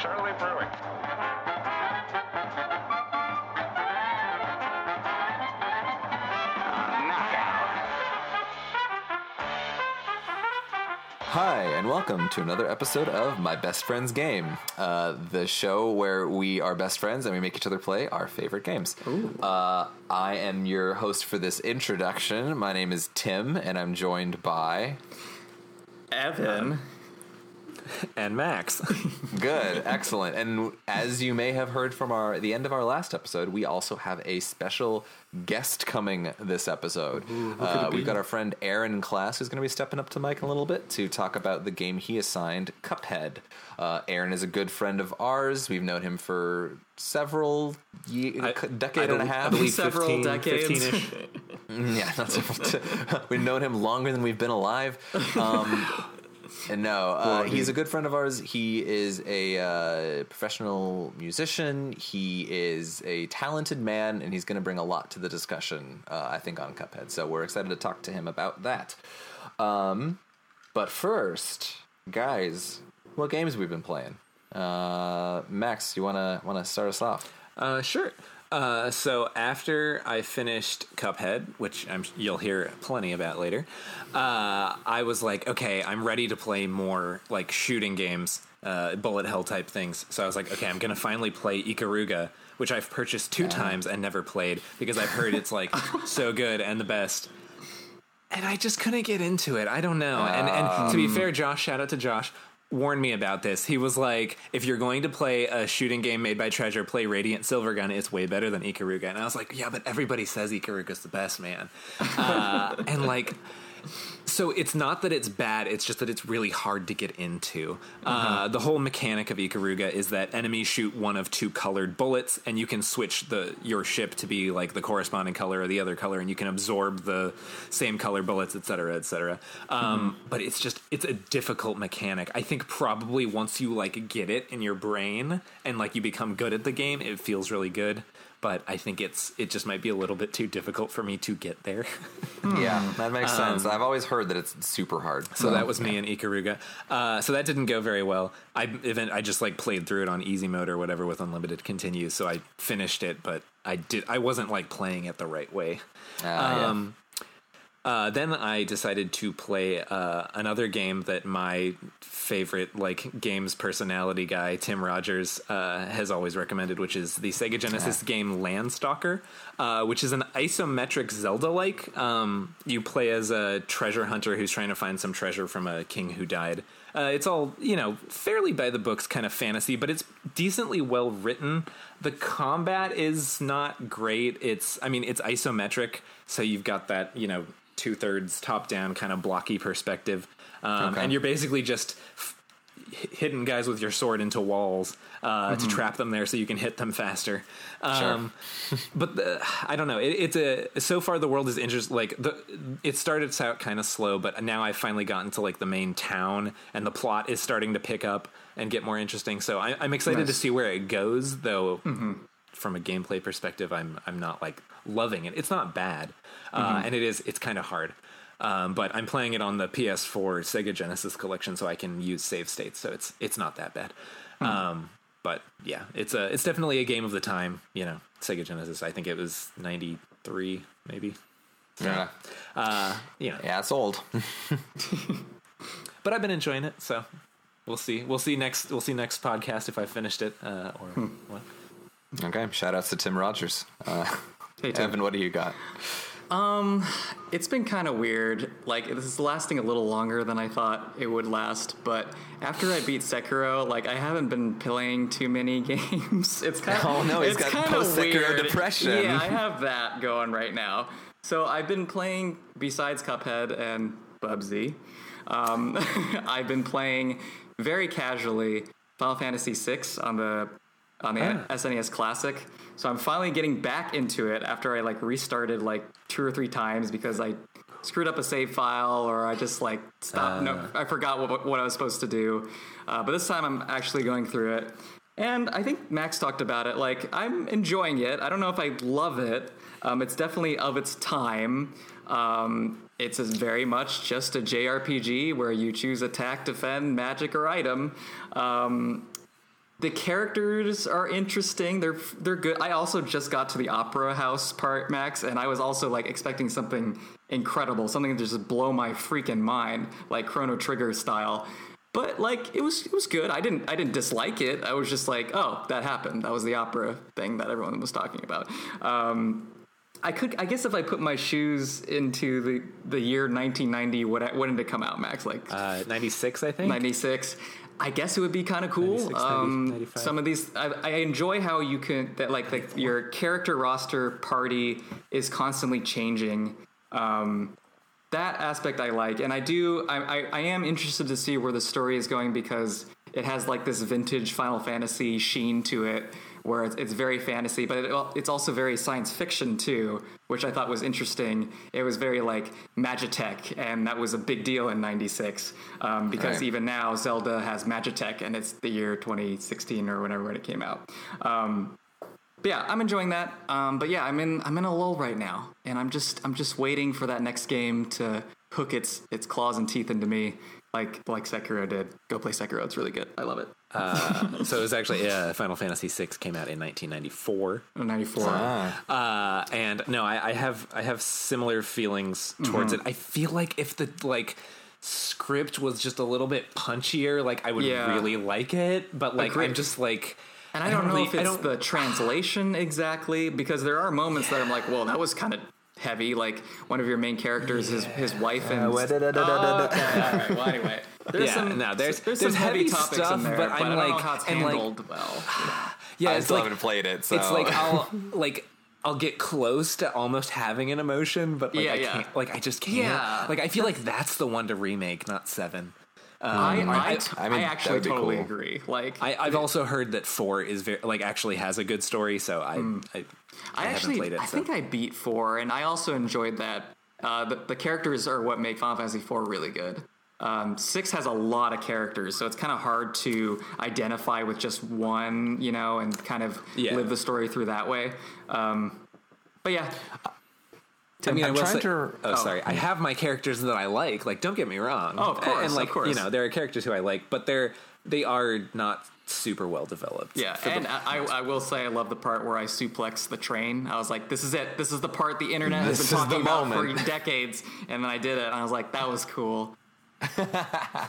Shirley Brewing. Hi, and welcome to another episode of My Best Friend's Game, uh, the show where we are best friends and we make each other play our favorite games. Uh, I am your host for this introduction. My name is Tim, and I'm joined by. Evan. And Max. Good, excellent. And as you may have heard from our the end of our last episode, we also have a special guest coming this episode. uh, we've got our friend Aaron in class who's going to be stepping up to mic in a little bit to talk about the game he assigned, Cuphead. Uh, Aaron is a good friend of ours. We've known him for several ye- I- decade I and a half. I believe Several 15, decades. 15-ish. Yeah, not several. we've known him longer than we've been alive. Um, and no, uh, he's a good friend of ours. He is a uh, professional musician. He is a talented man, and he's going to bring a lot to the discussion. Uh, I think on Cuphead. So we're excited to talk to him about that. Um, but first, guys, what games we've been playing? Uh, Max, you wanna wanna start us off? Uh, sure. Uh, so after I finished Cuphead, which I'm, you'll hear plenty about later, uh, I was like, okay, I'm ready to play more like shooting games, uh, bullet hell type things. So I was like, okay, I'm gonna finally play Ikaruga, which I've purchased two times and never played because I've heard it's like so good and the best. And I just couldn't get into it. I don't know. And and to be fair, Josh, shout out to Josh, warned me about this. He was like, if you're going to play a shooting game made by Treasure, play Radiant Silvergun. It's way better than Ikaruga. And I was like, yeah, but everybody says Ikaruga's the best, man. Uh, and like, so it's not that it's bad, it's just that it's really hard to get into. Uh, the whole mechanic of Ikaruga is that enemies shoot one of two colored bullets, and you can switch the your ship to be like the corresponding color or the other color, and you can absorb the same color bullets, et cetera, et cetera. Um, But it's just it's a difficult mechanic. I think probably once you like get it in your brain and like you become good at the game, it feels really good. But I think it's it just might be a little bit too difficult for me to get there. Yeah, that makes sense. I've always heard that it's super hard. So that was me and Ikaruga. Uh, so that didn't go very well. I event I just like played through it on easy mode or whatever with unlimited continues. So I finished it, but I did I wasn't like playing it the right way. Ah, yeah. Uh, then I decided to play uh, another game that my favorite like games personality guy Tim Rogers uh, has always recommended, which is the Sega Genesis game Landstalker, uh, which is an isometric Zelda-like. Um, you play as a treasure hunter who's trying to find some treasure from a king who died. Uh, it's all you know, fairly by the books kind of fantasy, but it's decently well written. The combat is not great. It's, I mean, it's isometric, so you've got that you know two thirds top down kind of blocky perspective, um, Okay. and you're basically just f- hitting guys with your sword into walls uh, to trap them there so you can hit them faster. Um, but the, I don't know. It, it's a so far the world is interesting. Like the it started out kind of slow, but now I've finally gotten to like the main town, and the plot is starting to pick up and get more interesting. So I, I'm excited to see where it goes, though. From a gameplay perspective, I'm I'm not like loving it. It's not bad, uh, and it is it's kind of hard. Um, but I'm playing it on the PS4 Sega Genesis collection, so I can use save states. So it's it's not that bad. Um, but yeah, it's a it's definitely a game of the time. You know, Sega Genesis. I think it was '93, maybe. yeah, Uh, you know, yeah, it's old. but I've been enjoying it. So we'll see. We'll see next. We'll see next podcast if I finished it uh, or what. Okay, shout outs to Tim Rogers. Uh, Hey, Tim. Evan, what do you got? It's been kind of weird. Like this is lasting a little longer than I thought it would last. But after I beat Sekiro, like I haven't been playing too many games. It's kind of Oh, no, he's it's got kinda post-Sekiro depression. Yeah, I have that going right now. So I've been playing besides Cuphead and Bubsy. Um, I've been playing very casually Final Fantasy VI on the on the Ah. SNES Classic. So I'm finally getting back into it after I like restarted like two or three times because I screwed up a save file or I just like stopped. no, I forgot what, what I was supposed to do. Uh, but this time I'm actually going through it. And I think Max talked about it. Like, I'm enjoying it. I don't know if I love it. Um, it's definitely of its time. Um, it's very much just a JRPG where you choose attack, defend, magic, or item. Um, the characters are interesting. They're they're good. I also just got to the opera house part, Max, and I was also like expecting something incredible, something to just blow my freaking mind, like Chrono Trigger style. But like it was it was good. I didn't I didn't dislike it. I was just like, oh, that happened. That was the opera thing that everyone was talking about. Um, I could I guess if I put my shoes into the the year 1990, what when did it come out, Max? Like Uh, 96, I think. 96 i guess it would be kind of cool 96, um, some of these I, I enjoy how you can that like the, your character roster party is constantly changing. Um, that aspect i like and i do I, I, I am interested to see where the story is going because it has like this vintage final fantasy sheen to it where it's, it's very fantasy but it, it's also very science fiction too which i thought was interesting it was very like magitech and that was a big deal in 96 um, because Right. even now zelda has magitech and it's the year 2016 or whenever when it came out um, but yeah, I'm enjoying that. Um, but yeah, I'm in I'm in a lull right now, and I'm just I'm just waiting for that next game to hook its its claws and teeth into me, like like Sekiro did. Go play Sekiro; it's really good. I love it. So it was actually yeah, Final Fantasy VI came out in 1994. 94. Uh, and no, I, I have I have similar feelings towards Mm-hmm. it. I feel like if the like script was just a little bit punchier, like I would Yeah. really like it. But like Agreed. I'm just like, And I don't, know really- if it's the translation exactly because there are moments that I'm like, well, that was kind of heavy. Like one of your main characters, his his wife and. da, da. Oh, okay, all right. Well, anyway, there's Yeah, some no, there's- there's, there's some heavy, heavy topics stuff, in there, but but, I'm I don't know like- how it's and, like- handled well. yeah, I it's still like haven't played it, so it's like I'll like I'll get close to almost having an emotion, but like Yeah, I yeah. can't. Like I just can't. Yeah. Like I feel like that's the one to remake, not seven. I, I, t- I mean, I that actually would be totally cool. agree. Like I, I've also heard that four is very like actually has a good story, so I I, I. I haven't actually, played it. I so. think I beat four, and I also enjoyed that. Uh, the, the characters are what make Final Fantasy four really good. Um, six has a lot of characters, so it's kind of hard to identify with just one, you know, and kind of Yeah. live the story through that way. Um, but yeah, I mean, I I'm will trying say- to- Oh, sorry. I have my characters that I like. Like, don't get me wrong. Oh, of course, And like, of course. you know, there are characters who I like, but they're they are not super well developed. yeah, For the- and I, I will say I love the part where I suplex the train. I was like, this is it. This is the part the internet has This been talking about moment. for decades, and then I did it, and I was like, that was cool.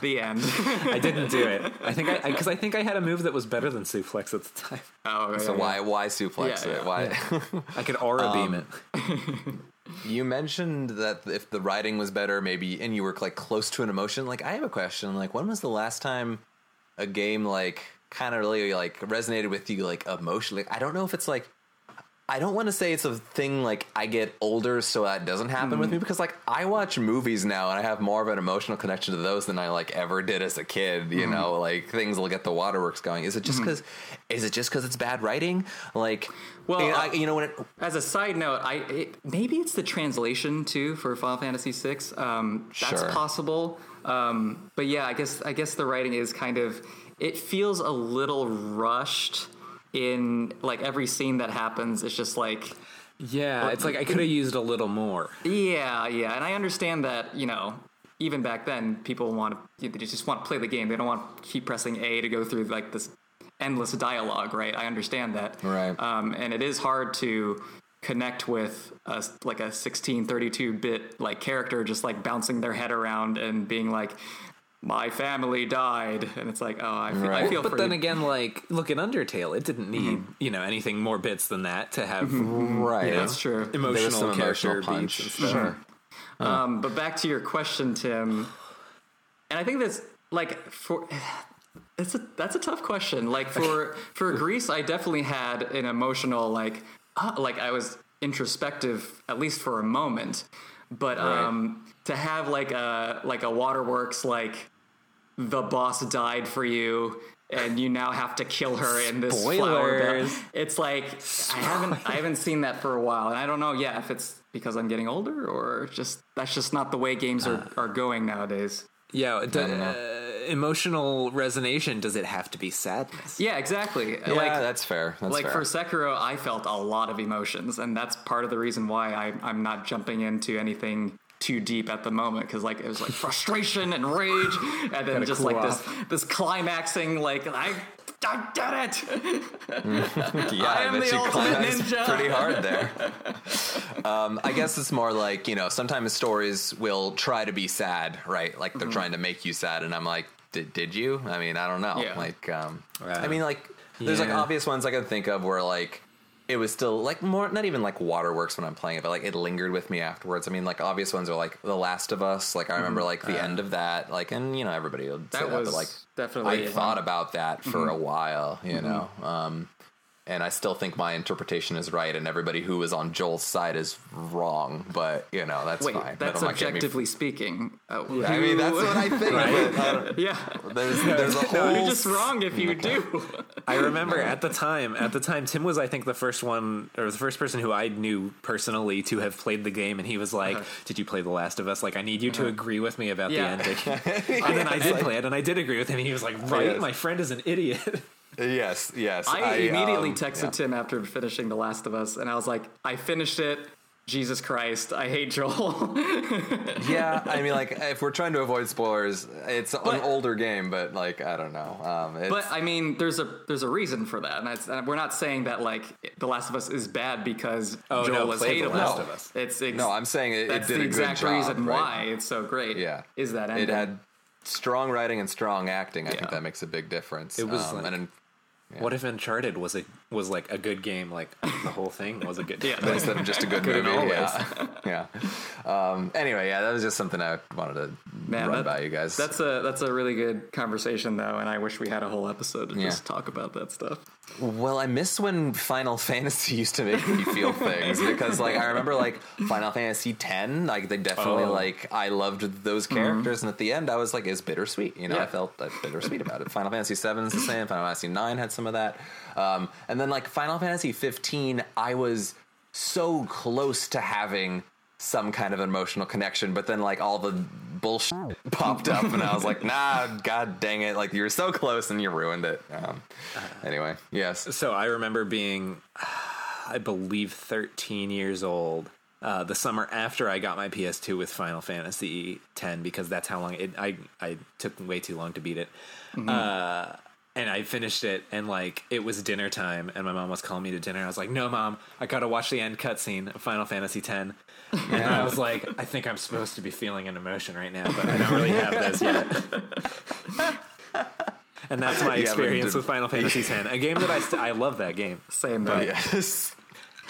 The end. I didn't do it. I think I because I, think I had a move that was better than suplex at the time. oh, So yeah, why why suplex Yeah, it? yeah. Why? I could aura um, beam it. you mentioned that if the writing was better, maybe, and you were like close to an emotion. Like, I have a question. Like, when was the last time a game like kind of really like resonated with you like emotionally? I don't know if it's like. I don't want to say it's a thing like I get older, so that doesn't happen with me because like I watch movies now and I have more of an emotional connection to those than I like ever did as a kid. You know, like things will get the waterworks going. Is it just because? Is it just because it's bad writing? Like, Well, you know, uh, I, you know when it, As a side note, I it, maybe it's the translation too for Final Fantasy VI. Um, that's Sure. possible. Um, but yeah, I guess I guess the writing is kind of it feels a little rushed in like every scene that happens. It's just like Yeah, it's like I could have used a little more. yeah, yeah, and I understand that you know. Even back then, people want to they just want to play the game. They don't want to keep pressing A to go through like this endless dialogue, right? I understand that. Right. Um, and it is hard to connect with a, like a 16, 32 bit like character just like bouncing their head around and being like, my family died. And it's like, oh, I feel, I feel But for then you. again, like look at Undertale. It didn't need you know anything more bits than that to have right? you know, That's true. Emotional some character emotional punch. beats and stuff. Sure. Um, but back to your question, Tim, and I think that's like for it's a that's a tough question. Like for for Gris, I definitely had an emotional like uh, like I was introspective at least for a moment, but um, to have like a like a waterworks like the boss died for you. And you now have to kill her in this flower bed. It's like I haven't I haven't seen that for a while, and I don't know. Yeah, if it's because I'm getting older or just that's just not the way games are, are going nowadays. Yeah, d- uh, emotional resonation. Does it have to be sadness? Yeah, exactly. Yeah, like that's fair. That's like fair. for Sekiro, I felt a lot of emotions, and that's part of the reason why I, I'm not jumping into anything too deep at the moment because like it was like frustration and rage, and then just cool like this this climaxing like I I did it. Yeah, I am bet the you ultimate climaxed ninja. pretty hard there. um, I guess it's more like you know sometimes stories will try to be sad, right? Like Mm-hmm. they're trying to make you sad, and I'm like, did did you? I mean, I don't know. Yeah. Like, um, Wow. I mean, like there's like obvious ones I can think of where like. It was still like more, not even like waterworks when I'm playing it, but like it lingered with me afterwards. I mean, like obvious ones are like The Last of Us. Like I remember like the end of that. Like, and you know everybody would say Mm-hmm. Uh. That that, was but like definitely I thought about that for Mm-hmm. a while, you know. Um, and I still think my interpretation is right, and everybody who is on Joel's side is wrong. But you know, that's Wait, fine. that's That'll me- objectively speaking. Uh, I mean, that's what I think. Uh, right. but I don't- yeah. there's there's a No, you're just wrong if you do. I remember at the time, at the time, Tim was, I think, the first one or the first person who I knew personally to have played the game, and he was like, uh-huh. "Did you play The Last of Us? Like, I need you to uh-huh. agree with me about Yeah. the ending." and then I did play it, and I did agree with him, and he was like, "Right, Yes. my friend is an idiot." Yes, yes. I, immediately um, texted yeah. Tim after finishing The Last of Us, and I was like, I finished it. Jesus Christ, I hate Joel. yeah, I mean, like if we're trying to avoid spoilers, it's But- an older game, but like I don't know. Um, it's, but I mean, there's a there's a reason for that, and it's, and we're not saying that like The Last of Us is bad because Oh, Joel no, is play The hateable. Last of Us. It's, it's no, I'm saying it, it that's did the a exact good job, reason right? why it's so great. Yeah, is that ending? it had strong writing and strong acting. I Yeah. think that makes a big difference. It was um, like- and in- What if Uncharted was a was like a good game? Like the whole thing was a good. Yeah. instead of just a good Could've movie. always. Yeah, yeah. Um, anyway, yeah, that was just something I wanted to Man, run that- by you guys. That's a that's a really good conversation though, and I wish we had a whole episode to Yeah. just talk about that stuff. Well, I miss when Final Fantasy used to make me feel things because, like, I remember like Final Fantasy X. Like, they definitely Oh. like I loved those characters, and at the end, I was like, it's bittersweet. You know, Yeah. I felt uh, bittersweet about it. Final Fantasy VII is the same. Final Fantasy IX had some of that, um, and then like Final Fantasy 15, I was so close to having some kind of emotional connection, but then like all the bullshit popped up, and I was like, nah, god dang it! Like you were so close, and you ruined it. Um, anyway, yes, So I remember being, I believe, 13 years old. Uh, the summer after I got my PS2 with Final Fantasy X, because that's how long it. I I took way too long to beat it. Uh, and I finished it, and like it was dinner time, and my mom was calling me to dinner. I was like, "No, mom, I gotta watch the end cutscene of Final Fantasy X." And I was like, "I think I'm supposed to be feeling an emotion right now, but I don't really have those yet." And that's my Yeah, experience with Final Fantasy X, a game that I st- I love that game. Same though. yes.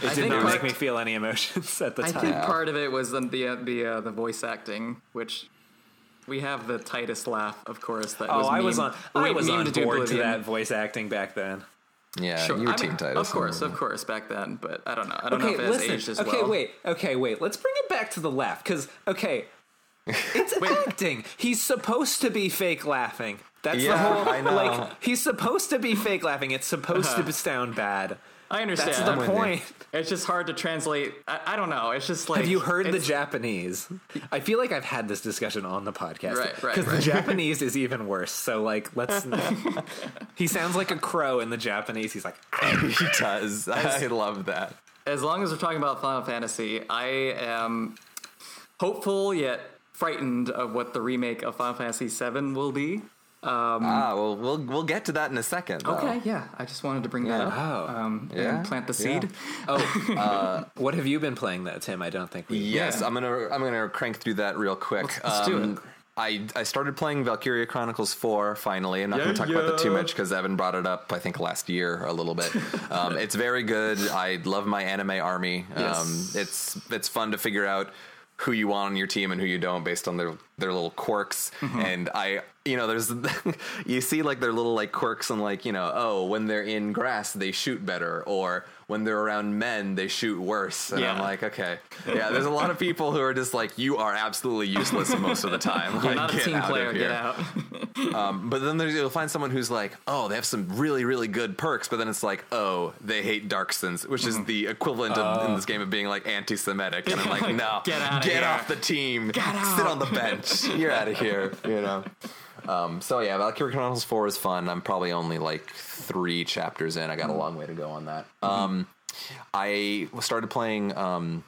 It did not part- make me feel any emotions at the time. I think part of it was the the uh, the, uh, the voice acting, which we have the Tidus laugh, of course. That oh, was I was on I we- was on to board to that voice acting back then. Yeah, Sure. you were I Team mean, Tidus. Of course, of course, back then, but I don't know. I don't Okay, know if it has listen. aged as okay, well. wait. Okay, wait. Let's bring it back to the laugh because okay, it's acting. He's supposed to be fake laughing. That's the whole. I know. Like he's supposed to be fake laughing. It's supposed to sound bad. I understand. That's the with you. point. It's just hard to translate. I, I don't know. It's just like Have you heard the Japanese? I feel like I've had this discussion on the podcast. Right, right, Because the. Japanese is even worse. So like, let's. he sounds like a crow in the Japanese. He's like, ah. he does. I love that. As long as we're talking about Final Fantasy, I am hopeful yet frightened of what the remake of Final Fantasy VII will be. Ah, well, we'll we'll get to that in a second. though. Okay, yeah. I just wanted to bring that Yeah. up. Oh. um, Yeah, and plant the yeah. seed. oh, what have you been playing, that Tim? I don't think we. Yes, Yeah. I'm gonna I'm gonna crank through that real quick. Let's- let's do it. I, I started playing Valkyria Chronicles 4 finally. I'm not going to talk about that too much because Evan brought it up, I think, last year a little bit. Um, it's very good. I love my anime army. Um, Yes. it's it's fun to figure out who you want on your team and who you don't based on their their little quirks. Mm-hmm. And I, you know, there's you see like their little like quirks and like you know, oh, when they're in grass they shoot better, or when they're around men they shoot worse. And I'm like, okay, yeah. There's a lot of people who are just like, you are absolutely useless most of the time. You're Like, not a get team out player. Get out. Um, but then there's, you'll find someone who's like, oh, they have some really, really good perks. But then it's like, oh, they hate Darcsens, which is the equivalent of, in this game of being like anti-Semitic. And I'm like, no, Get outta get here. off the team, Get out. sit on the bench, you're out of here. You know. Um, so yeah, Valkyria Chronicles Four is fun. I'm probably only like three chapters in. I got a long way to go on that. Um, I started playing um,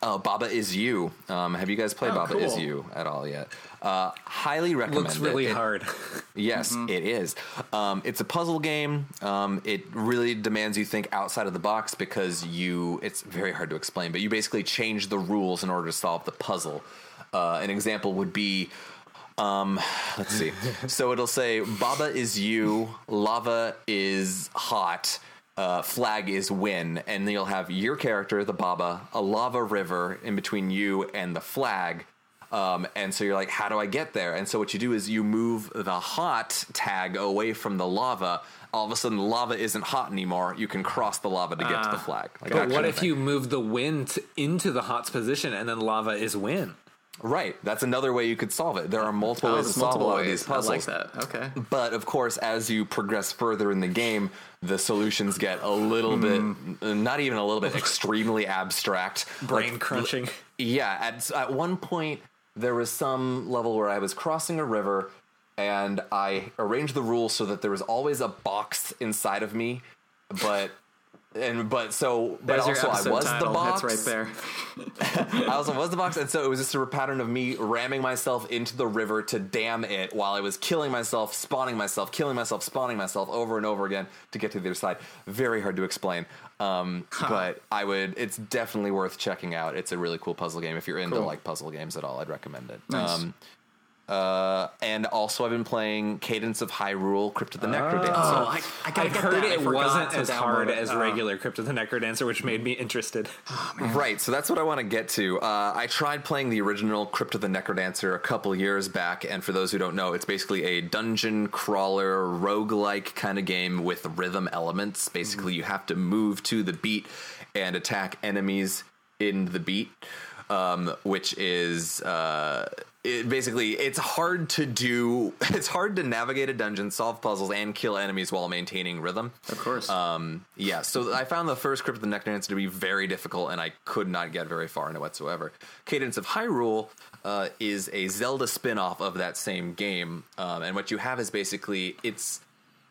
Uh, Baba is you. Um, have you guys played Oh, Baba is you at all yet? Uh, highly recommend. Looks really It- hard. Yes, it is. Um, it's a puzzle game. Um, it really demands you think outside of the box because you. It's very hard to explain, but you basically change the rules in order to solve the puzzle. Uh, an example would be. Um, let's see. so it'll say Baba is you, lava is hot, uh, flag is win, and then you'll have your character, the Baba, a lava river in between you and the flag. Um, and so you're like, how do I get there? And so what you do is you move the hot tag away from the lava. All of a sudden, the lava isn't hot anymore. You can cross the lava to get to the Ah. flag. Like But what if thing. you move the wind into the hot's position and then lava is win? Right, that's another way you could solve it. There are multiple Oh, ways to solve a lot of these I puzzles. like that. Okay. But of course, as you progress further in the game, the solutions get a little Hmm. bit, not even a little bit, extremely abstract. Brain Like, crunching. Yeah, at at one point there was some level where I was crossing a river and I arranged the rules so that there was always a box inside of me, but and but so but There's also I was title. the box. That's right there. I also was the box, and so it was just a pattern of me ramming myself into the river to dam it while I was killing myself, spawning myself, killing myself, spawning myself over and over again to get to the other side. Very hard to explain, um, but I would. It's definitely worth checking out. It's a really cool puzzle game. If you're into Cool. like puzzle games at all, I'd recommend it. Nice. Um, uh, and also, I've been playing Cadence of Hyrule: Crypt of the Necrodancer. Oh, I, I gotta I've get heard that. It forgot wasn't as hard as Uh, regular Crypt of the Necrodancer, which made me interested. Right, so that's what I want to get to. Uh, I tried playing the original Crypt of the Necrodancer a couple years back, and for those who don't know, it's basically a dungeon crawler, roguelike kind of game with rhythm elements. Basically, you have to move to the beat and attack enemies in the beat, um, which is. Uh, it basically it's hard to do it's hard to navigate a dungeon solve puzzles and kill enemies while maintaining rhythm Of course. um, yeah, so I found the first Crypt of the Necrodancer to be very difficult, and I could not get very far in it whatsoever. Cadence of Hyrule uh, is a Zelda spin-off of that same game, um, and what you have is basically it's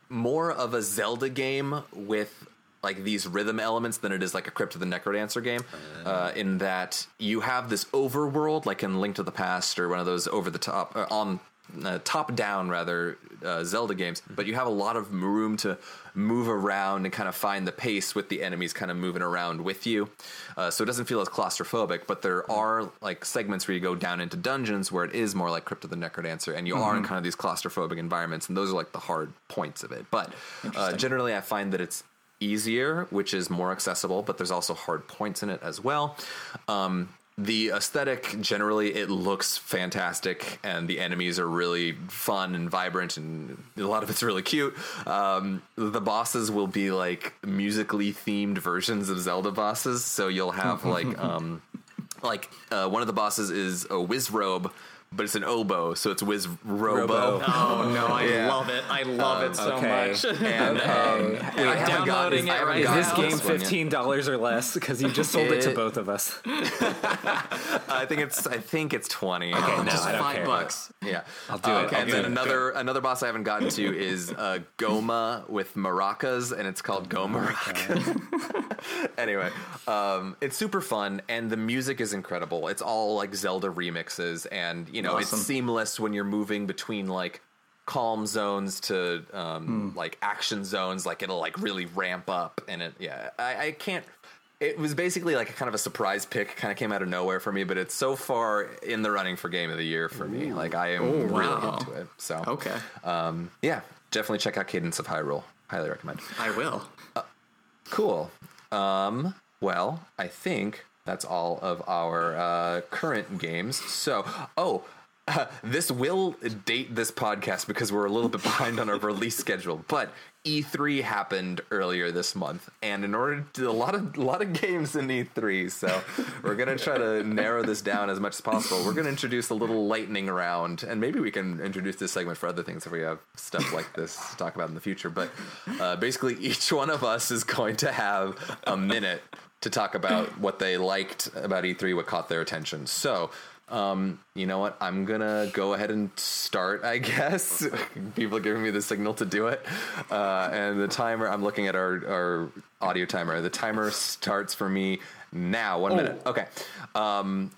more of a Zelda game with like these rhythm elements than it is like a Crypt of the Necrodancer game. Uh, in that you have this overworld, like in Link to the Past or one of those over the top uh, on uh, top down rather uh, Zelda games, but you have a lot of room to move around and kind of find the pace with the enemies kind of moving around with you. Uh, so it doesn't feel as claustrophobic, but there are like segments where you go down into dungeons where it is more like Crypt of the Necrodancer, and you are in kind of these claustrophobic environments, and those are like the hard points of it. But uh, generally, I find that it's easier, which is more accessible, but there's also hard points in it as well. Um, the aesthetic generally it looks fantastic and the enemies are really fun and vibrant and a lot of it's really cute um, the bosses will be like musically themed versions of zelda bosses so you'll have like um, like uh, one of the bosses is a wizrobe but it's an oboe so it's wiz robo, Robo. oh no, I Yeah. love it. I love it so okay. much. and um, Okay. I Wait, haven't downloading gotten- it I haven't right Is this game one fifteen dollars or less? Because you just sold it, to both of us. I think it's I think it's twenty. Okay, no, Just I don't five care. bucks. Yeah, I'll do Uh, it. I'll and do then it. another another boss I haven't gotten to is uh, Gohma with maracas, and it's called Go Maraca. anyway, um, it's super fun, and the music is incredible. It's all like Zelda remixes, and you know Awesome. it's seamless when you're moving between like calm zones to um, like action zones. Like it'll like really ramp up, and it yeah, I, I can't. It was basically like a kind of a surprise pick, kind of came out of nowhere for me, but it's so far in the running for game of the year for me. Like I am Oh, really wow. into it. So Okay, um, yeah, definitely check out Cadence of Hyrule. Highly recommend. I will. Cool. Um, well, I think that's all of our uh, current games. So, oh, this will date this podcast because we're a little bit behind on our release schedule. But E3 happened earlier this month, and in order to a lot of a lot of games in E3, so we're gonna try to narrow this down as much as possible. We're gonna introduce a little lightning round, and maybe we can introduce this segment for other things if we have stuff like this to talk about in the future. But uh, basically, each one of us is going to have a minute to talk about what they liked about E3, what caught their attention. So Um, you know what? I'm gonna go ahead and start. I guess people are giving me the signal to do it, uh, and the timer. I'm looking at our our audio timer. The timer starts for me now. One minute. Okay. Um,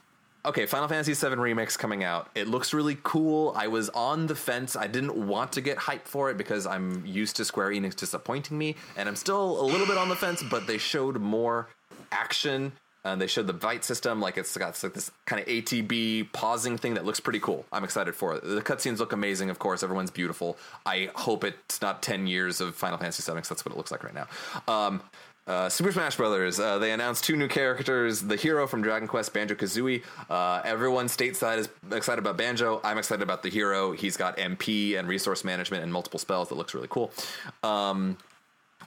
okay. Final Fantasy VII Remix coming out. It looks really cool. I was on the fence. I didn't want to get hyped for it because I'm used to Square Enix disappointing me, and I'm still a little bit on the fence. But they showed more action and they showed the bite system like it's got like this kind of ATB pausing thing that looks pretty cool. I'm excited for it. The cutscenes look amazing, of course. Everyone's beautiful. I hope it's not 10 years of Final Fantasy VII because that's what it looks like right now. Um, uh, Super Smash Brothers. Uh, they announced two new characters: the hero from Dragon Quest, Banjo Kazooie. Uh, everyone stateside is excited about Banjo. I'm excited about the hero. He's got MP and resource management and multiple spells that looks really cool. Um,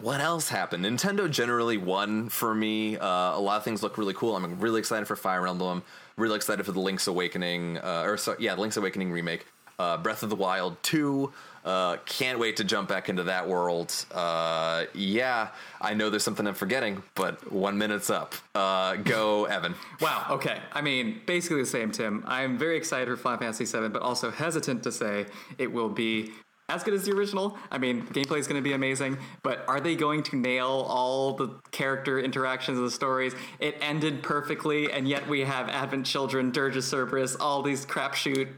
what else happened? Nintendo generally won for me. Uh, a lot of things look really cool. I'm really excited for Fire Emblem. Really excited for the Link's Awakening, uh, or so, yeah, the Link's Awakening remake. Uh, Breath of the Wild 2. Uh, can't wait to jump back into that world. Uh, yeah, I know there's something I'm forgetting, but one minute's up. Uh, go, Evan. Wow. Okay. I mean, basically the same, Tim. I'm very excited for Final Fantasy VII, but also hesitant to say it will be as good as the original. I mean, gameplay is going to be amazing, but are they going to nail all the character interactions and the stories? It ended perfectly, and yet we have Advent Children, Dirge of Cerberus, all these crapshoot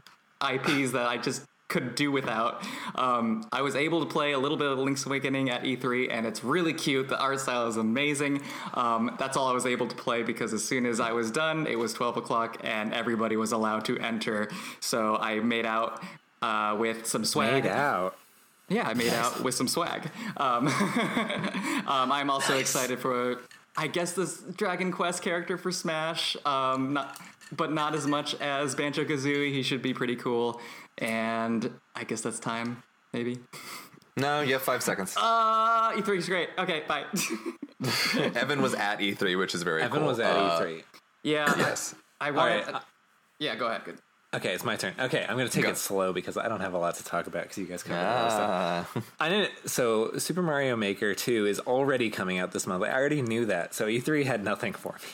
IPs that I just could do without. Um, I was able to play a little bit of Link's Awakening at E3, and it's really cute. The art style is amazing. Um, that's all I was able to play because as soon as I was done, it was 12 o'clock and everybody was allowed to enter. So I made out uh, with some swag. Made out. Yeah, I made out with some swag. Um, um, I'm also nice. excited for, I guess, this Dragon Quest character for Smash. Um, not, but not as much as Banjo Kazooie. He should be pretty cool. And I guess that's time, maybe. No, you have five seconds. Uh, E3 is great. Okay, bye. Evan was at E3, which is very Evan cool. was at uh, E3. Yeah. Yes. I wanted. Right. Uh, yeah, go ahead. Good. Okay, it's my turn. Okay, I'm going to take Go. it slow because I don't have a lot to talk about because you guys covered ah. a lot of stuff. I didn't. So, Super Mario Maker 2 is already coming out this month. I already knew that. So, E3 had nothing for me.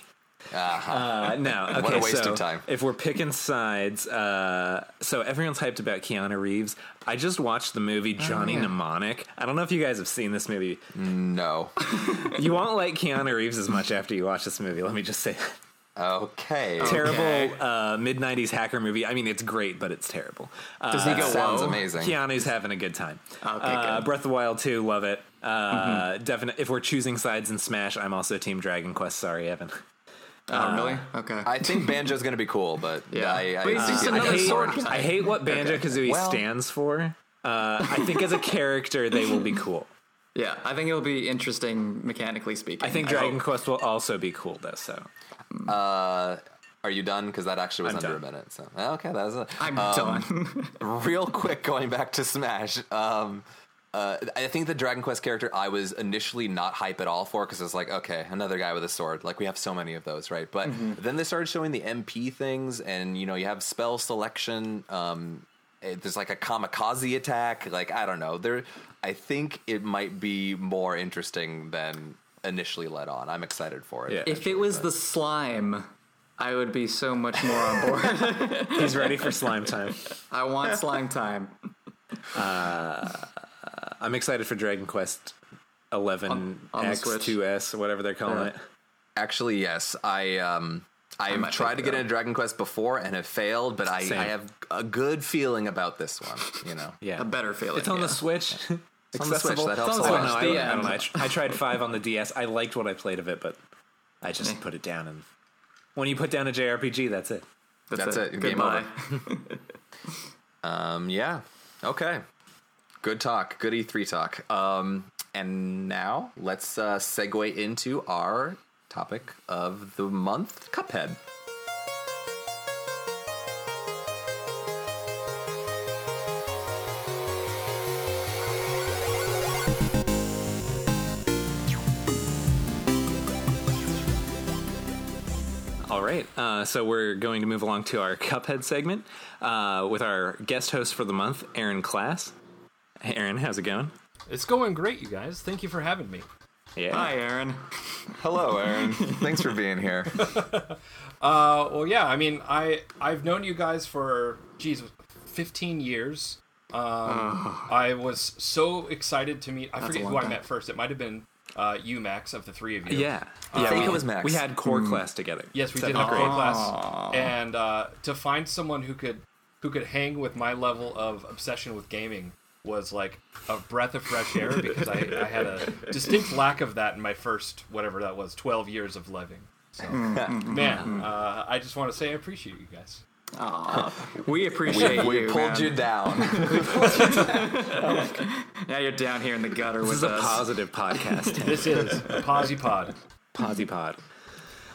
Uh-huh. Uh, no, okay. what a waste so of time. If we're picking sides, uh, so everyone's hyped about Keanu Reeves. I just watched the movie Johnny oh. Mnemonic. I don't know if you guys have seen this movie. No. you won't like Keanu Reeves as much after you watch this movie. Let me just say that. Okay. Terrible okay. Uh, mid '90s hacker movie. I mean, it's great, but it's terrible. Uh, Does he go? Sounds amazing. Keanu's having a good time. Okay, uh, Breath of the Wild 2, love it. Uh, mm-hmm. Definite. If we're choosing sides in Smash, I'm also Team Dragon Quest. Sorry, Evan. Oh, really? Okay. I think Banjo's going to be cool, but yeah, I, I, but I, I, hate, I hate what Banjo Kazooie okay. well, stands for. Uh, I think as a character, they will be cool. Yeah, I think it'll be interesting mechanically speaking. I think Dragon Quest will also be cool though. So, uh, are you done? Because that actually was I'm under done. a minute. So okay, that was it. I'm um, done. real quick, going back to Smash. Um, uh, I think the Dragon Quest character I was initially not hype at all for because it's like, okay, another guy with a sword. Like we have so many of those, right? But mm-hmm. then they started showing the MP things, and you know, you have spell selection. Um, it, there's like a kamikaze attack. Like I don't know. There, I think it might be more interesting than initially led on. I'm excited for it. Yeah. If it was but. the slime, I would be so much more on board. He's ready for slime time. I want slime time. Uh, I'm excited for Dragon Quest 11 X 2S, whatever they're calling yeah. it. Actually, yes. I um I've tried to get into Dragon Quest before and have failed, but I, I, have a good feeling about this one. You know, yeah, a better feeling. It's on yeah. the Switch. It's on the Switch. That helps. Oh, no, I, I, don't know. I, I, tried five on the DS. I liked what I played of it, but I just put it down. And when you put down a JRPG, that's it. That's, that's it. it. Game over. um. Yeah. Okay. Good talk. Good E3 talk. Um. And now let's uh, segue into our topic of the month, Cuphead. Right, uh, so we're going to move along to our Cuphead segment uh, with our guest host for the month, Aaron Class. Hey, Aaron, how's it going? It's going great, you guys. Thank you for having me. Yeah. Hi, Aaron. Hello, Aaron. Thanks for being here. Uh, well, yeah. I mean, I I've known you guys for geez, 15 years. Um, I was so excited to meet. I forget who long I met first. It might have been uh, you, Max, of the three of you. Yeah. yeah. I yeah. think we, it was Max. We had core class together. Yes, we did have core class, and uh, to find someone who could who could hang with my level of obsession with gaming was like a breath of fresh air because I, I had a distinct lack of that in my first whatever that was 12 years of living. So, man, uh, I just want to say I appreciate you guys. We appreciate we you. We pulled man. you down. Now you're down here in the gutter This with is a positive podcast. This is a Posy Pod. Posy pod.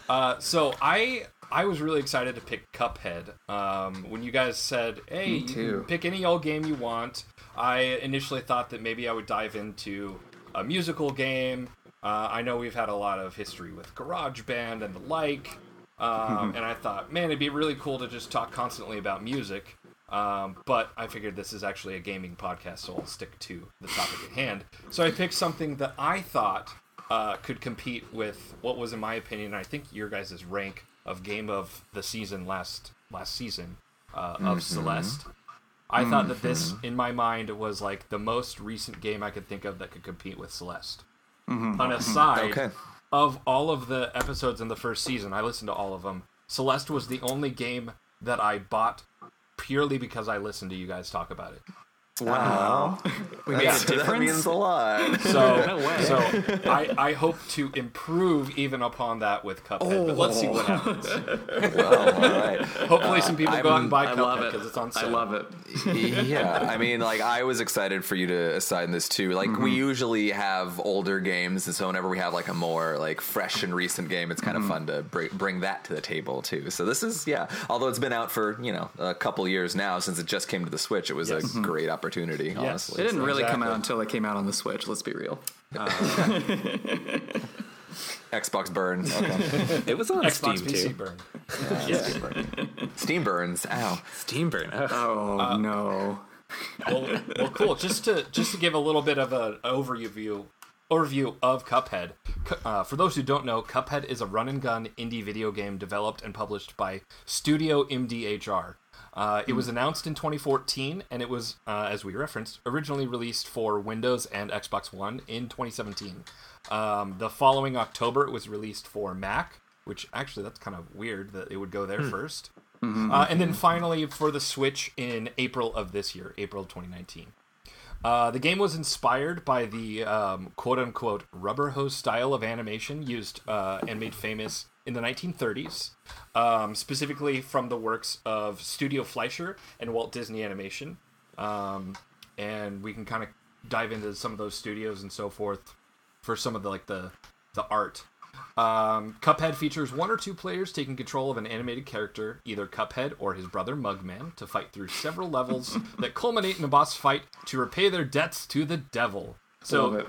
Uh, so I I was really excited to pick Cuphead. Um, when you guys said, "Hey, you too. can pick any old game you want," I initially thought that maybe I would dive into a musical game. Uh, I know we've had a lot of history with GarageBand and the like, um, and I thought, man, it'd be really cool to just talk constantly about music. Um, but I figured this is actually a gaming podcast, so I'll stick to the topic at hand. So I picked something that I thought uh, could compete with what was, in my opinion, I think your guys' rank of game of the season last last season uh, of Celeste. I thought that this, in my mind, was like the most recent game I could think of that could compete with Celeste. On a side Okay. Of all of the episodes in the first season, I listened to all of them. Celeste was the only game that I bought purely because I listened to you guys talk about it. Wow. we made Yeah. a That difference. means a lot. So, No way. so I, I hope to improve even upon that with Cuphead. But let's see what oh. happens. well, all right. Hopefully, some people go out and buy I love Cuphead it. because it's on sale. I love it. yeah, I mean, like I was excited for you to assign this too. Like we mm-hmm. usually have older games, and so whenever we have like a more like fresh and recent game, it's kind of mm-hmm. fun to bring bring that to the table too. So this is yeah, although it's been out for you know a couple years now since it just came to the Switch, it was Yes. a great opportunity. Yes. Honestly, It didn't really come out until it came out on the Switch. Let's be real. Xbox burn. Okay. It was on Xbox Steam PC too. burn. Steam burns. Ow. Steam burn. Ugh. Oh no. well, well, cool. Just to just to give a little bit of an overview overview of Cuphead. Uh, for those who don't know, Cuphead is a run and gun indie video game developed and published by Studio MDHR. Uh, it was announced in 2014, and it was, uh, as we referenced, originally released for Windows and Xbox One in 2017. Um, the following October, it was released for Mac, which actually that's kind of weird that it would go there first. Uh, and then finally for the Switch in April of this year, April 2019. Uh, the game was inspired by the um, quote unquote rubber hose style of animation used uh, and made famous in the 1930s, um, specifically from the works of Studio Fleischer and Walt Disney Animation. Um, and we can kind of dive into some of those studios and so forth for some of the like the the art. Um, Cuphead features one or two players taking control of an animated character, either Cuphead or his brother Mugman, to fight through several levels that culminate in a boss fight to repay their debts to the devil. So.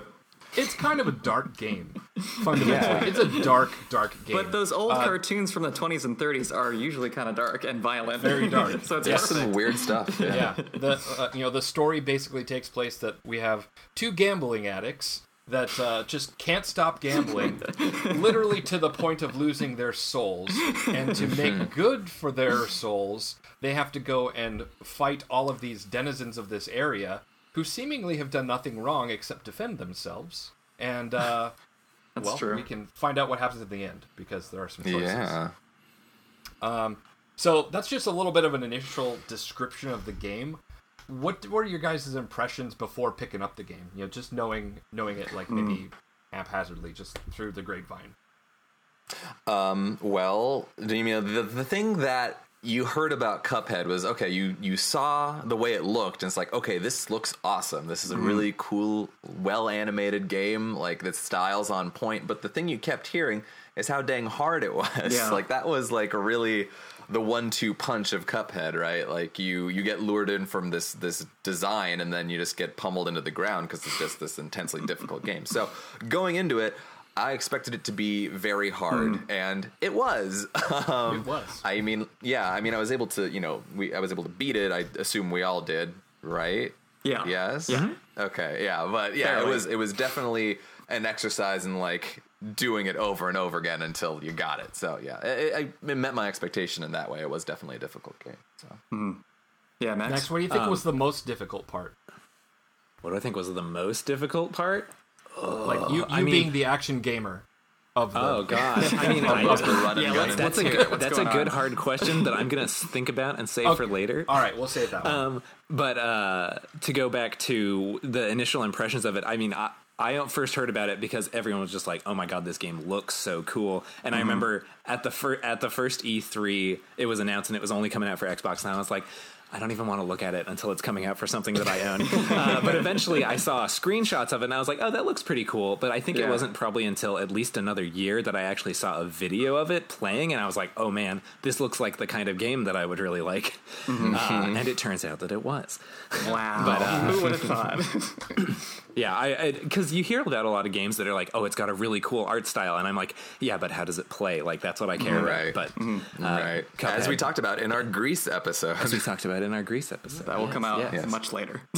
It's kind of a dark game, fundamentally. It's a dark, dark game. But those old cartoons from the 20s and 30s are usually kind of dark and violent. Very dark. so it's Yeah. perfect. Some weird stuff. Yeah. yeah the uh, you know the story basically takes place that we have two gambling addicts that uh, just can't stop gambling literally to the point of losing their souls and to make good for their souls they have to go and fight all of these denizens of this area who seemingly have done nothing wrong except defend themselves and uh, well true. we can find out what happens at the end because there are some choices Yeah. Um, so that's just a little bit of an initial description of the game. What were your guys' impressions before picking up the game? You know, just knowing knowing it like maybe haphazardly, just through the grapevine. Um, Well, you know, the the thing that you heard about Cuphead was okay. You you saw the way it looked, and it's like, okay, this looks awesome. This is a mm-hmm. really cool, well animated game. Like the style's on point. But the thing you kept hearing is how dang hard it was. Yeah. like that was like really the one two punch of Cuphead, right? Like you you get lured in from this this design, and then you just get pummeled into the ground because it's just this intensely difficult game. So going into it. I expected it to be very hard, hmm. and it was. Um, It was. I mean, yeah. I mean, I was able to, you know, we I was able to beat it. I assume we all did, right? Yeah. Yes. Yeah. Okay. Yeah, but yeah, it was it was definitely an exercise in like doing it over and over again until you got it. So yeah, it, it, it met my expectation in that way. It was definitely a difficult game. So. Hmm. Yeah, Max. Next, what do you think um, was the most difficult part? What do I think was the most difficult part? Like you, you I mean- being the action gamer of the. Oh gosh, I mean, I, Of the run and Yeah, gun let's- and- that's a good, that's a good on. hard question that I'm gonna think about and save Okay. for later. All right, we'll save that one. Um, but uh, to go back to the initial impressions of it, I mean, I, I first heard about it because everyone was just like, "Oh my god, this game looks so cool!" And I remember at the fir- at the first E3, it was announced and it was only coming out for Xbox, and I was like. I don't even want to look at it until it's coming out for something that I own. uh, but eventually, I saw screenshots of it, and I was like, "Oh, that looks pretty cool." But I think it wasn't probably until at least another year that I actually saw a video of it playing, and I was like, "Oh man, this looks like the kind of game that I would really like." Uh, and it turns out that it was. Wow. But, uh, Who would have thought? Yeah, I because you hear about a lot of games that are like, oh, it's got a really cool art style, and I'm like, yeah, but how does it play? Like that's what I care Right. about. But uh, right. As we talked about in our Gris episode. as we talked about in our Gris episode, that will come out Yes. much later.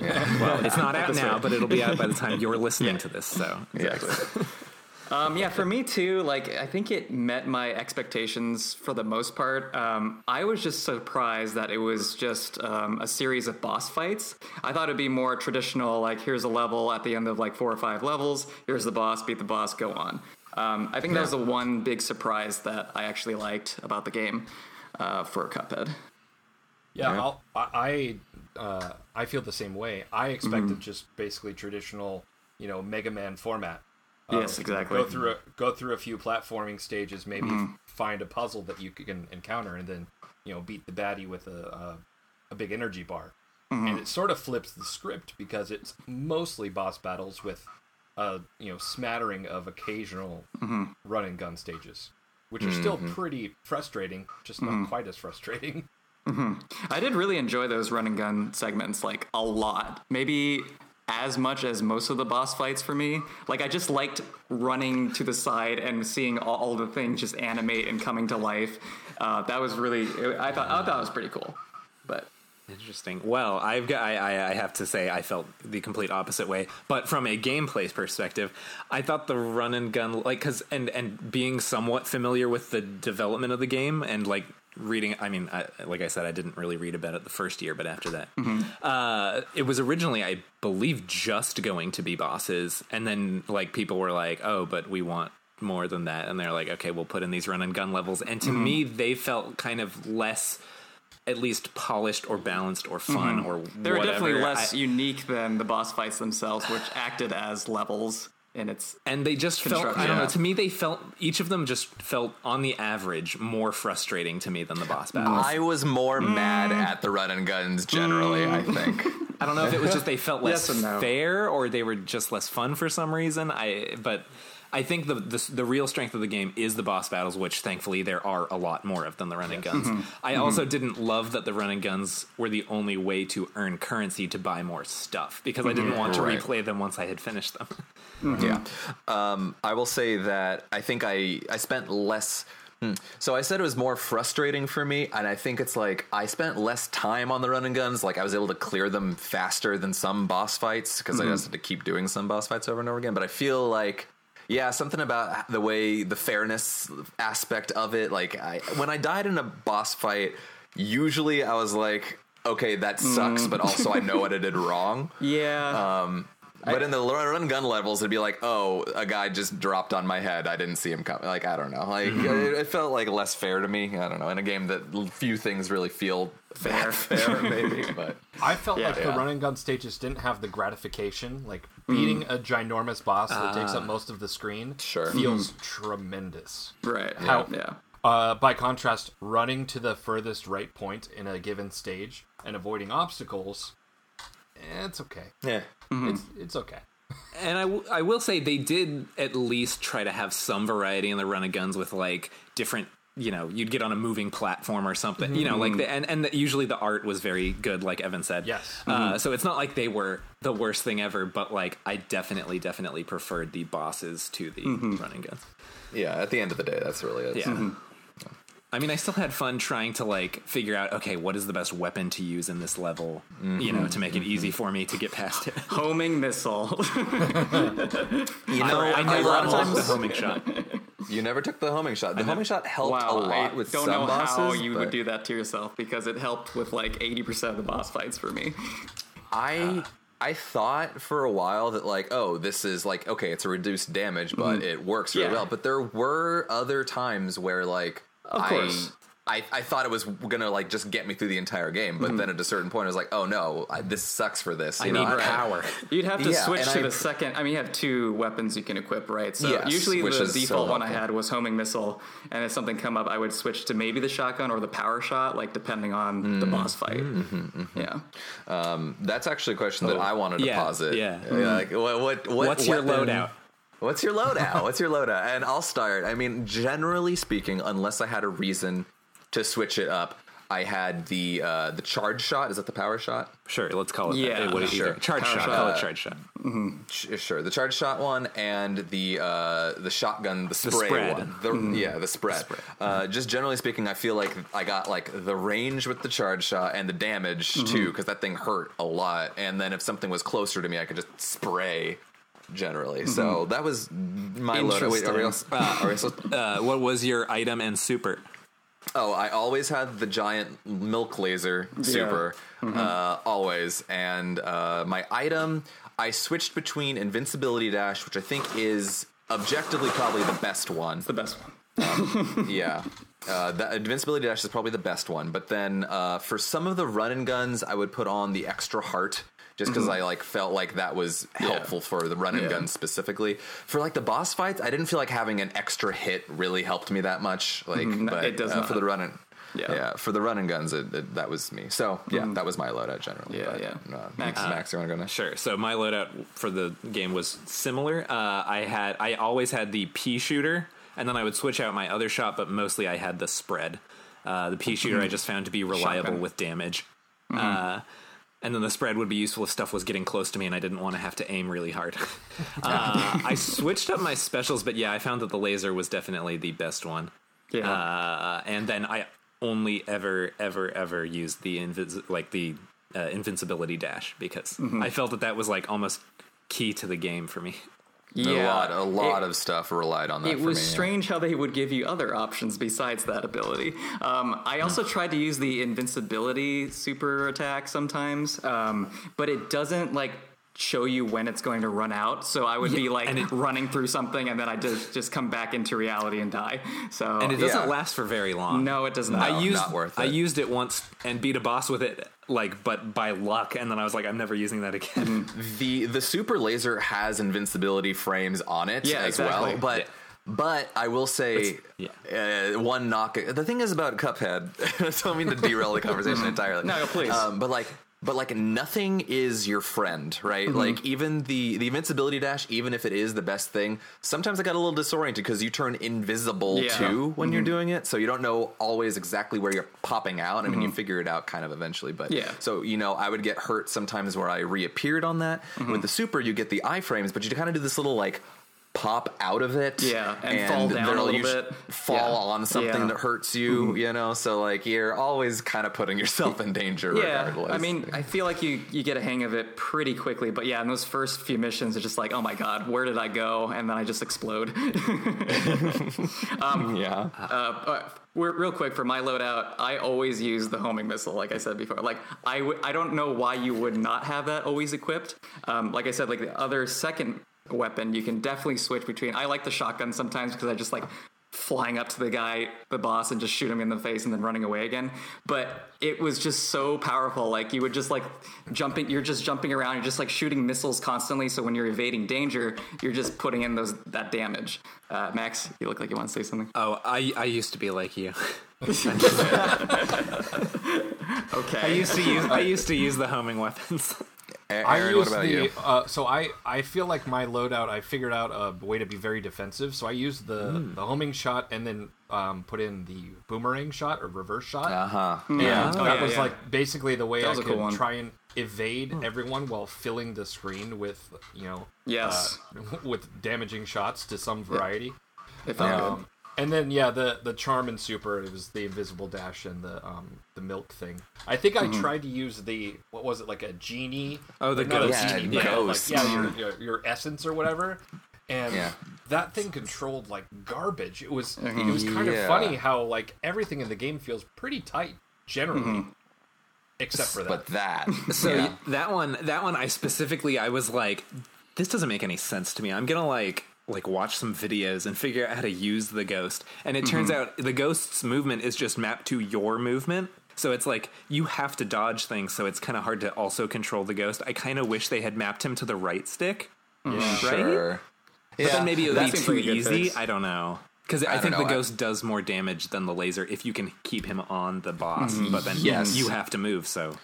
yeah. It's not out now, but it'll be out by the time you're listening to this. So Exactly. Um, yeah, for me too. Like, I think it met my expectations for the most part. Um, I was just surprised that it was just um, a series of boss fights. I thought it'd be more traditional. Like, here's a level at the end of like four or five levels. Here's the boss. Beat the boss. Go on. Um, I think that was the one big surprise that I actually liked about the game uh, for Cuphead. Yeah, Yeah. I'll, I I, uh, I feel the same way. I expected just basically traditional, you know, Mega Man format. Um, yes, of exactly. Go through a go through a few platforming stages, maybe mm-hmm. find a puzzle that you can encounter, and then you know beat the baddie with a a, a big energy bar. Mm-hmm. And it sort of flips the script because it's mostly boss battles with a you know smattering of occasional mm-hmm. run and gun stages, which are still pretty frustrating, just not quite as frustrating. I did really enjoy those run and gun segments like a lot. Maybe as much as most of the boss fights for me. Like I just liked running to the side and seeing all, all the things just animate and coming to life. Uh, that was really I thought I thought it was pretty cool. But Interesting. Well, I've got. I, I, I have to say, I felt the complete opposite way. But from a gameplay perspective, I thought the run and gun, like, because and and being somewhat familiar with the development of the game and like reading. I mean, I, like I said, I didn't really read about it the first year, but after that, mm-hmm. uh, it was originally, I believe, just going to be bosses, and then like people were like, "Oh, but we want." More than that, and they're like, okay, we'll put in these run and gun levels. And to mm-hmm. me, they felt kind of less at least polished or balanced or fun mm-hmm. or they were whatever. definitely less I- unique than the boss fights themselves, which acted as levels in its and they just felt I don't know, to me they felt each of them just felt on the average more frustrating to me than the boss battles. I was more mad Mm. at the run and guns generally, I think. I don't know if it was just they felt less Yes no. fair or they were just less fun for some reason. I but I think the, the the real strength of the game is the boss battles, which thankfully there are a lot more of than the running and guns. Mm-hmm. I also didn't love that the running guns were the only way to earn currency to buy more stuff because I didn't want to Right. replay them once I had finished them. Yeah. Um, I will say that I think I, I spent less. hmm. So I said it was more frustrating for me, and I think it's like I spent less time on the running guns. Like I was able to clear them faster than some boss fights because I just had to keep doing some boss fights over and over again. But I feel like. Yeah, something about the way the fairness aspect of it. Like, I, when I died in a boss fight, usually I was like, okay, that sucks, mm. but also I know what I did wrong. yeah. Um, But in the run gun levels, it'd be like, oh, a guy just dropped on my head. I didn't see him come. Like, I don't know. Like, mm-hmm. it, it felt like less fair to me. I don't know. In a game that few things really feel fair, fair maybe. But I felt Yeah. like the run and gun stages didn't have the gratification. Like beating mm. a ginormous boss that takes up ah. most of the screen Sure. feels mm. tremendous. right. How- yeah. Uh, by contrast, running to the furthest right point in a given stage and avoiding obstacles, it's okay. yeah, mm-hmm. It's it's okay. And I, w- I will say they did at least try to have some variety in the run of guns with like different you know you'd get on a moving platform or something you know like mm-hmm. the, and and the, usually the art was very good like Evan said Yes. uh, mm-hmm. so it's not like they were the worst thing ever but like I definitely definitely preferred the bosses to the running guns yeah. At the end of the day, that's really it. yeah I mean, I still had fun trying to like figure out, okay, what is the best weapon to use in this level, you know, to make it easy for me to get past it. Homing missile. You know, I, I a never lot of unlocked the homing shot. you never took the homing shot. The homing shot helped wow, a lot I with don't some know how you would do that to yourself because it helped with like 80% of the boss fights for me. I I thought for a while that like, oh, this is like okay, it's a reduced damage, but it works really Mm-hmm. Yeah. well. But there were other times where like Of I, course. I I thought it was gonna like just get me through the entire game, but then at a certain point, I was like, oh no, I, this sucks for this. I You need know, I- power. You'd have to Yeah, switch to I- the second. I mean, you have two weapons you can equip, right? So Yes, usually which the is so default one I had was homing missile, and if something come up, I would switch to maybe the shotgun or the power shot, like depending on the Mm. boss fight. Mm-hmm, Yeah. That's actually a question that I wanted to yeah, posit. yeah. Like, what, what, what What's your weapon- loadout? What's your loadout? What's your loadout? And I'll start. I mean, generally speaking, unless I had a reason to switch it up, I had the uh, the charge shot. Is that the power shot? Sure, let's call it Yeah, that. What, sure. Charge Power shot. shot. Call it charge shot. Sh- Sure, the charge shot one and the uh, the shotgun, the spray spread. one. The, Yeah, the spread. Uh, just generally speaking, I feel like I got like the range with the charge shot and the damage too, because that thing hurt a lot. And then if something was closer to me, I could just spray. Generally, so that was my loadout. Wait, are we also, are we also Uh, what was your item and super? Oh, I always had the giant milk laser super, uh, always. And uh, my item, I switched between invincibility dash, which I think is objectively probably the best one. The best one. yeah. Uh, the invincibility dash is probably the best one, but then uh, for some of the run and guns, I would put on the extra heart just because I like felt like that was helpful for the run and Yeah. gun specifically. For like the boss fights, I didn't feel like having an extra hit really helped me that much. Like, no, but it does uh, for the run and Yeah. yeah. for the run and guns, it, it, that was me. So yeah, that was my loadout generally. Yeah, but, yeah. Uh, Max. Max, Max, you want to go next? Sure. So my loadout for the game was similar. Uh, I had I always had the pea shooter, and then I would switch out my other shot, but mostly I had the spread. Uh, the pea shooter I just found to be reliable Shotgun. with damage. Uh, and then the spread would be useful if stuff was getting close to me and I didn't want to have to aim really hard. uh, I switched up my specials, but yeah, I found that the laser was definitely the best one. Yeah. Uh, and then I only ever, ever, ever used the invis- like the uh, invincibility dash because Mm-hmm. I felt that that was like almost key to the game for me. A lot, a lot It- of stuff relied on that. It for was me, yeah. strange how they would give you other options besides that ability. Um, I also tried to use the invincibility super attack sometimes, um, but it doesn't like show you when it's going to run out. So I would be like it- running through something, and then I just just come back into reality and die. So And it doesn't Yeah. last for very long. no, it does not. I used not worth I it. used it once and beat a boss with it, like, but by luck. And then I was like, I'm never using that again. the the super laser has invincibility frames on it Yeah, as exactly. well but Yeah. but I will say yeah. uh, one knock the thing is about Cuphead I don't mean to derail the conversation entirely No, please. um, but like but like nothing is your friend right Mm-hmm. like even the the invincibility dash even if it is the best thing sometimes I got a little disoriented because you turn invisible Yeah. too when you're doing it so you don't know always exactly where you're popping out I mean you figure it out kind of eventually but Yeah. so you know, I would get hurt sometimes where I reappeared on that. Mm-hmm. With the super, you get the iframes, but you kind of do this little like pop out of it, Yeah, and fall down a little bit. fall Yeah. on something Yeah. Mm-hmm. that hurts you. You know, so like you're always kind of putting yourself in danger. Yeah, regardless. I mean, I feel like you you get a hang of it pretty quickly, but yeah, in those first few missions, it's just like, oh my god, where did I go? And then I just explode. yeah, Uh, uh, real quick for my loadout, I always use the homing missile. Like I said before, like I w- I don't know why you would not have that always equipped. Um, like I said, like the other second weapon, you can definitely switch between. I like the shotgun sometimes because I just like flying up to the guy, the boss, and just shoot him in the face and then running away again. But it was just so powerful. Like you would just like jumping, you're just jumping around, you're just like shooting missiles constantly. So when you're evading danger, you're just putting in those that damage. Uh, Max, you look like you want to say something. oh, I, I used to be like you. Okay. I used to use I used to use the homing weapons. Aaron, I what use about the you? uh, so I I feel like my loadout I figured out a way to be very defensive. So I used the Hmm. the homing shot and then um, put in the boomerang shot or reverse shot. Uh huh. Yeah, Oh, that yeah, was yeah. like basically the way I was a could cool try and evade everyone while filling the screen with you know Yes. uh, with damaging shots to some variety. It felt Um, And then yeah, the the charm and super it was the invisible dash and the um the milk thing. I think I tried to use the what was it like a genie? Oh, the Like, not a ghost. genie, Yeah, but, like, yeah, your, your your essence or whatever. And Yeah. that thing controlled like garbage. It was it was kind Yeah. of funny how like everything in the game feels pretty tight generally, Mm-hmm. except for that. But that. So yeah. that one, that one, I specifically, I was like, this doesn't make any sense to me. I'm gonna like like watch some videos and figure out how to use the ghost. And it turns mm-hmm. out the ghost's movement is just mapped to your movement. So it's like you have to dodge things, so it's kind of hard to also control the ghost. I kind of wish they had mapped him to the right stick, mm, right? Sure. But then maybe it would be too like a good easy. fix. I don't know. Because I, don't think know. the I- ghost does more damage than the laser if you can keep him on the boss. Mm-hmm. But then Yes. you have to move. So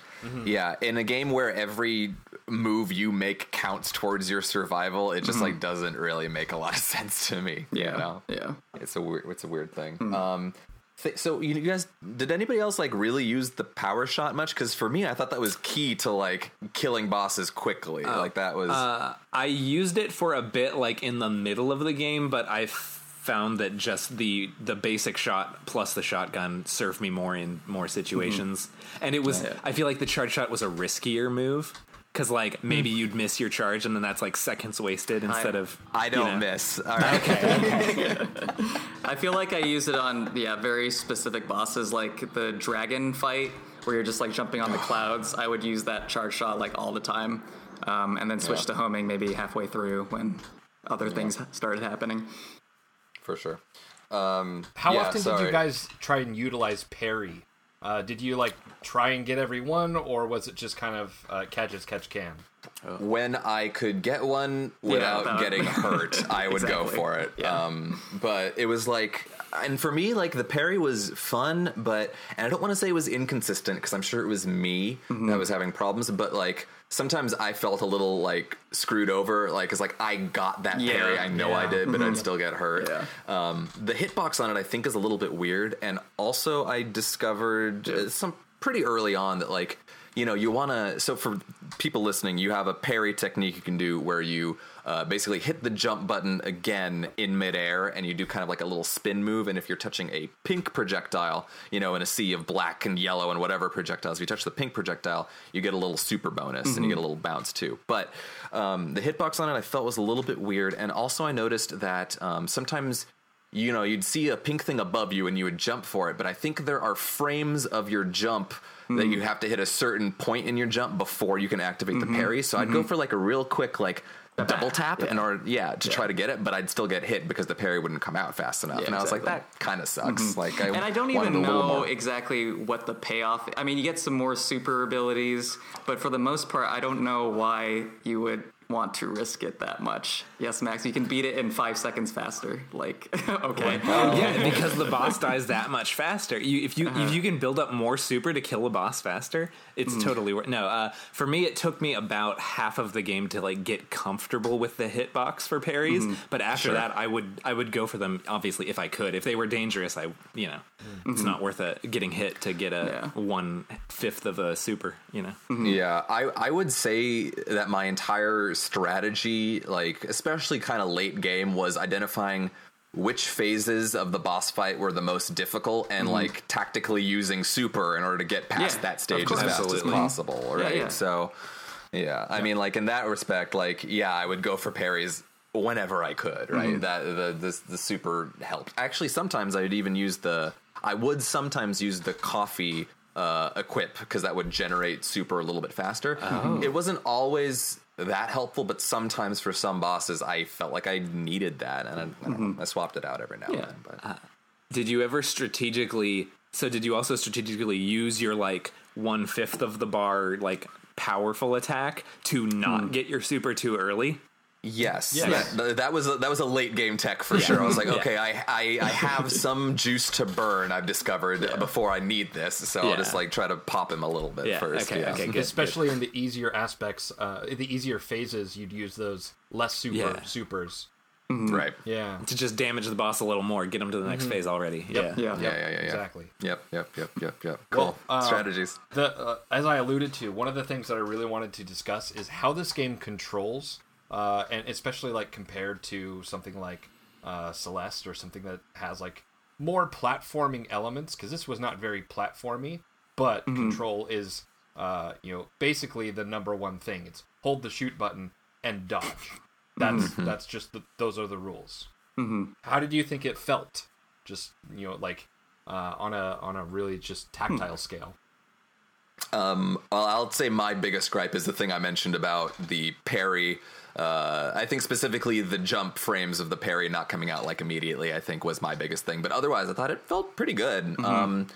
Yeah, in a game where every move you make counts towards your survival, it just like doesn't really make a lot of sense to me. Yeah. you know? Yeah. it's a weird, it's a weird thing. Um, th- so you guys, did anybody else like really use the power shot much? Because for me, I thought that was key to like killing bosses quickly. like that was. Uh, I used it for a bit, like in the middle of the game, but I found that just the the basic shot plus the shotgun served me more in more situations. And it was, Yeah. I feel like the charge shot was a riskier move because like maybe you'd miss your charge and then that's like seconds wasted instead of I don't know. miss. All right. I feel like I use it on yeah very specific bosses like the dragon fight where you're just like jumping on the clouds. I would use that charge shot like all the time, um, and then switch Yeah. to homing maybe halfway through when other things started happening. For sure. Um, How yeah, often did you guys try and utilize parry? Uh, did you like try and get every one, or was it just kind of uh, catch as catch can? when I could get one without without- getting hurt, I would go for it. Yeah. Um, but it was like, and for me, like the parry was fun, but and I don't want to say it was inconsistent because I'm sure it was me Mm-hmm. that was having problems. But like sometimes I felt a little like screwed over, like it's like I got that Yeah, parry, I know I did, but I'd still get hurt. Yeah. Um, the hitbox on it, I think, is a little bit weird, and also I discovered uh, some pretty early on that like you know you want to so for people listening you have a parry technique you can do where you uh, basically hit the jump button again in midair and you do kind of like a little spin move. And if you're touching a pink projectile you know in a sea of black and yellow and whatever projectiles if you touch the pink projectile you get a little super bonus and you get a little bounce too. But um, the hitbox on it i felt was a little bit weird. And also i noticed that um, sometimes you know, you'd see a pink thing above you and you would jump for it, but I think there are frames of your jump that hmm. you have to hit a certain point in your jump before you can activate the mm-hmm. parry. So I'd go mm-hmm. for like a real quick like double tap in order yeah, to try to get it, but I'd still get hit because the parry wouldn't come out fast enough. Yeah, and I was like that kind of sucks. Mm-hmm. Like I And I don't even know exactly what the payoff. I mean, you get some more super abilities, but for the most part, I don't know why you would want to risk it that much. Yes, Max, you can beat it in five seconds faster. Like, okay, yeah, because the boss dies that much faster. You, if you Uh-huh. if you can build up more super to kill a boss faster, it's Mm. totally worth. No, uh, for me, it took me about half of the game to like get comfortable with the hitbox for parries. Mm-hmm. But after that, I would I would go for them. Obviously, if I could, if they were dangerous, I you know, it's not worth it getting hit to get a Mm-hmm. Yeah. one fifth of a super. You know, Yeah, I, I would say that my entire strategy, like especially kind of late game, was identifying which phases of the boss fight were the most difficult and like tactically using super in order to get past. Yeah, that stage as fast as possible, right? yeah. So, yeah, I mean, like in that respect, like yeah, I would go for parries whenever I could, right? Mm-hmm. That the, the the super helped. Actually, sometimes I would even use the. I would sometimes use the coffee uh, equip because that would generate super a little bit faster. Oh. It wasn't always that helpful, but sometimes for some bosses, I felt like I needed that, and I, know, I swapped it out every now Mm-hmm. Yeah. and then. But did you ever strategically? So did you also strategically use your like one fifth of the bar like powerful attack to not Hmm. get your super too early? Yes, Yes. That, that was a, that was a late game tech for sure. I was like, Yeah. okay, I, I I have some juice to burn. I've discovered before I need this, so I'll just like try to pop him a little bit Yeah, first. okay, yeah. okay, good. Especially in the easier aspects, uh, the easier phases, you'd use those less super Yeah. supers. Right. Yeah, to just damage the boss a little more, get him to the next phase already. Yeah. Mm-hmm. yeah, Yeah, yeah, yeah, yeah. exactly. Yep, yep, yep, yep, yep. Cool Well, uh, strategies. The uh, as I alluded to, one of the things that I really wanted to discuss is how this game controls, uh, and especially like compared to something like uh, Celeste or something that has like more platforming elements because this was not very platformy, but control is uh, you know basically the number one thing. It's hold the shoot button and dodge. That's that's just the, those are the rules. How did you think it felt? Just you know like uh, on a on a really just tactile scale. Um, Well, I'll say my biggest gripe is the thing I mentioned about the parry. Uh, I think specifically the jump frames of the parry not coming out like immediately. I think was my biggest thing. But otherwise, I thought it felt pretty good. Um,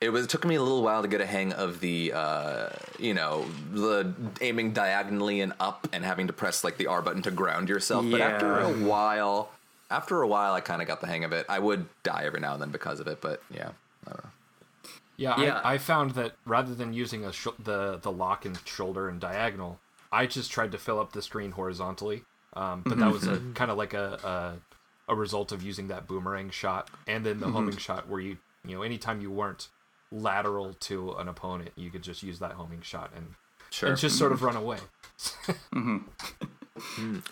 it was it took me a little while to get a hang of the uh, you know the aiming diagonally and up and having to press like the R button to ground yourself. But after a while, after a while, I kind of got the hang of it. I would die every now and then because of it, but yeah. I don't know. Yeah, Yeah. I, I found that rather than using a sh- the the lock and shoulder and diagonal, I just tried to fill up the screen horizontally. Um, but that was a kind of like a, a a result of using that boomerang shot and then the homing shot where you you know anytime you weren't lateral to an opponent, you could just use that homing shot and Sure. and just sort of run away.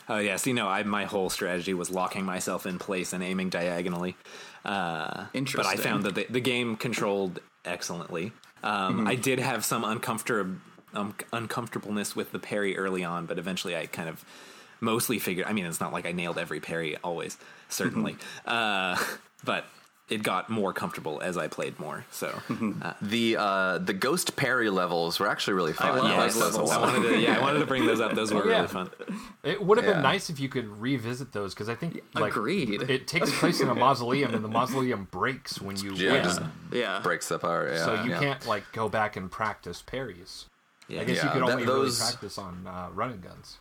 Oh yeah, see, no, I my whole strategy was locking myself in place and aiming diagonally. Uh, But I found that the, the game controlled excellently. Um, I did have some uncomfortable um, uncomfortableness with the parry early on, but eventually I kind of mostly figured. I mean, it's not like I nailed every parry always, certainly, uh, but it got more comfortable as I played more. So uh, The uh, the ghost parry levels were actually really fun. I liked those those levels. I wanted to, yeah, I wanted to bring those up. Those were yeah. really fun. It would have Yeah. been nice if you could revisit those because I think like Agreed. it takes place in a mausoleum and the mausoleum breaks when you Yeah. win. Just Yeah. breaks apart. Yeah, so you yeah. can't like go back and practice parries. Yeah. I guess you Yeah, could that- only those- really practice on uh, running guns.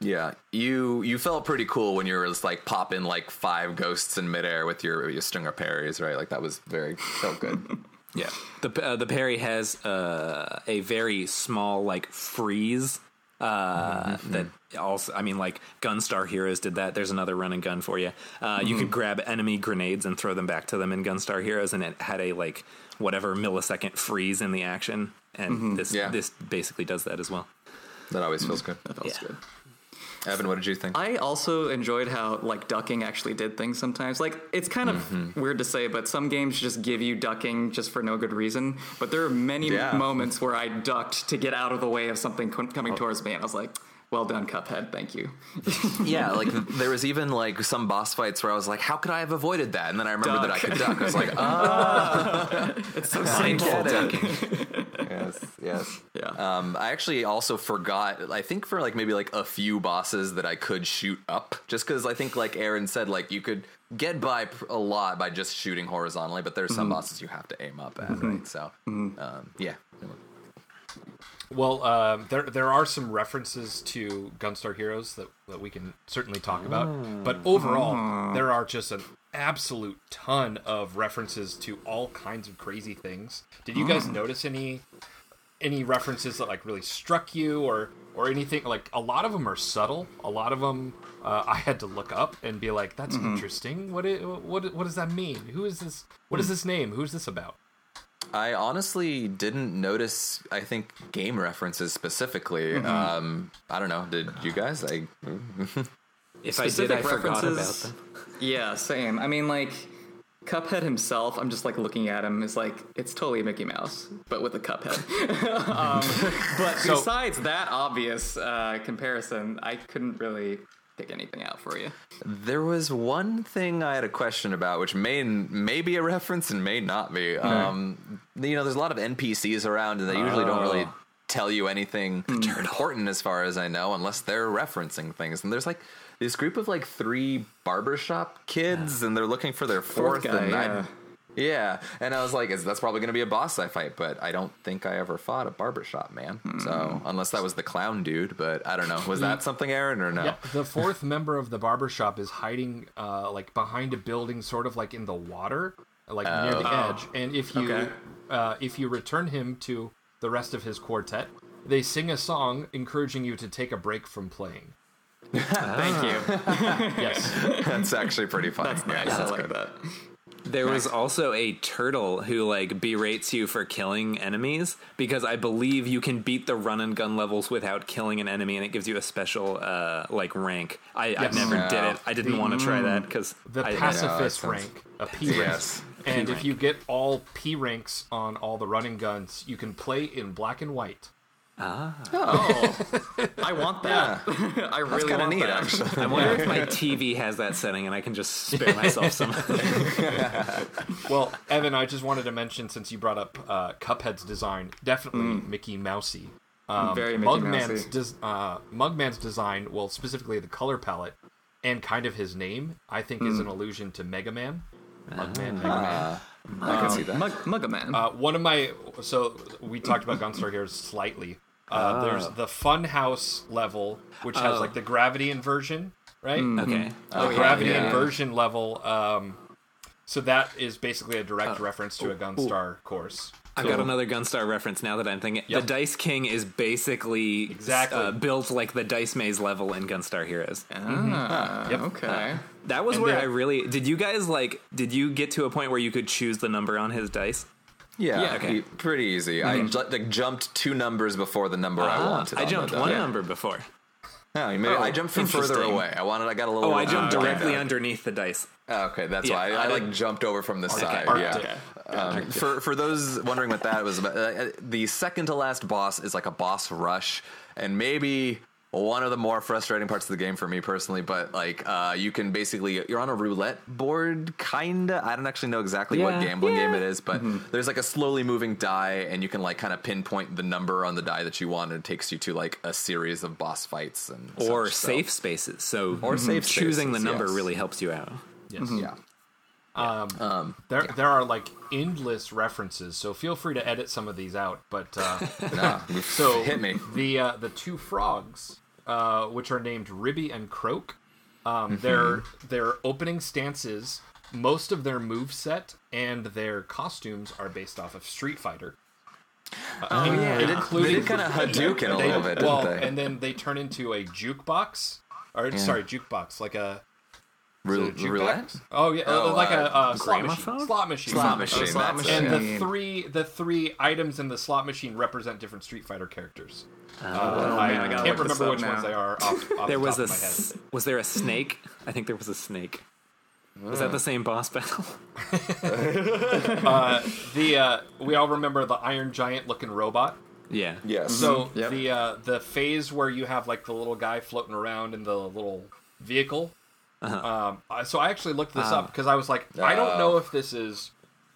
Yeah, you you felt pretty cool when you were just like popping like five ghosts in midair with your your stinger parries, right? Like that was very felt good. Yeah, the uh, the parry has uh, a very small like freeze. Uh, that also, I mean, like Gunstar Heroes did that. There's another run and gun for you. Uh, You could grab enemy grenades and throw them back to them in Gunstar Heroes, and it had a like whatever millisecond freeze in the action. And this Yeah. this basically does that as well. that always feels good. That feels Yeah. good. Evan, what did you think? I also enjoyed how like ducking actually did things sometimes. Like it's kind of Mm-hmm. weird to say, but some games just give you ducking just for no good reason. But there are many Yeah. moments where I ducked to get out of the way of something co- coming Oh. towards me, and I was like, "Well done, Cuphead. Thank you." yeah, like there was even like some boss fights where I was like, how could I have avoided that? And then I remembered that I could duck. I was like, oh, It's so I simple. get it. yes, yes. Yeah. Um, I actually also forgot. I think for like maybe like a few bosses that I could shoot up, just because I think like Aaron said, like you could get by a lot by just shooting horizontally, but there's some bosses you have to aim up at, right? So, um, yeah. Well, um, there there are some references to Gunstar Heroes that, that we can certainly talk about, but overall, there are just an absolute ton of references to all kinds of crazy things. Did you guys notice any any references that like really struck you, or or anything like a lot of them are subtle. A lot of them uh, I had to look up and be like, "That's interesting. What it, what what does that mean? Who is this? What is this name? Who's this about?" I honestly didn't notice. I think game references specifically. Um, I don't know. Did you guys? I If I did, I forgot about them. Yeah, same. I mean, like Cuphead himself. I'm just like looking at him. Is like it's totally Mickey Mouse, but with a Cuphead. um, but So- besides that obvious uh, comparison, I couldn't really pick anything out for you. There was one thing I had a question about, which may may be a reference and may not be. Um, you know, there's a lot of NPCs around, and they usually don't really tell you anything important, as far as I know, unless they're referencing things. And there's like this group of like three barbershop kids, and they're looking for their fourth. guy, and I- yeah. and I was like, that's probably going to be a boss I fight, but I don't think I ever fought a barbershop man. So unless that was the clown dude, but I don't know. Was that something, Aaron, or no? Yeah, the fourth member of the barbershop is hiding uh, like behind a building, sort of like in the water, like near the edge. And if you Okay. uh, if you return him to the rest of his quartet, they sing a song encouraging you to take a break from playing. Thank you. Yes, That's actually pretty fun. That's nice. Yeah, I like that. There was also a turtle who like berates you for killing enemies because I believe you can beat the run and gun levels without killing an enemy, and it gives you a special uh, like rank. I, I Yes. never Yeah. did it. I didn't want to try that because The I, pacifist sounds- rank, a P rank. Yes. And P if you get all P ranks on all the running guns, you can play in black and white. Oh, I want that. I really kind want neat, that. actually. I wonder if my TV has that setting and I can just spare myself some. Well, Evan, I just wanted to mention since you brought up uh, Cuphead's design, definitely Mickey Mousy. Um, Very Mickey Mugman's des- uh, Mugman's design, well, specifically the color palette and kind of his name, I think is an allusion to Mega Man. Mugman, Mega Man. I can see that. Mug, Mugga Man. Uh, one of my so we talked about Gunstar Heroes slightly. Uh, There's the Funhouse level, which has Oh. like the gravity inversion, right? Okay. The gravity yeah. inversion level. Um, so that is basically a direct reference to a Gunstar course. I've got another Gunstar reference now that I'm thinking. Yep. The Dice King is basically Exactly. uh, built like the Dice Maze level in Gunstar Heroes. ah, Yep. okay. That was And where I really did. You guys like? Did you get to a point where you could choose the number on his dice? Yeah, Yeah, okay. pretty easy. I ju- like jumped two numbers before the number I wanted. I jumped the one die. number before. No, you may- I jumped from further away. I wanted. I got a little. Oh, I jumped uh, directly down. underneath the dice. Oh, okay, that's Yeah, why I, I I, like jumped over from the side. Arctic. Yeah. Um, for for those wondering what that was about, uh, the second to last boss is like a boss rush, and maybe one of the more frustrating parts of the game for me personally. But like, uh, you can basically you're on a roulette board, kinda. I don't actually know exactly what Yeah. gambling game it is, but mm-hmm. there's like a slowly moving die, and you can like kind of pinpoint the number on the die that you want, and it takes you to like a series of boss fights and Or such, so- safe spaces. So Or mm-hmm. safe choosing the number yes. really helps you out. Yes. Mm-hmm. Yeah. There, there are like endless references, so feel free to edit some of these out. But uh, No, so hit me. The uh, the two frogs, uh, which are named Ribby and Croak, Mm-hmm. um, their their opening stances, most of their move set and their costumes are based off of Street Fighter. Oh yeah, they did, including- they did kind of Hadouken a little bit, well, didn't they? and then they turn into a jukebox, or sorry, jukebox, like a Rou- jukebox? roulette. Oh yeah, Oh, like a uh, uh, slot machine. Slot machine. Slot machine. slot machine. And the three the three items in the slot machine represent different Street Fighter characters. uh, Oh, I, I can't remember which now. ones they are off, off There the was top a of my head. s- was there a snake? I think there was a snake. Was that the same boss battle? The uh, we all remember the Iron Giant looking robot. yeah. Yes. So Yep. the uh, the phase where you have like the little guy floating around in the little vehicle. Um, so I actually looked this up because I was like, I don't know if this is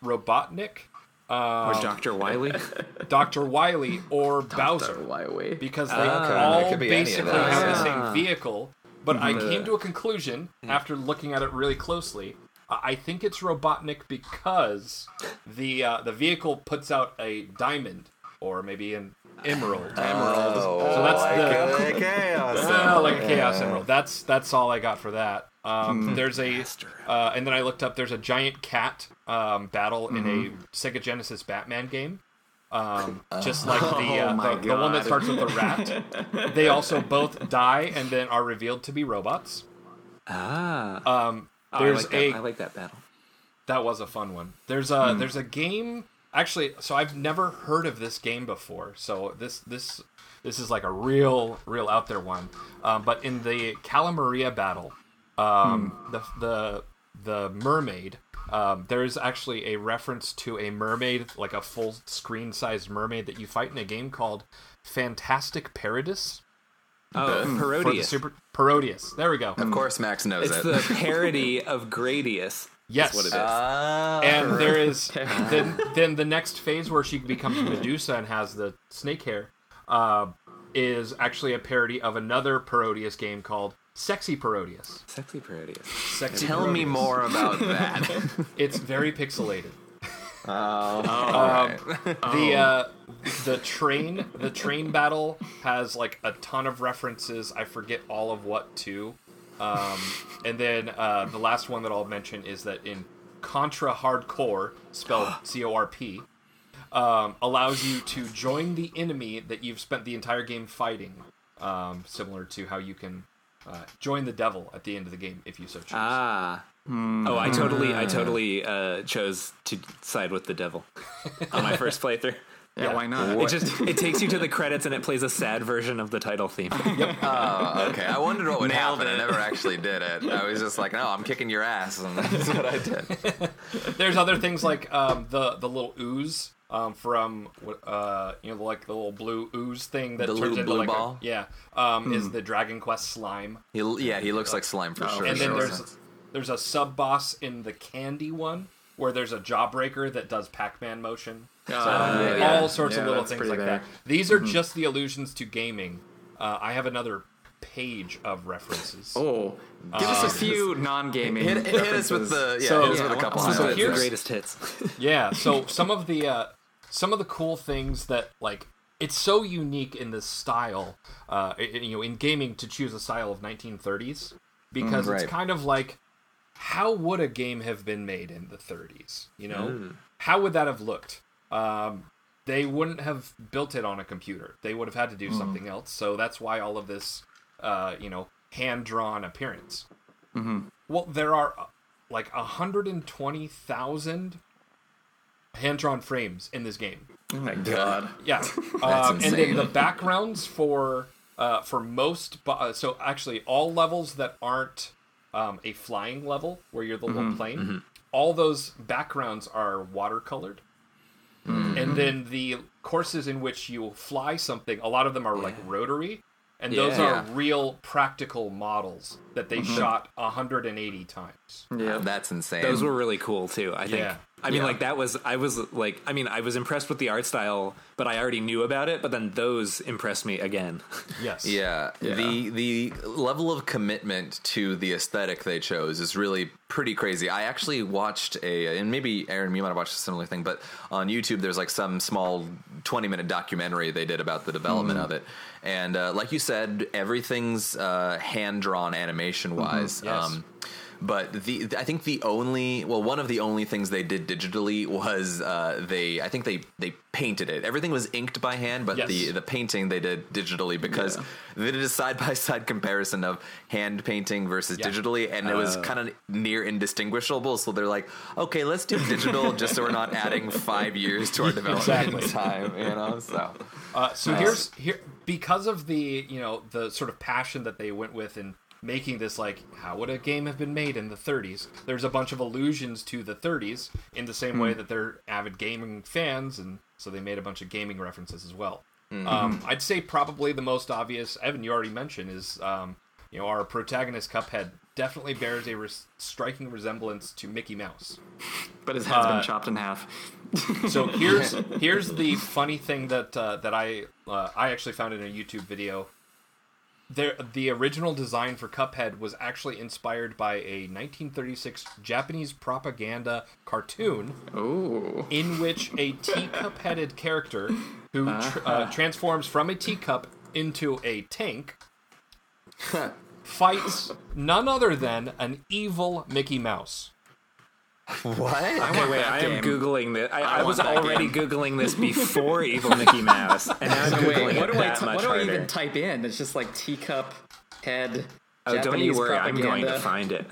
Robotnik, Or Dr. Wily? Doctor Wily, or Bowser. Why wait? because they Okay, all could be any of basically those. have the Ah. same vehicle. But I came to a conclusion after looking at it really closely. I I think it's Robotnik because the uh, the vehicle puts out a diamond or maybe an emerald. emerald. Oh, So that's like the- a chaos. Uh, like a chaos emerald. That's that's all I got for that. Um, there's a uh, and then I looked up. There's a giant cat um, battle in a Sega Genesis Batman game. Um, just like the, uh, my the the one that starts with the rat. they also both die and then are revealed to be robots. Ah. Um, Oh, I there's like, that. a I like that battle. that was a fun one. There's a there's a game actually. So I've never heard of this game before. So this this this is like a real real out there one. Um, but in the Cala Maria battle, um, the the the mermaid. Um, there is actually a reference to a mermaid, like a full screen sized mermaid that you fight in a game called Fantastic Parodius. Oh, For the Parodius. Super Parodius. There we go. Of course, Max knows It's it. the parody of Gradius. Yes. what it is. Ah, and there is then then the next phase where she becomes Medusa and has the snake hair uh, is actually a parody of another Parodius game called Sexy Parodius. Sexy Parodius. Sexy Tell me more about that. It's very pixelated. oh, The uh, the train the train battle has like a ton of references. I forget all of what to. Um, and then uh, the last one that I'll mention is that in Contra Hard Corps, spelled C O R P, um, allows you to join the enemy that you've spent the entire game fighting. Um, similar to how you can uh, join the devil at the end of the game if you so choose. Ah. Oh, I totally, I totally uh, chose to side with the devil on my first playthrough. Yeah, Yeah. why not? It just it takes you to the credits and it plays a sad version of the title theme. Oh, okay. I wondered what would Nailed happen. I never actually did it. I was just like, no, I'm kicking your ass, and that's what I did. There's other things like um, the the little ooze um, from uh, you know like the little blue ooze thing that The turns little into blue like ball? A, yeah um, is the Dragon Quest slime. He, yeah, he looks like slime for Oh, sure. and then sure. there's there's a sub boss in the candy one where there's a jawbreaker that does Pac-Man motion. So, Uh, all yeah. sorts Yeah, of little things like there. that. These are just the allusions to gaming. Uh, I have another page of references. Oh, give us a few non-gaming. hit, hit, hit us with the yeah, So- hit us Yeah, with a couple so so highlights. the here's- greatest hits. Yeah, so some of the uh, some of the cool things that like it's so unique in this style, uh, you know, in gaming to choose a style of 1930s because Mm, right. it's kind of like how would a game have been made in the 30s? You know, how would that have looked? Um, they wouldn't have built it on a computer. They would have had to do something else. So that's why all of this, uh, you know, hand drawn appearance. Mm-hmm. Well, there are uh, like 120,000 hand drawn frames in this game. Oh my god. Yeah, um, and then the backgrounds for uh, for most, bo- uh, so actually all levels that aren't um, a flying level where you're the little plane, all those backgrounds are watercolored. And then the courses in which you fly something, a lot of them are like rotary, and those Yeah. are real practical models that they shot 180 times. Yeah. That's insane. Those were really cool too. I think. Yeah. I mean, Yeah. like that was I was like I mean I was impressed with the art style, but I already knew about it. But then those impressed me again. Yes. Yeah, Yeah. the the level of commitment to the aesthetic they chose is really pretty crazy. I actually watched a, and maybe Aaron, you might have watched a similar thing, but on YouTube there's like some small 20 minute documentary they did about the development Mm. of it, and uh, like you said, everything's uh, hand drawn animation wise. Yes. But the I think the only well one of the only things they did digitally was uh, they I think they they painted it. Everything was inked by hand, but Yes. the the painting they did digitally because Yeah. they did a side by side comparison of hand painting versus Yeah. digitally, and it was kind of near indistinguishable. So they're like, okay, let's do digital just so we're not adding five years to our development Exactly. time, you know. So Uh, so here's here because of the you know the sort of passion that they went with in making this like how would a game have been made in the 30s there's a bunch of allusions to the 30s in the same way that they're avid gaming fans and so they made a bunch of gaming references as well um, i'd say probably the most obvious evan you already mentioned is um, you know our protagonist cuphead definitely bears a res- striking resemblance to mickey mouse But his head's Uh, been chopped in half. so here's here's the funny thing that uh, that I uh, I actually found in a YouTube video. There, the original design for Cuphead was actually inspired by a 1936 Japanese propaganda cartoon Ooh. in which a teacup-headed character who tr- uh, transforms from a teacup into a tank fights none other than an evil Mickey Mouse. What? Okay, want wait, that I am googling this. I, I, want was that already googling this before Evil Mickey Mouse, and now I'm googling Wait, it what do I that t- much what do I even type in? It's just like teacup head. oh, don't you Japanese worry, I'm going to find it.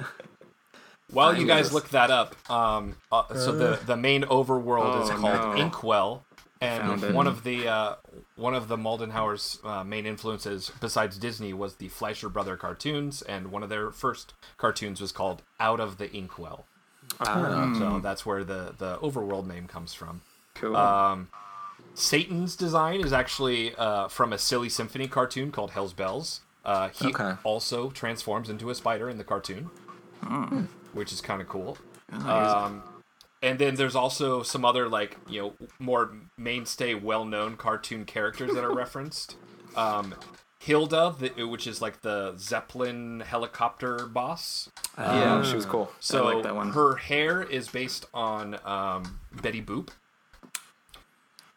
While you guys this. look that up, um, uh, so the the main overworld is Oh, called no. Inkwell, Found and it. one of the uh, one of the Moldenhauer's uh, main influences besides Disney was the Fleischer Brother cartoons, and one of their first cartoons was called Out of the Inkwell. So that's where the the overworld name comes from. Cool. Um, Satan's design is actually uh, from a silly symphony cartoon called Hell's Bells. Uh, he Okay. also transforms into a spider in the cartoon, which is kind of cool. Um, and then there's also some other like you know more mainstay, well-known cartoon characters that are referenced. Um, Hilda, the, which is like the Zeppelin helicopter boss. yeah, she was cool. So like that one. her hair is based on um, Betty Boop,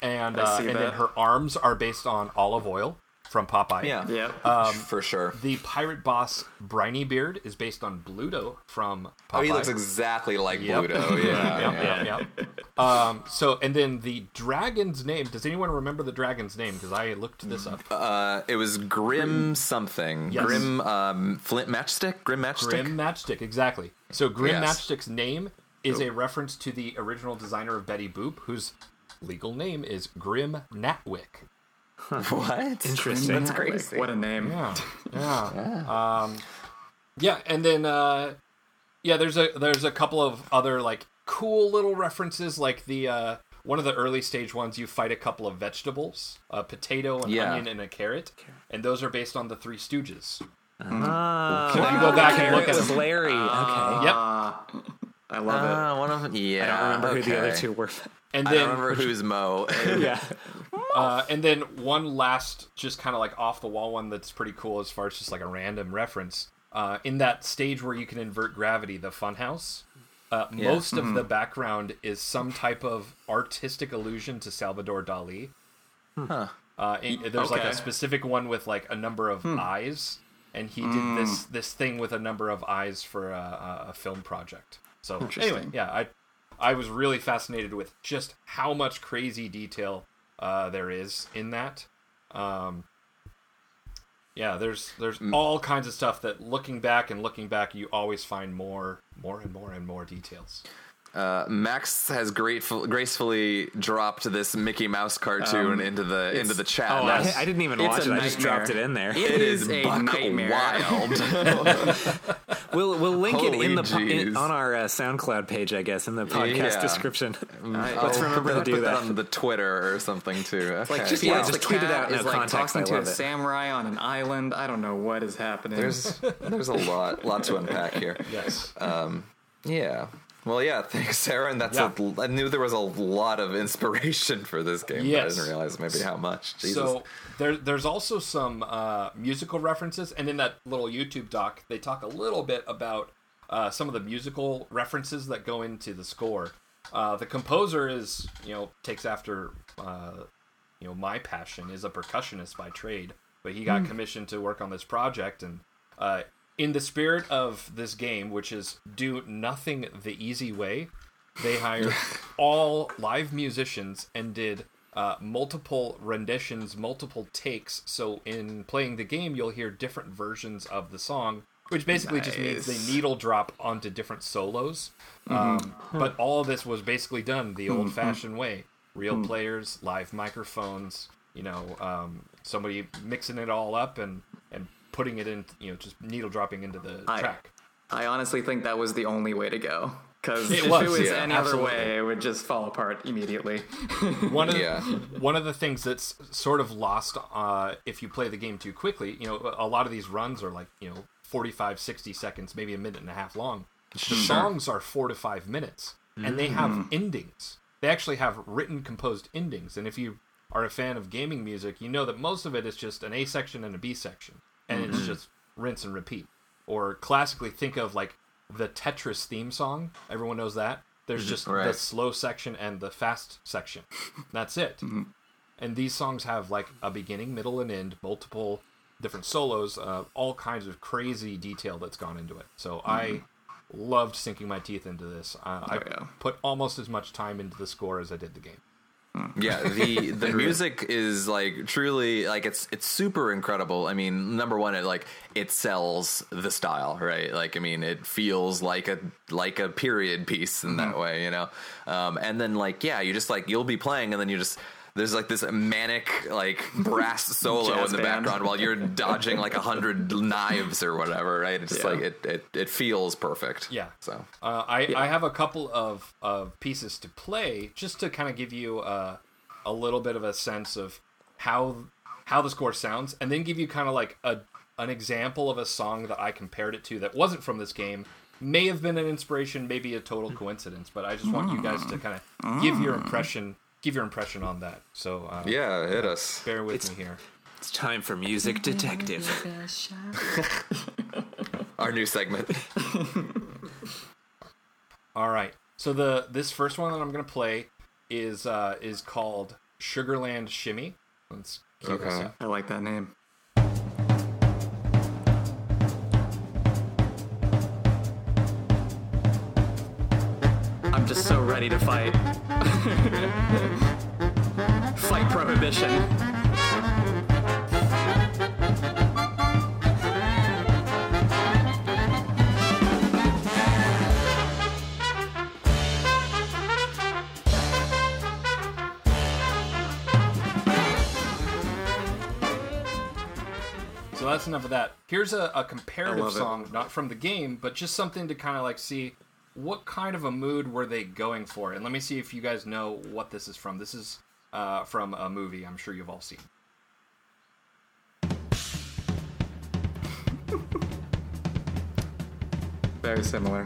and uh, and then her arms are based on Olive Oyl. From Popeye. Yeah. Yeah. for sure. The pirate boss Brineybeard is based on Bluto from Popeye. Oh, he looks exactly like Yep. Bluto. Yeah. Yep, yep, yep. Um, so, and then the dragon's name. Does anyone remember the dragon's name? Because I looked this up. Uh, it was Grim something. Yes. Grim um, Flint Matchstick. Grim Matchstick. Grim Matchstick, exactly. So Grim Yes. Matchstick's name is a reference to the original designer of Betty Boop, whose legal name is Grim Natwick. What? Interesting. That's crazy. What a name. Yeah, yeah, um, yeah. And then, uh, yeah, there's a there's a couple of other like cool little references, like the uh, one of the early stage ones. You fight a couple of vegetables, a potato, an Yeah. onion, and a carrot, and those are based on the Three Stooges. Ah, So if you go back and look at was them, Larry. okay. yep. Ah, I love it. Uh, one of them. Yeah. I don't remember who the other two were. And I then don't remember who's Moe. yeah. Uh, and then one last, just kind of like off the wall one that's pretty cool as far as just like a random reference. Uh, in that stage where you can invert gravity, the funhouse, uh, most of the background is some type of artistic allusion to Salvador Dali. Huh. Uh, and there's like a specific one with like a number of eyes, and he did this this thing with a number of eyes for a, a- a film project. So anyway, yeah, I I was really fascinated with just how much crazy detail uh, there is in that. Um, yeah, there's there's all kinds of stuff that looking back and looking back, you always find more, more and more and more details. Uh, Max has grateful, gracefully dropped this Mickey Mouse cartoon into the into the chat. Oh, I, I didn't even It's watch a it. I just dropped it in there. it is, a buck nightmare. wild. We'll we'll link it in the po- in, on our uh, SoundCloud page, I guess, in the podcast Yeah. description. I- Let's I'll remember put to do put that. on the Twitter or something too. Okay. Like just Yeah, watch just tweet it cat out, no is like context, talking I to a it. samurai on an island. I don't know what is happening. there's there's a lot lot to unpack here. Yes. Um, Yeah. Well, yeah. Thanks, Sarah. And that's Yeah. a, I knew there was a lot of inspiration for this game. But I didn't realize maybe how much. Jesus. So there, there's also some uh, musical references, and in that little YouTube doc, they talk a little bit about uh, some of the musical references that go into the score. Uh, the composer is, you know, takes after, uh, you know, my passion is a percussionist by trade, but he got commissioned to work on this project, and uh, in the spirit of this game, which is do nothing the easy way, they hired all live musicians and did uh, multiple renditions, multiple takes. So in playing the game, you'll hear different versions of the song, which basically just means Nice. they needle drop onto different solos. Um, but all of this was basically done the old-fashioned way: real players, live microphones. You know, um, somebody mixing it all up and putting it in. You know, just needle dropping into the I- track. I honestly think that was the only way to go. Because It if was, it was yeah, any absolutely. other way, it would just fall apart immediately. one of Yeah. one of the things that's sort of lost uh, if you play the game too quickly you know a lot of these runs are like you know 45 60 seconds maybe a minute and a half long the songs are four to five minutes and they have endings they actually have written composed endings and if you are a fan of gaming music you know that most of it is just an a section and a b section and it's just rinse and repeat. Or classically think of like the tetris theme song. Everyone knows that. There's just the slow section and the fast section. That's it. And these songs have like a beginning middle and end multiple different solos uh, all kinds of crazy detail that's gone into it. So i loved sinking my teeth into this. Uh, i Oh, yeah. put almost as much time into the score as i did the game yeah the the music is like truly like it's it's super incredible. I mean number one it like it sells the style right? Like i mean it feels like a like a period piece in that way you know? Um and then like yeah you just like you'll be playing and then you just there's like this manic like brass solo in the band. background while you're dodging like a hundred knives or whatever right it's just Yeah. like it, it it feels perfect Yeah. so Uh, I, I have a couple of, of pieces to play just to kind of give you uh, a little bit of a sense of how how the score sounds, and then give you kind of like a an example of a song that I compared it to that wasn't from this game. May have been an inspiration, maybe a total coincidence, but I just want you guys to kind of give your impression give your impression on that. So uh, yeah hit us bear with me here. It's time for Music Detective. our new segment All right. So the this first one that I'm gonna play is uh, is called Sugarland Shimmy. Let's cue Okay. I like that name. Just so ready to fight. fight prohibition. So that's enough of that. Here's a, a comparative love it. song, not from the game, but just something to kind of like see what kind of a mood were they going for. And let me see if you guys know what this is from. This is uh, from a movie I'm sure you've all seen. Very similar.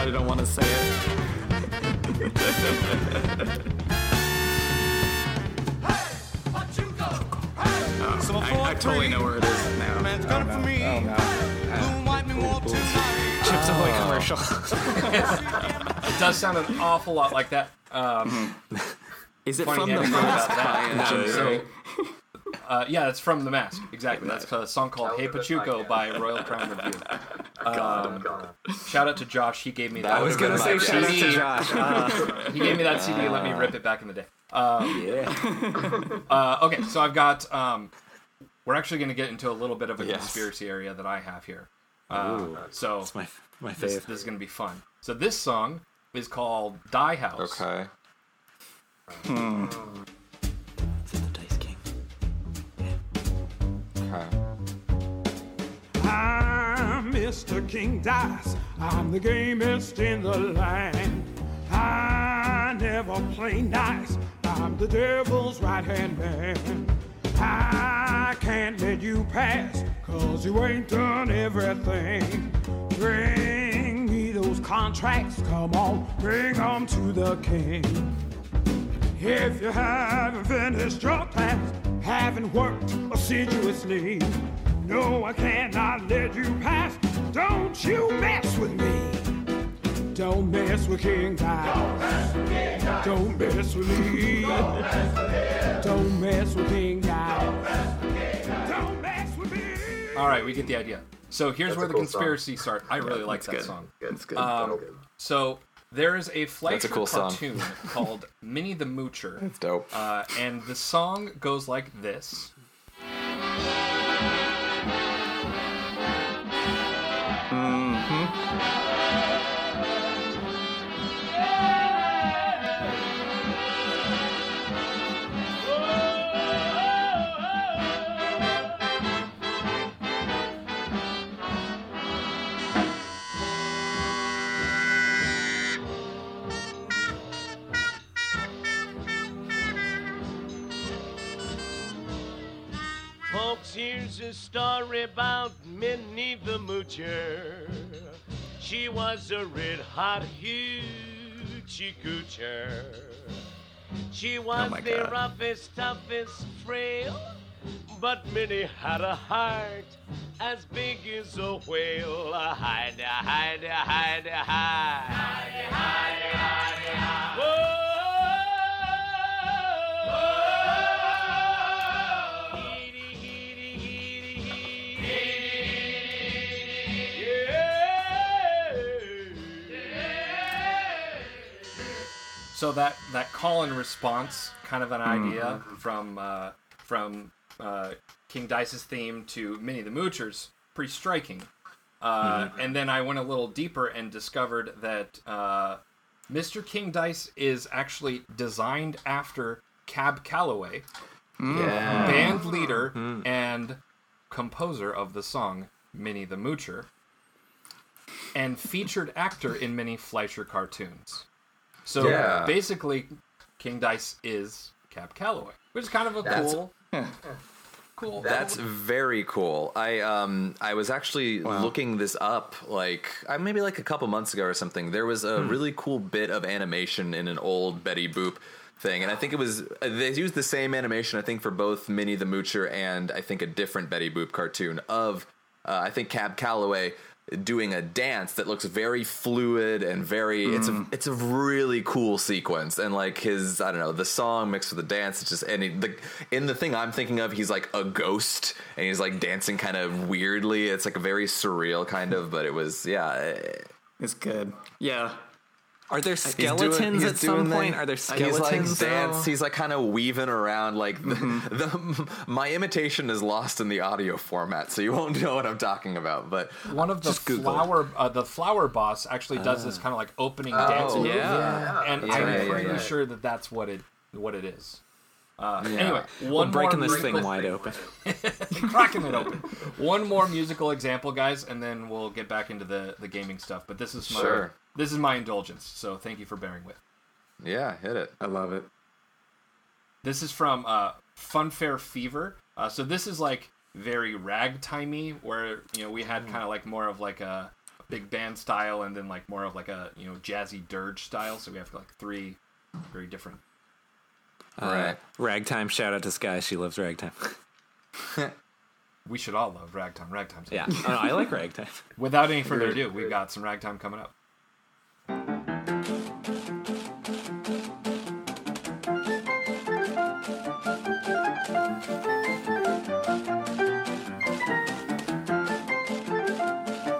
But I don't want to say it. I, I totally know where it is now. Man's gunning for me. Oh no. Blue, white, me. Chips Ahoy commercial. It does sound an awful lot like that. Um, Is it from the anecdote about mask that. by uh, Jim So, Carrey? Uh, yeah, it's from The Mask. Exactly. That's a song called "Hey Pachuco" by Royal Crown Revue. Um, shout out to Josh. He gave me that. I was gonna say shout out to CD. Josh. He gave me that CD and let me rip it back in the day. Um, Yeah. uh, okay, so I've got. Um, we're actually going to get into a little bit of a Yes. conspiracy area that I have here. Uh, so My my this, this is going to be fun. So this song is called "Die House." Okay. Is I'm Mr. King Dice. I'm the gamest in the land. I never play nice. I'm the devil's right hand man. I can't let you pass, cause you ain't done everything. Bring me those contracts, come on, bring 'em to the king. If you haven't finished your class, haven't worked assiduously, no, I cannot let you pass. Don't you mess with me. Don't mess with King Dice. Don't mess with me. Don't mess with King Dice. Don't mess with me. All right, we get the idea. So here's where the cool conspiracy starts. I really like that good. song. It's good. Um, good. So there is a Fleischer cool cartoon called Minnie the Moocher, It's dope. uh, and the song goes like this. Here's a story about Minnie the Moocher. She was a red hot hoochie coocher. She oh was my the God. roughest, toughest frail, but Minnie had a heart as big as a whale. Hide, hide, hide, hide. Hide, hide, hide, hide. So that that call and response, kind of an idea Mm-hmm. from uh, from uh, King Dice's theme to Minnie the Moochers, pretty striking. Uh, Mm-hmm. And then I went a little deeper and discovered that uh, Mr. King Dice is actually designed after Cab Calloway, Yeah. band leader and composer of the song Minnie the Moocher, and featured actor in many Fleischer cartoons. So Yeah. basically, King Dice is Cab Calloway, which is kind of a That's- cool, cool. That's very cool. I um I was actually looking this up like uh, maybe like a couple months ago or something. There was a really cool bit of animation in an old Betty Boop thing, and I think it was uh, they used the same animation I think for both Minnie the Moocher and I think a different Betty Boop cartoon of uh, I think Cab Calloway doing a dance that looks very fluid and very it's a mm. it's a really cool sequence and like his I don't know the song mixed with the dance it's just and he, the in the thing I'm thinking of he's like a ghost and he's like dancing kind of weirdly it's like a very surreal kind of but it was yeah It's good. Yeah. Are there skeletons doing- at some doing point? the- Are there skeletons? He's skeletons? like though? dance. He's like kind of weaving around. Like the, the my imitation is lost in the audio format, so you won't know what I'm talking about. But One of the Just Google flower, uh, the flower boss actually does this kind of like opening dance move, yeah. and Yeah, I'm yeah, pretty yeah. sure that that's what it what it is. Uh, Anyway, We're one breaking more this thing musical- wide open. cracking it open. One more musical example, guys, and then we'll get back into the the gaming stuff. But this is my Sure. this is my indulgence, so thank you for bearing with. yeah, hit it. I love it. This is from uh, Funfair Fever. Uh, so this is like very ragtimey, where you know we had kind of like more of like a big band style, and then like more of like a you know jazzy dirge style. So we have like three very different. Uh, right. Ragtime. Shout out to Sky. She loves ragtime. We should all love ragtime. Ragtime. yeah, oh, no, I like ragtime. Without any further ado, we've got some ragtime coming up.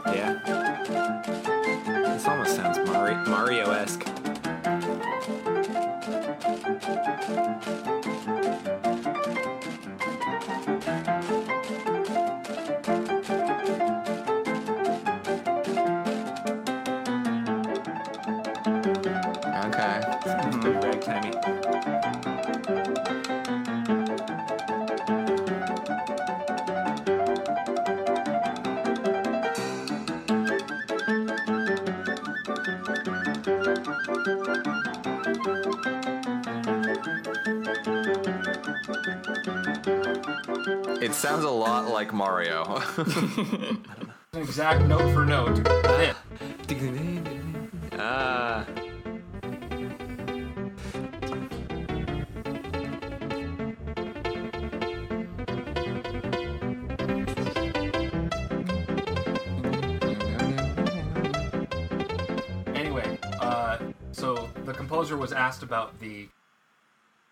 Yeah. This almost sounds Mari- Mario esque. Ragtimey. It sounds a lot like Mario. Exact note for note. asked about the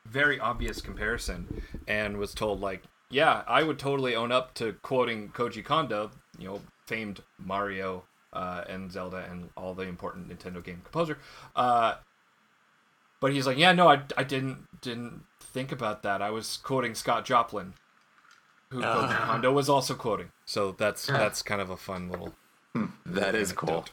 very obvious comparison and was told, like, yeah, I would totally own up to quoting Koji Kondo, you know, famed Mario uh, and Zelda and all the important Nintendo game composer. Uh, but he's like, yeah, no, I, I didn't didn't think about that. I was quoting Scott Joplin, who Koji Kondo was also quoting. So that's that's kind of a fun little that is cool.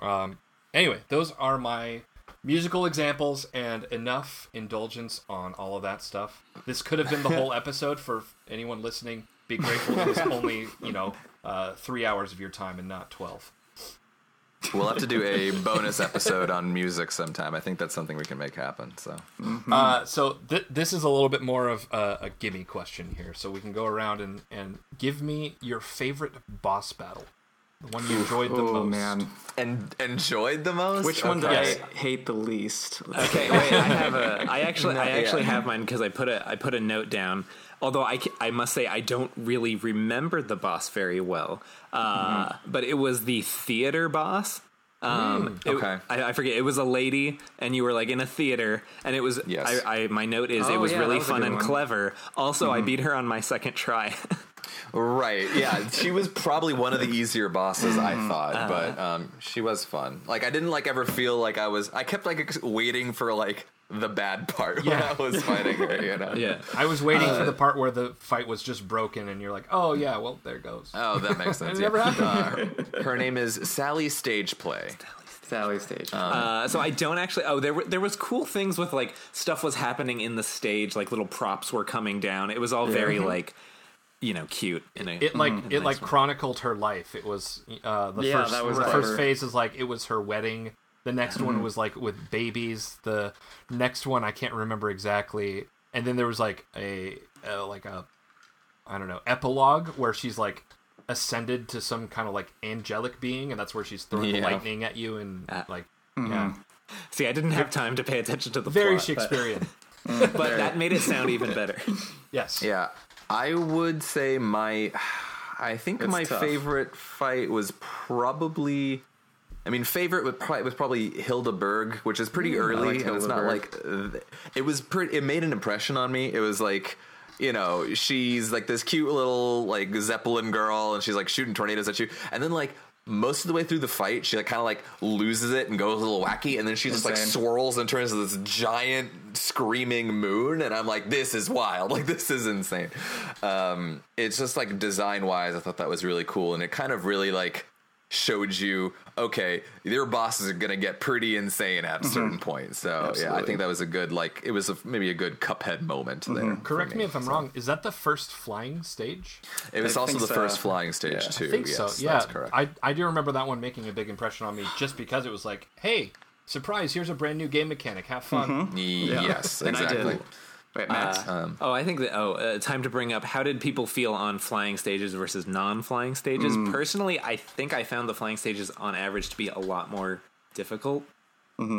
um, anyway, those are my musical examples and enough indulgence on all of that stuff. This could have been the whole episode for anyone listening. Be grateful it was only, you know, uh, three hours of your time and not 12. We'll have to do a bonus episode on music sometime. I think that's something we can make happen. So Uh, so th- this is a little bit more of a, a gimme question here. So we can go around and, and give me your favorite boss battle. The one you enjoyed the Oh most. man, and enjoyed the most. which one Okay. did I hate the least? Okay, wait. I have a. I actually, I actually yeah. have mine because I put a, I put a note down. Although I, I must say I don't really remember the boss very well. Uh, But it was the theater boss. Um, it- okay. I, I forget. It was a lady, and you were like in a theater, and it was. Yes. I, I my note is it Oh, was yeah, really was fun and one. clever. Also, I beat her on my second try. Right. Yeah. She was probably one of the easier bosses I Mm-hmm. thought, Uh-huh. but um, she was fun. Like I didn't like ever feel like I was. I kept like waiting for like the bad part Yeah. I was fighting her. You know. yeah. I was waiting for the part where the fight was just broken, and you're like, oh, yeah, well, there it goes. Oh, that makes sense. It never yeah. happened. Uh, her, her name is Sally Stageplay. Sally stage. Uh, so I don't actually. Oh, there were there was cool things with like stuff was happening in the stage, like little props were coming down. It was all very like, you know, cute. In a, it like in it nice like way. chronicled her life. It was uh, the Yeah, first that was the clever. first phase is like it was her wedding. The next one was like with babies. The next one I can't remember exactly. And then there was like a, uh like a I don't know epilogue where she's like ascended to some kind of like angelic being, and that's where she's throwing Yeah. lightning at you and Ah. like yeah, See, I didn't have time to pay attention to the very plot, but- Shakespearean. but, that made it sound even better. yes. Yeah, I would say my. I think It's my tough. favorite fight was probably. I mean, favorite was probably, was probably Hilda Berg, which is pretty early, like and it's not like uh, it was. Pretty, it made an impression on me. It was like. You know, she's like this cute little like Zeppelin girl, and she's like shooting tornadoes at you. And then like most of the way through the fight, she like kind of like loses it and goes a little wacky, and then she just like swirls and turns into this giant screaming moon. And I'm like, this is wild. Like this is insane. Um, it's just like design wise, I thought that was really cool, and it kind of really like showed you okay your bosses are gonna get pretty insane at a mm-hmm. certain point so yeah i think that was a good like it was a, maybe a good cuphead moment mm-hmm. there Correct me if I'm wrong. Is that the first flying stage? it was I also the so. first flying stage Yeah. I too I think yes so. Yeah, that's correct I I do remember that one making a big impression on me just because it was like, hey, surprise! Here's a brand new game mechanic. Have fun. Mm-hmm. yes And I exactly did. Wait, Matt. Oh, I think that. Oh, uh, time to bring up how did people feel on flying stages versus non-flying stages? Mm. Personally, I think I found the flying stages on average to be a lot more difficult. Mm-hmm.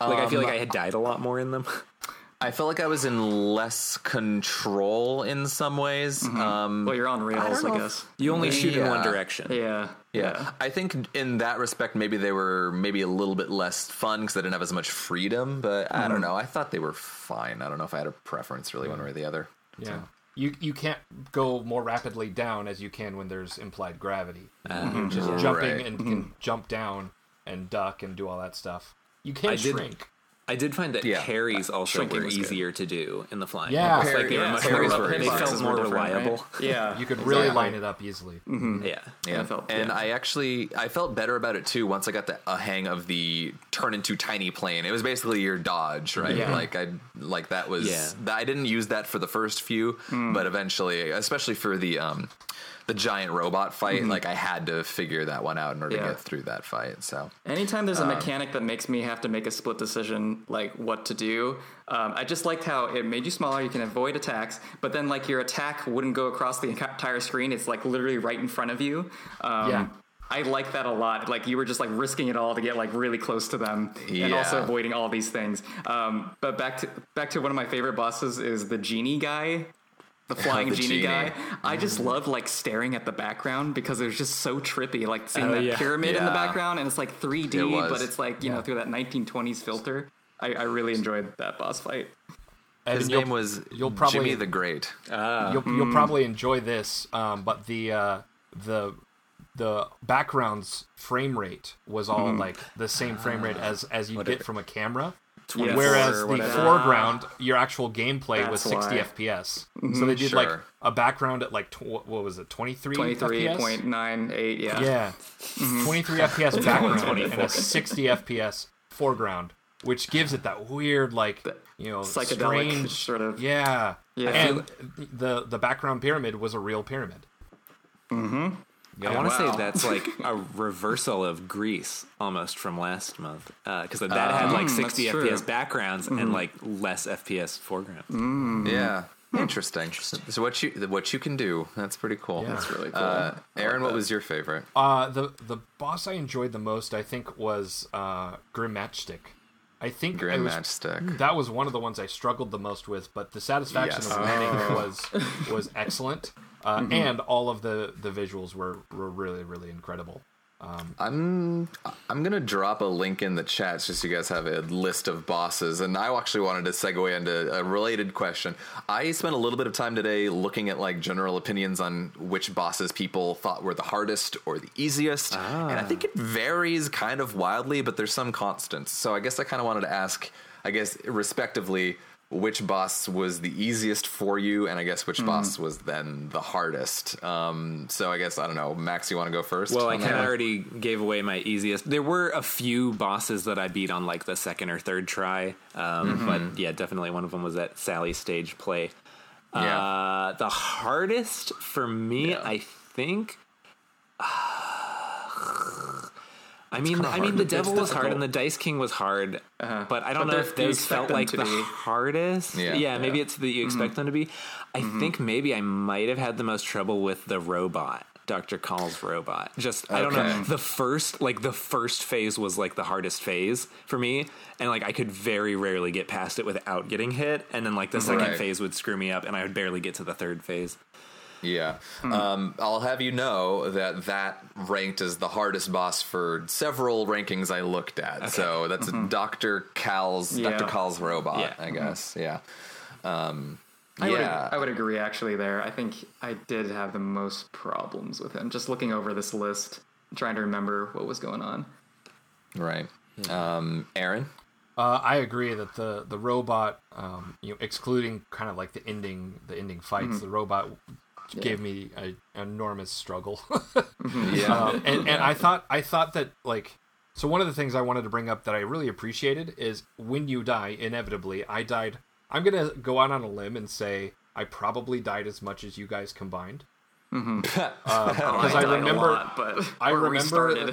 Like I feel Um, like I had died a lot more in them. i felt like i was in less control in some ways um well, you're on rails, don't I, know guess. You only shoot in one direction. Yeah. Yeah. I think in that respect, maybe they were maybe a little bit less fun because they didn't have as much freedom. But I Mm-hmm. don't know. I thought they were fine. I don't know if I had a preference really one way or the other. Yeah. You you can't go more rapidly down as you can when there's implied gravity. You're just jumping Right. and can jump down and duck and do all that stuff. You can I did- shrink. I did find that Yeah. parries also Shrinking were was good. easier to do in the flying. Yeah. It's like they were much parries more. were They felt more different, right? reliable. Yeah. You could really exactly. line it up easily. Mm-hmm. Mm-hmm. Yeah. Yeah, I felt- and yeah. I actually I felt better about it too once I got the a hang of the turn into tiny plane. It was basically your dodge, right? Yeah. Like I like that was Yeah. that- I didn't use that for the first few, mm. but eventually, especially for the um the giant robot fight, like I had to figure that one out in order Yeah. to get through that fight. So Anytime there's a mechanic that makes me have to make a split decision, like what to do, um, I just liked how it made you smaller. You can avoid attacks, but then like your attack wouldn't go across the entire screen. It's like literally right in front of you. Um, Yeah. I like that a lot. Like you were just like risking it all to get like really close to them, and also avoiding all these things. Um, but back to back to one of my favorite bosses is the genie guy. The flying the genie, genie. guy. I just mm-hmm. love like staring at the background because it was just so trippy. Like seeing Oh, that yeah. pyramid in the background, and it's like 3D, It but it's like you know through that 1920s filter. I, I really enjoyed that boss fight. Evan, his name was you'll probably- Djimmi the Great. Ah. Mm. you'll, you'll probably enjoy this, um, but the uh, the the background's frame rate was all mm. like the same frame rate ah. as as you get from a camera. Whereas the whatever. foreground, your actual gameplay was 60 why. FPS. So they did like a background at like tw- what was it, 23 23.98, yeah. Yeah, 23 FPS background and a 60 FPS foreground, which gives it that weird like you know Psychedelic strange sort of. yeah. Yeah. And the the background pyramid was a real pyramid. Mm-hmm. I want to Wow. say that's like a reversal of Gris almost from last month because that had like Mm, 60 that's true. FPS backgrounds and like less FPS foregrounds. Yeah. Interesting. So what you what you can do? That's pretty cool. Yeah. That's really cool. Uh, Aaron, what was your favorite? Uh, the the boss I enjoyed the most, I think, was uh, Grim Matchstick. I think it Grim was- Matchstick. That was one of the ones I struggled the most with, but the satisfaction Yes. of winning was was excellent, uh, mm-hmm. and all of the the visuals were were really really incredible. Um, I'm I'm gonna drop a link in the chat just so you guys have a list of bosses. And I actually wanted to segue into a related question. I spent a little bit of time today looking at like general opinions on which bosses people thought were the hardest or the easiest, and I ah. think it varies kind of wildly, but there's some constants. So I guess I kind of wanted to ask, I guess respectively. Which boss was the easiest for you, and I guess which boss was then the hardest? Um, so I guess I don't know, Max. You want to go first? Well, I on kind of already gave away my easiest. There were a few bosses that I beat on like the second or third try, um, Mm-hmm. but yeah, definitely one of them was that Sally Stageplay. Yeah. Uh, the hardest for me, Yeah. I think. I mean, I mean, the devil was hard and the dice king was hard, but I don't But know if those felt like the be. hardest. Yeah. Yeah, maybe Yeah. it's that you expect them to be. I think maybe I might have had the most trouble with the robot. Dr. Kahl's robot. Just I don't know. The first like the first phase was like the hardest phase for me. And like I could very rarely get past it without getting hit. And then like the second Right. phase would screw me up and I would barely get to the third phase. Yeah. Hmm. Um, I'll have you know that that ranked as the hardest boss for several rankings I looked at. So that's Dr. Kahl's Mm-hmm. Yeah. Dr. Kahl's robot, Yeah. I guess. Yeah. Um, I would, yeah. I would agree actually there. I think I did have the most problems with him. Just looking over this list, trying to remember what was going on. right. Um, Aaron. Uh, I agree that the the robot, um, you know, excluding kind of like the ending the ending fights, the robot gave me an enormous struggle. Yeah. um, and, and I thought I thought that like so one of the things I wanted to bring up that I really appreciated is when you die inevitably I died I'm gonna go out on a limb and say I probably died as much as you guys combined because I, died a remember lot, but I remember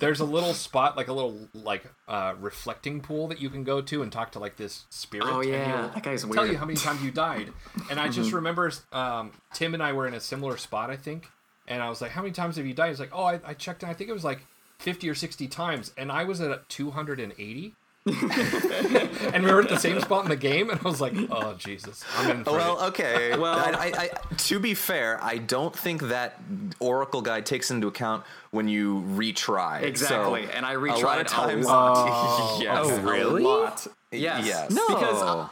there's a little spot like a little like uh, reflecting pool that you can go to and talk to like this spirit Oh, and yeah. he'll That guy's tell weird. you how many times you died. And I just remember um, Tim and I were in a similar spot I think and I was like how many times have you died? He's like oh I, I checked and I think it was like 50 or 60 times. And I was at 280 and we were at the same spot in the game and I was like oh Jesus I'm in Well, it. okay. Well- I, I, I, to be fair, I don't think that Oracle guy takes into account when you retry. Exactly, So, and I a retried lot a, of times. lot. yes. Oh, really? A lot. Yes. Yes. No. Because uh,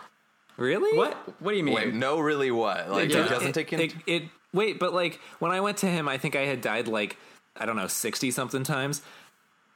Really? what? What do you mean? Wait, no, really, what? Like, Yeah. it doesn't it, take it, into. it, Wait, but like when I went to him, I think I had died like I don't know sixty something times.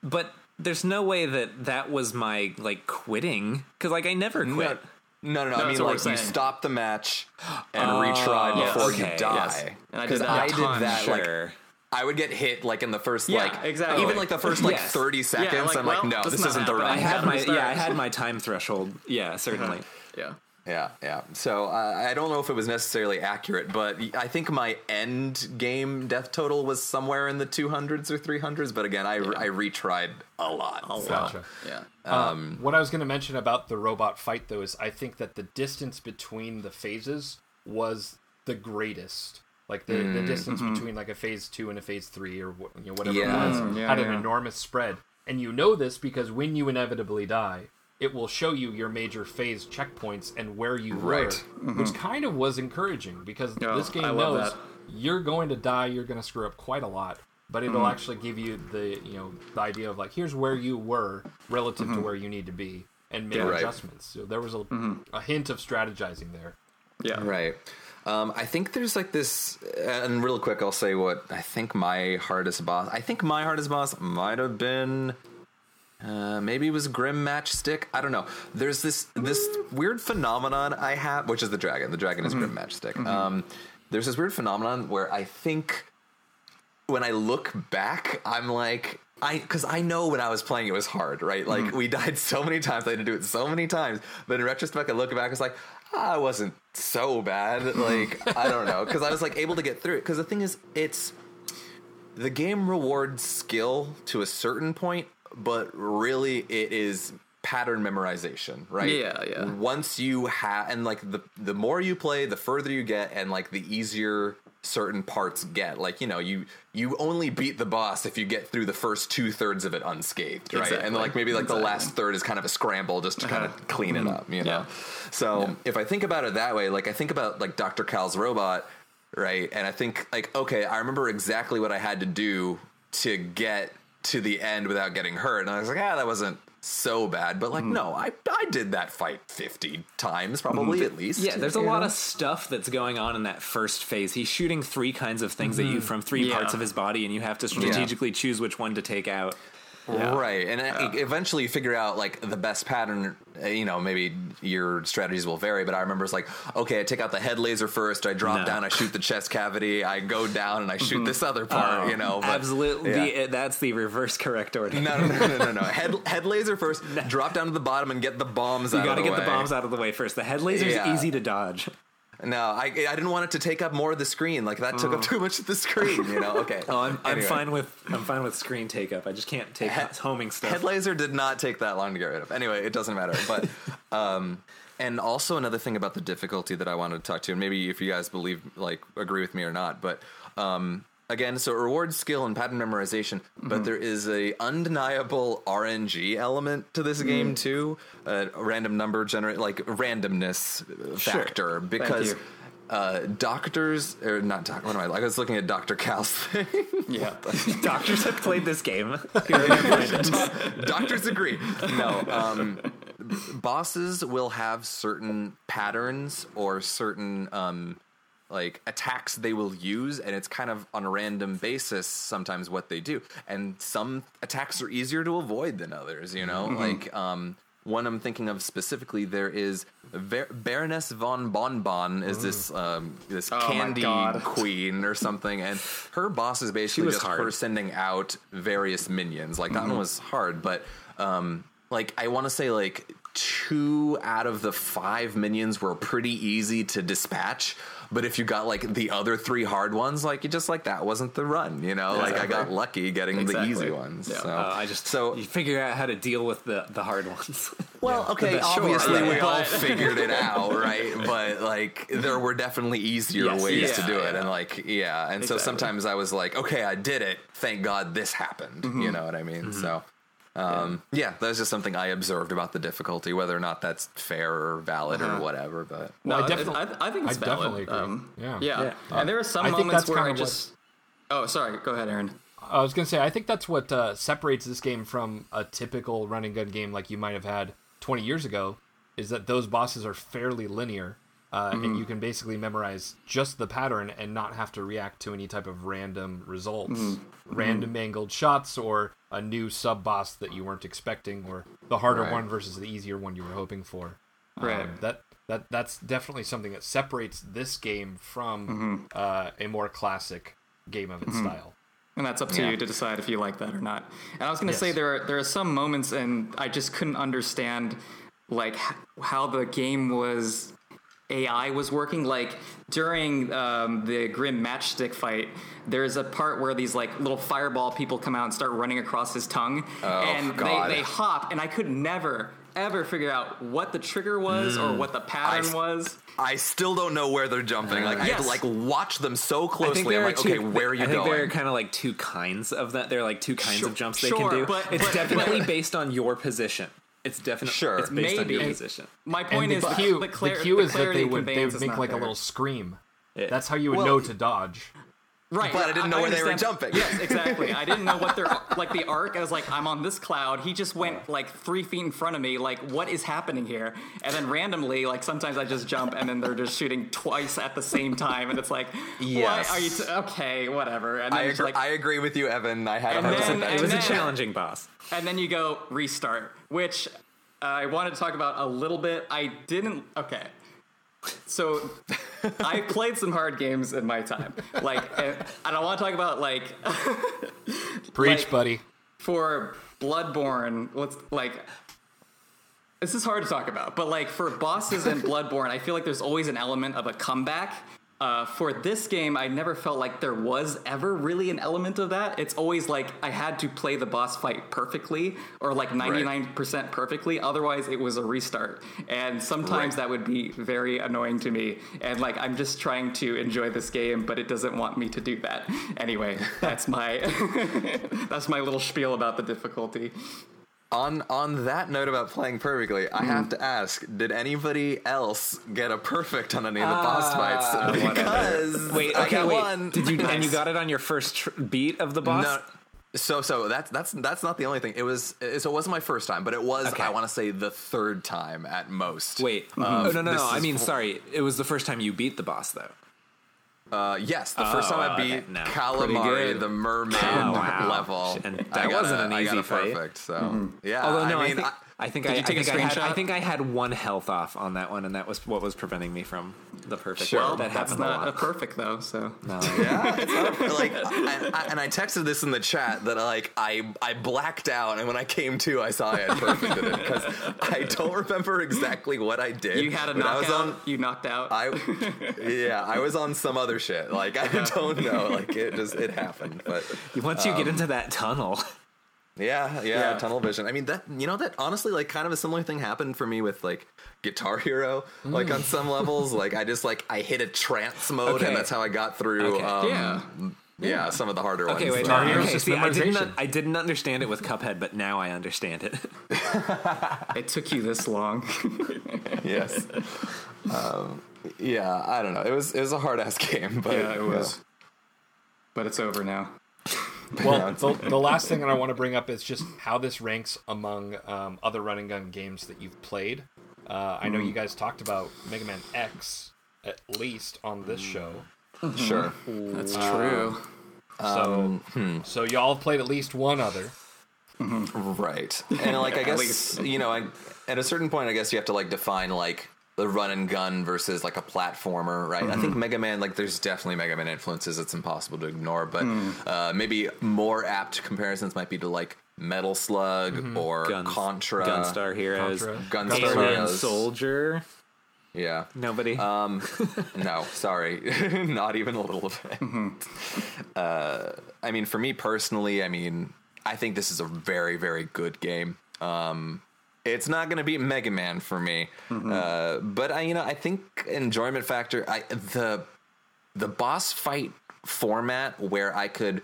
But there's no way that that was my like quitting because like I never quit. No, no, no. I mean, like you stop the match and uh, retry yes. before Okay, you die. yes. And I did that I, a did ton, that. Like, I would get hit like in the first Yeah, like exactly. even like the first like Yes. thirty seconds. like, I'm like, no, this this is not isn't the right. I had my yeah, I had my time threshold. Yeah, certainly. Uh-huh. Yeah. Yeah, yeah. So uh, I don't know if it was necessarily accurate, but I think my end game death total was somewhere in the 200s or 300s. But again, I, I retried a lot. so. Gotcha. Yeah. Um, what I was going to mention about the robot fight, though, is I think that the distance between the phases was the greatest. Like the, the distance between like a phase two and a phase three, or you know, whatever Yeah. it was, Mm, yeah, had an enormous spread. And you know this because when you inevitably die, it will show you your major phase checkpoints and where you Right. were, which mm-hmm. kind of was encouraging because Oh, this game knows that. you're going to die, you're going to screw up quite a lot, but it'll mm-hmm. actually give you the you know the idea of like here's where you were relative to mm-hmm. where you need to be and make Yeah. Right. adjustments. So there was a, a hint of strategizing there. Yeah. Right. Um, I think there's like this, and real quick, I'll say what I think my hardest boss. I think my hardest boss might have been, uh, maybe it was Grim Matchstick. I don't know. There's this this weird phenomenon I have, which is the dragon. The dragon is Grim Matchstick. Um, there's this weird phenomenon where I think when I look back, I'm like, I because I know when I was playing it was hard, right? Like we died so many times, I had to do it so many times. But in retrospect, I look back, it's like ah, I wasn't so bad. Like I don't know, because I was like able to get through it. Because the thing is, it's the game rewards skill to a certain point, but really it is pattern memorization, right? Yeah, yeah. Once you have, and like the the more you play, the further you get, and like the easier certain parts get. Like you know, you you only beat the boss if you get through the first two thirds of it unscathed, right? And like maybe like the last third is kind of a scramble just to kind of uh-huh. clean it mm-hmm. up, you know. Yeah. So if I think about it that way, like I think about like Dr. Kahl's robot, right? And I think like, okay, I remember exactly what I had to do to get to the end without getting hurt. And I was like, ah, that wasn't so bad. But like, Mm-hmm. no, I I did that fight fifty times, probably at least. Yeah, there's a you lot of stuff that's going on in that first phase. He's shooting three kinds of things at you from three Yeah. parts of his body, and you have to strategically choose which one to take out. Right, and uh, eventually you figure out like the best pattern. uh, You know, maybe your strategies will vary, but I remember it's like, okay, I take out the head laser first. I drop No. down, I shoot the chest cavity. I go down and I shoot this other part. you know, but- Absolutely, yeah. the- that's the reverse correct order. No, no, no, no, no, no. Head, head laser first. Drop down to the bottom and get the bombs You out gotta the get the bombs out of the way first. The head laser's Yeah. easy to dodge. No, I, I didn't want it to take up more of the screen. Like that took up too much of the screen. You know. Okay. Oh, I'm, I'm fine with I'm fine with screen take up. I just can't take Head- homing stuff. Head laser did not take that long to get rid of. Anyway, it doesn't matter. But um, and also another thing about the difficulty that I wanted to talk to, and maybe if you guys believe like agree with me or not, but um, again, so it rewards skill and pattern memorization, but there is a undeniable RNG element to this game too, a random number generate like randomness factor sure. because. uh, doctors or not doc. What am I? Like I was looking at Doctor Kahl's thing. Yeah. Doctors have played this game. Doctors agree. No, um, bosses will have certain patterns or certain um, like attacks they will use, and it's kind of on a random basis sometimes what they do. And some attacks are easier to avoid than others. You know, like um, one I'm thinking of specifically. There is Ver- Baroness von Bonbon is this um, this Oh candy queen or something, and her boss is basically just hard. her sending out various minions. Like that Mm-hmm. one was hard, but um, like I want to say like two out of the five minions were pretty easy to dispatch. But if you got like the other three hard ones, like you just like that wasn't the run, you know. Like I got lucky getting Exactly. the easy ones. Yeah. So Uh, I just so you figure out how to deal with the the hard ones. well, okay. best- sure, obviously, yeah, we all figured it out, right? But like, there were definitely easier Yes, ways to yeah, do it, and like, yeah. And so sometimes I was like, okay, I did it. Thank God this happened. Mm-hmm. You know what I mean? So. Um, yeah, was just something I observed about the difficulty, whether or not that's fair or valid Uh-huh. or whatever. But No, I I, definitely- I, I think it's I valid. definitely agree. Um, Yeah. yeah. Yeah. And there are some I moments where I kinda what- just. Oh, sorry. Go ahead, Aaron. I was gonna say I think that's what uh, separates this game from a typical run and gun game like you might have had 20 years ago, is that those bosses are fairly linear, uh, and you can basically memorize just the pattern and not have to react to any type of random results, random angled shots, or a new sub boss that you weren't expecting, or the harder Right. one versus the easier one you were hoping for. Right. Um, that that that's definitely something that separates this game from Mm-hmm. uh, a more classic game of its style. And that's up to Yeah. you to decide if you like that or not. And I was going to say there are, there are some moments, and I just couldn't understand like how the game was AI was working. Like during um, the Grim Matchstick fight, there's a part where these like little fireball people come out and start running across his tongue, and God. they they hop, and I could never ever figure out what the trigger was or what the pattern I- was. I still don't know where they're jumping. Like I have to like watch them so closely. I'm like, two, okay, where are you I think going? there are kind of like two kinds of that. There are like two kinds Sure- of jumps they can do. but- it's but- definitely but- based on your position. It's definitely Sure. It's based on your position. My point and is the the, cue, the, clar- the cue the is that they would they would make not like a little scream. Yeah. That's how you would Well- know to dodge. Right, But I didn't know where they were jumping. Yes, exactly. I didn't know what their like the arc. I was like, I'm on this cloud. He just went like three feet in front of me. Like, what is happening here? And then randomly, like sometimes I just jump, and then they're just shooting twice at the same time, and it's like, Yes. what are you? T- okay, whatever. And then I agree, like, I agree with you, Evan. I had And a then- hard It was a challenging boss. and then you go restart, which I wanted to talk about a little bit. I didn't. Okay. So I played some hard games in my time. Like, and I don't want to talk about like Preach, Like- buddy. for Bloodborne, let's like this is hard to talk about, but like for bosses in Bloodborne, I feel like there's always an element of a comeback. Uh, for this game, I never felt like there was ever really an element of that. It's always like I had to play the boss fight perfectly or like 99% perfectly. Otherwise, it was a restart. And sometimes Right. that would be very annoying to me. And like I'm just trying to enjoy this game, but it doesn't want me to do that. Anyway, that's my that's my little spiel about the difficulty. On on that note about playing perfectly, I Mm-hmm. have to ask: Did anybody else get a perfect on any of the boss Ah, fights? Because Wait, I okay, got wait. one. Did you and you got it on your first tr- beat of the boss? No. So so that's that's that's not the only thing. It was so it wasn't my first time, but it was Okay. I want to say the third time at most. Wait. Um, oh no no no! I mean, for- sorry. It was the first time you beat the boss though. Uh, yes, the first Oh, time I okay, beat no. Cala Maria, the mermaid Oh, wow. level, And that got wasn't a- an I got easy a fight. perfect. So yeah, Although no, I I, mean, think I- I, think Did I, you I take a think I had I think I had one health off on that one, and that was what was preventing me from the perfect. Sure. Well, that that's happened a not a perfect though. So No. yeah, it's not, like, I, I, and I texted this in the chat that like I I blacked out, and when I came to, I saw I had perfected it because I don't remember exactly what I did. you had a but I was knockout. on. you knocked out. I yeah, I was on some other shit. Like I don't know. Like it just it happened, but Once you get um, into that tunnel, yeah, yeah, Yeah. tunnel vision. I mean that you know that honestly like kind of a similar thing happened for me with like Guitar Hero. Like on some levels, like I just like I hit a trance mode, Okay. and that's how I got through. Okay. Um, yeah. yeah, some of the harder okay, ones. wait, Guitar no, Hero's okay. just See, I didn't, un- I didn't understand it with Cuphead, but now I understand it. It took you this long. yes. Um, yeah, I don't know. It was it was a hard ass game, but Yeah, it was. But it's over now. Well, the, the last thing that I want to bring up is just how this ranks among um, other run and gun games that you've played. Uh, I know you hmm. guys talked about Mega Man X at least on this show. Hmm. sure. That's um, true. So, um, hmm. so y'all have played at least one other. Mm-hmm. Right. And like I guess you know, I, at a certain point I guess you have to like define like the run and gun versus like a platformer, right? I think Mega Man like there's definitely Mega Man influences it's impossible to ignore, but uh, maybe more apt comparisons might be to like Metal Slug or Guns, Contra, Gunstar Heroes, Contra. Gunstar Alien Heroes. Soldier. Yeah. Nobody. Um, no, sorry, not even a little bit. Uh, I mean, for me personally, I mean, I think this is a very, very good game. Um, it's not going to be Mega Man for me, uh, but I, you know, I think enjoyment factor. I the the boss fight format where I could,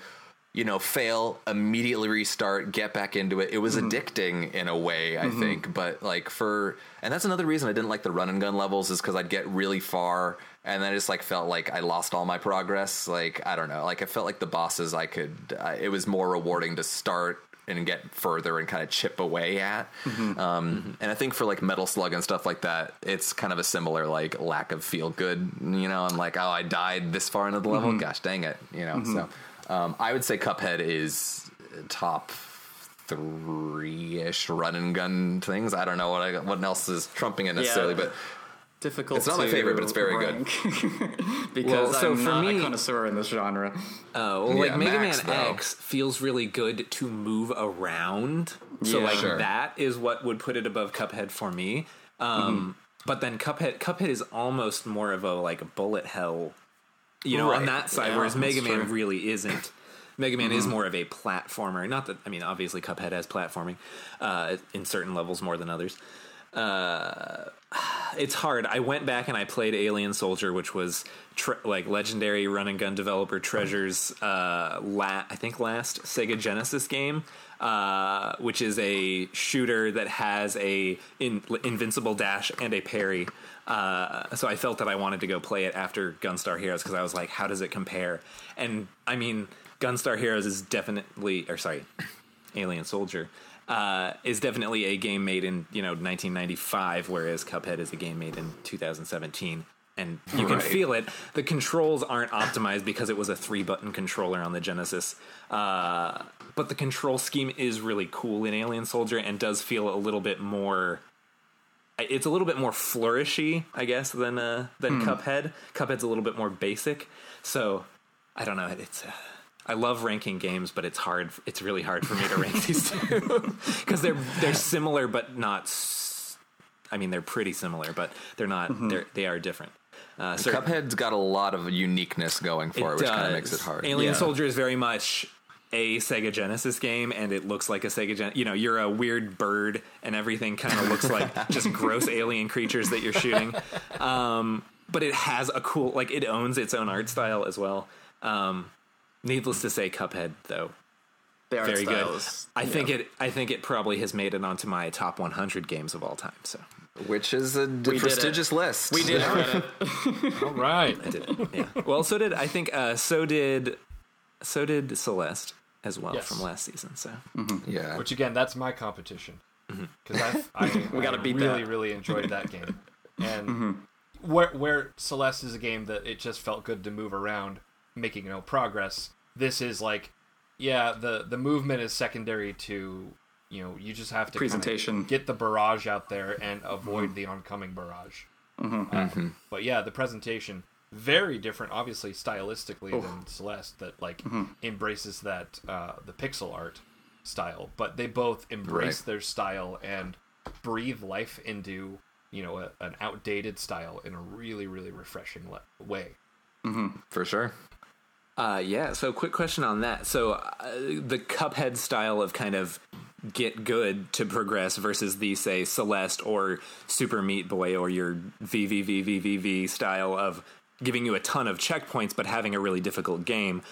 you know, fail, immediately restart, get back into it. It was addicting in a way, I think. But like for, and that's another reason I didn't like the run and gun levels is because I'd get really far and then I just like felt like I lost all my progress. Like I don't know, like I felt like the bosses I could. Uh, it was more rewarding to start and get further and kind of chip away at. Um, and I think for like Metal Slug and stuff like that, it's kind of a similar like lack of feel good. You know, I'm like, oh, I died this far into the level. Gosh, dang it. You know, so um, I would say Cuphead is top three ish run and gun things. I don't know what I, what else is trumping it necessarily, Yeah. but Difficult. It's not my favorite, but it's very good. good. because Well, so I'm for not me- a connoisseur in this genre. Oh, well, like Mega Max, Man though. X feels really good to move around. So Yeah. like Sure. that is what would put it above Cuphead for me. Um, But then Cuphead Cuphead is almost more of a like a bullet hell, you know, on that side. Yeah, whereas Mega Man true. really isn't. Mega Man is more of a platformer. Not that I mean, obviously Cuphead has platforming uh, in certain levels more than others. Uh, it's hard. I went back and I played Alien Soldier, which was tre- like legendary run and gun developer Treasure's uh, la- I think last Sega Genesis game, uh, which is a shooter that has a in- invincible dash and a parry. Uh, so I felt that I wanted to go play it after Gunstar Heroes because I was like, how does it compare? And I mean, Gunstar Heroes is definitely, or sorry, Alien Soldier uh, is definitely a game made in you know 1995, whereas Cuphead is a game made in 2017. And you can Right. feel it. The controls aren't optimized because it was a three button controller on the Genesis. Uh, but the control scheme is really cool in Alien Soldier and does feel a little bit more. It's a little bit more flourishy, I guess, than uh, than Cuphead. Cuphead's a little bit more basic. So I don't know. It's uh, I love ranking games, but it's hard. It's really hard for me to rank these two because they're they're similar, but not. I mean, they're pretty similar, but they're not. They're they are different. Uh, so Cuphead's got a lot of uniqueness going for it, which kind of makes it hard. Alien Yeah. Soldier is very much a Sega Genesis game, and it looks like a Sega Gen. You know, you're a weird bird, and everything kind of looks like just gross alien creatures that you're shooting. Um, but it has a cool, like, it owns its own art style as well. Um, needless to say, Cuphead though The art very style good. is- I think it. I think it probably has made it onto my top 100 games of all time. So which is a d- it. prestigious list. We did Reddit. All right. I did. It. Yeah. Well, so did I think. Uh, so did. So did Celeste as well Yes. from last season. So mm-hmm. Yeah. Which again, that's my competition mm-hmm. because I, I, We gotta I beat really, that. really enjoyed that game. And mm-hmm. where where Celeste is a game that it just felt good to move around, making no progress. This is like, yeah, the the movement is secondary to you know you just have to Presentation. get the barrage out there and mm-hmm. avoid the oncoming barrage. Mm-hmm. Uh, mm-hmm. but yeah, the presentation very different, obviously stylistically than Celeste, that like embraces that uh, the pixel art style. But they both embrace Right. their style and breathe life into you know a, an outdated style in a really really refreshing le- way. for sure. Uh, yeah. So, quick question on that. So, uh, the Cuphead style of kind of get good to progress versus the say Celeste or Super Meat Boy or your VVVVVV style of giving you a ton of checkpoints but having a really difficult game.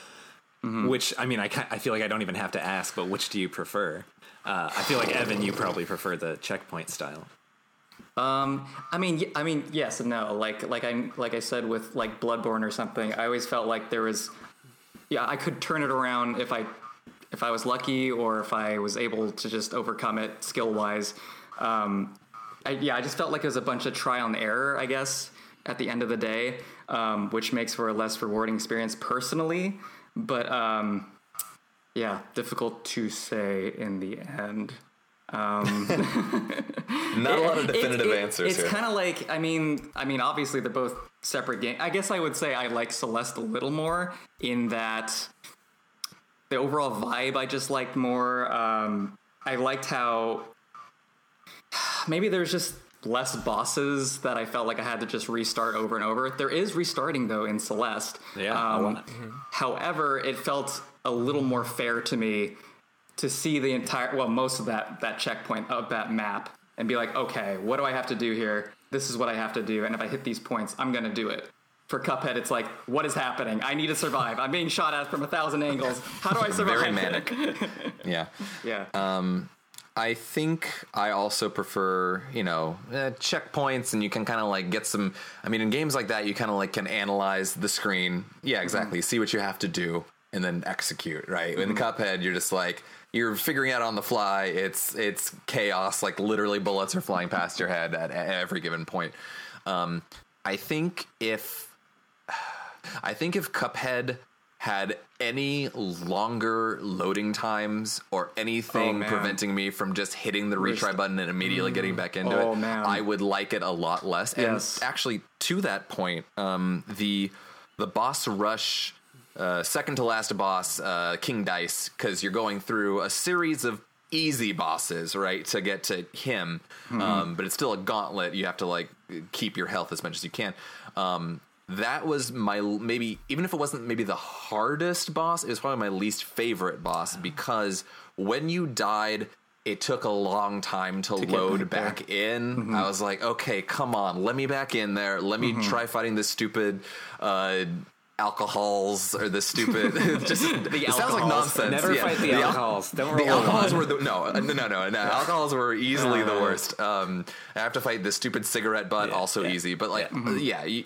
Which I mean, I I feel like I don't even have to ask, but which do you prefer? Uh, I feel like Evan, you probably prefer the checkpoint style. Um, I mean, I mean, yes and no. Like, like I, like I said with like Bloodborne or something, I always felt like there was, yeah, I could turn it around if I, if I was lucky or if I was able to just overcome it skill wise. Um, I, yeah, I just felt like it was a bunch of trial and error, I guess, at the end of the day, um, which makes for a less rewarding experience personally. But um, yeah, difficult to say in the end. Um, Not a lot of definitive it- answers It's kind of like I mean, I mean, obviously they're both separate game. I guess I would say I like Celeste a little more in that the overall vibe I just liked more. Um, I liked how maybe there's just less bosses that I felt like I had to just restart over and over. There is restarting though in Celeste. Yeah, I Um, want- However, it felt a little more fair to me to see the entire well most of that that checkpoint of that map and be like okay what do i have to do here this is what i have to do and if i hit these points i'm gonna do it for cuphead it's like what is happening i need to survive i'm being shot at from a thousand angles how do i survive Very manic. yeah. yeah um, I think I also prefer, you know, eh, checkpoints, and you can kind of like get some. I mean, in games like that, you kind of like can analyze the screen. Yeah, exactly. Mm-hmm. See what you have to do, and then execute. Right. In mm-hmm. Cuphead, you're just like you're figuring out on the fly. It's it's chaos. Like literally, bullets are flying past your head at, every given point. Um, I think if I think if Cuphead had any longer loading times or anything Oh, preventing me from just hitting the retry button and immediately getting back into Oh, it, man. I would like it a lot less. Yes. And actually, to that point, um, the the boss rush, uh, second to last boss, uh, King Dice, because you're going through a series of easy bosses, right, to get to him. Mm-hmm. Um, but it's still a gauntlet. You have to like keep your health as much as you can. Um, that was my maybe even if it wasn't maybe the hardest boss, it was probably my least favorite boss because when you died. It took a long time to, get load back back in. I was like, okay, come on, let me back in there. Let me try fighting this stupid uh, alcohols or the stupid. just it sounds like nonsense. Never Yeah. fight the, al- alcohols. Don't the alcohols one. were the, no, uh, no, no, no, no. Alcohols were easily the worst. Um, I have to fight the stupid cigarette butt, also easy. But like, yeah, you,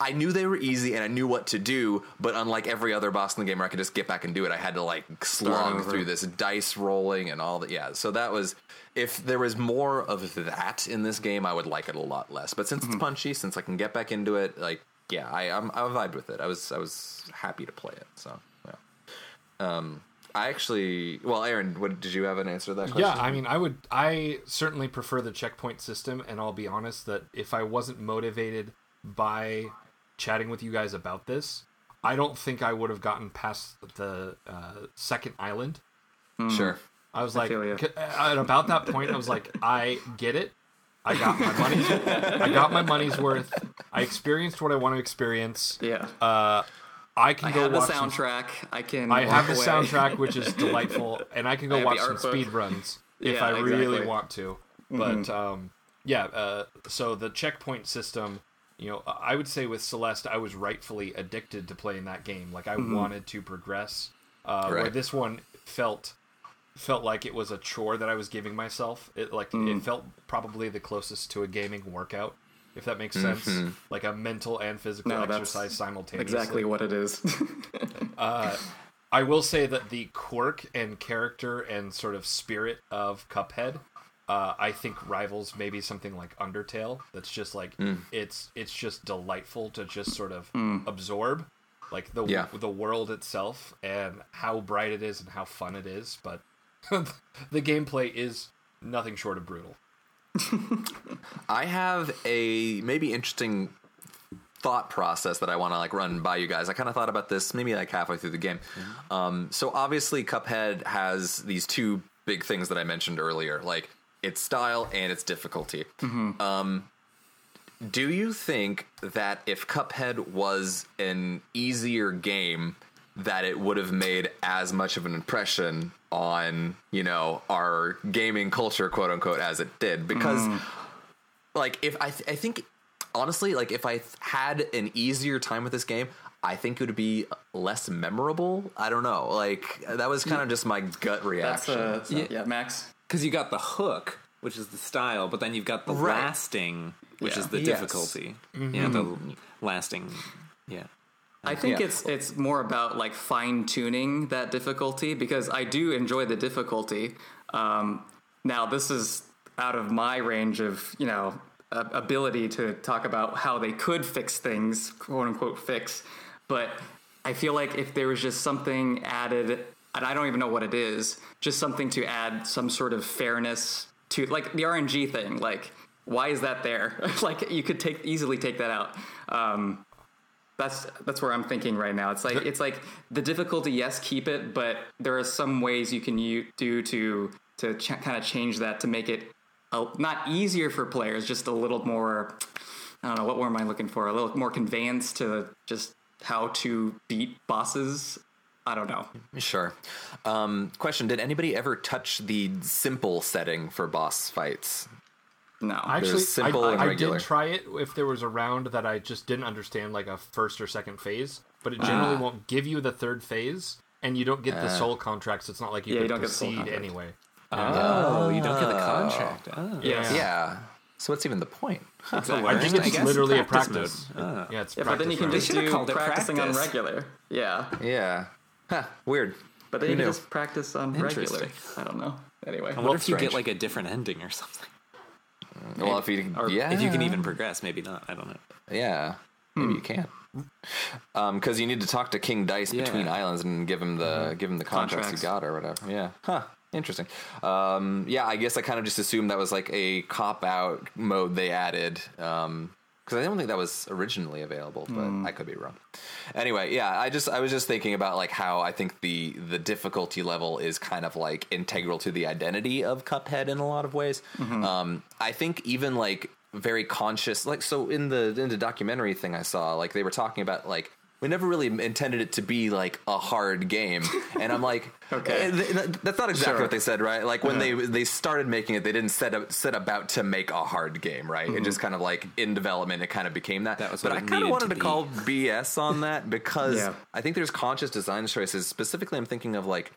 I knew they were easy and I knew what to do. But unlike every other boss in the game where I could just get back and do it, I had to like slog through this dice rolling and all that. Yeah, so that was. If there was more of that in this game, I would like it a lot less. But since it's punchy, since I can get back into it, like yeah, I I'm, I vibed with it. I was I was happy to play it. So yeah. Um, I actually, well, Aaron, what did you have an answer to that question? Yeah, I mean, I would. I certainly prefer the checkpoint system, and I'll be honest that if I wasn't motivated by chatting with you guys about this, I don't think I would have gotten past the uh, second island. sure. I was like, feel ya. c- at about that point, I was like, I get it. I got my money's. I got my money's worth. I experienced what I want to experience. yeah Uh, I can i go have the watch some- soundtrack i can I have the away. soundtrack, which is delightful, and I can go I watch some book. speed runs if Yeah, I really exactly. Mm-hmm. want to. But um, yeah, uh, so the checkpoint system, you know, I would say with Celeste, I was rightfully addicted to playing that game. Like I Mm-hmm. wanted to progress. Uh, Where this one felt felt like it was a chore that I was giving myself. It like Mm. it felt probably the closest to a gaming workout, if that makes sense. Like a mental and physical Mm-hmm. No, exercise simultaneously. exactly what it is I will say that the quirk and character and sort of spirit of Cuphead, uh, I think rivals maybe something like Undertale. That's just like it's it's just delightful to just sort of absorb, like the Yeah. the world itself and how bright it is and how fun it is. But the gameplay is nothing short of brutal. I have a maybe interesting thought process that I want to like run by you guys. I kind of thought about this maybe like halfway through the game. Um, so obviously, Cuphead has these two big things that I mentioned earlier, like its style and its difficulty. Um, do you think that if Cuphead was an easier game, that it would have made as much of an impression on you know our gaming culture, quote unquote, as it did? Because like if I, th- I think honestly like if i th- had an easier time with this game i think it would be less memorable i don't know like that was kind of just my gut that's reaction uh, so- yeah max because you got the hook which is the style, but then you've got the Right. lasting, which Yeah. is the Yes. difficulty. Yeah, the lasting. Yeah. I think Yeah. it's it's more about like fine tuning that difficulty because I do enjoy the difficulty. Um, now this is out of my range of you know ability to talk about how they could fix things, quote unquote fix, but I feel like if there was just something added, and I don't even know what it is, just something to add some sort of fairness to like the RNG thing, like. Why is that there? like you could take easily take that out. Um, that's that's where I'm thinking right now. It's like it's like the difficulty, yes, keep it, but there are some ways you can u- do to to ch- kind of change that to make it a, not easier for players, just a little more. I don't know what word am I looking for? A little more conveyance to just how to beat bosses. I don't know. Sure. Um, question: Did anybody ever touch the simple setting for boss fights? No, Actually, simple I, and I regular. did try it if there was a round that I just didn't understand, like a first or second phase, but it generally Ah. won't give you the third phase, and you don't get the soul contracts. It's not like you Yeah, you don't get the soul proceed anyway. Oh, you don't get the contract. Oh. yeah, Yeah. So what's even the point? exactly. I think it's guess literally a practice practice. Yeah, it's Yeah, but then you can practice just round. should've do called it practicing on regular. Yeah, Yeah. Huh. Weird. but then Who you can just practice on regular. I don't know. Anyway, I wonder if you strange. get like a different ending or something. Well, if you Or yeah, If you can even progress, maybe not. I don't know. yeah, maybe you can. Um, because you need to talk to King Dice Yeah. between islands and give him the give him the contracts, Contracts. you got or whatever. Yeah. Huh. Interesting. Um, yeah, I guess I kind of just assumed that was like a cop out mode they added. Um, because I don't think that was originally available, but I could be wrong. Anyway, yeah, I just I was just thinking about like how I think the the difficulty level is kind of like integral to the identity of Cuphead in a lot of ways. Um, I think even like very conscious, like so in the in the documentary thing I saw, like they were talking about like we never really intended it to be like a hard game, and I'm like, Okay. eh, th- th- that's not exactly Sure. what they said, right? Like when they they started making it, they didn't set up, set about to make a hard game, right? It just kind of like in development, it kind of became that. That was but I kind of wanted to to, call BS on that because Yeah. I think there's conscious design choices. Specifically, I'm thinking of like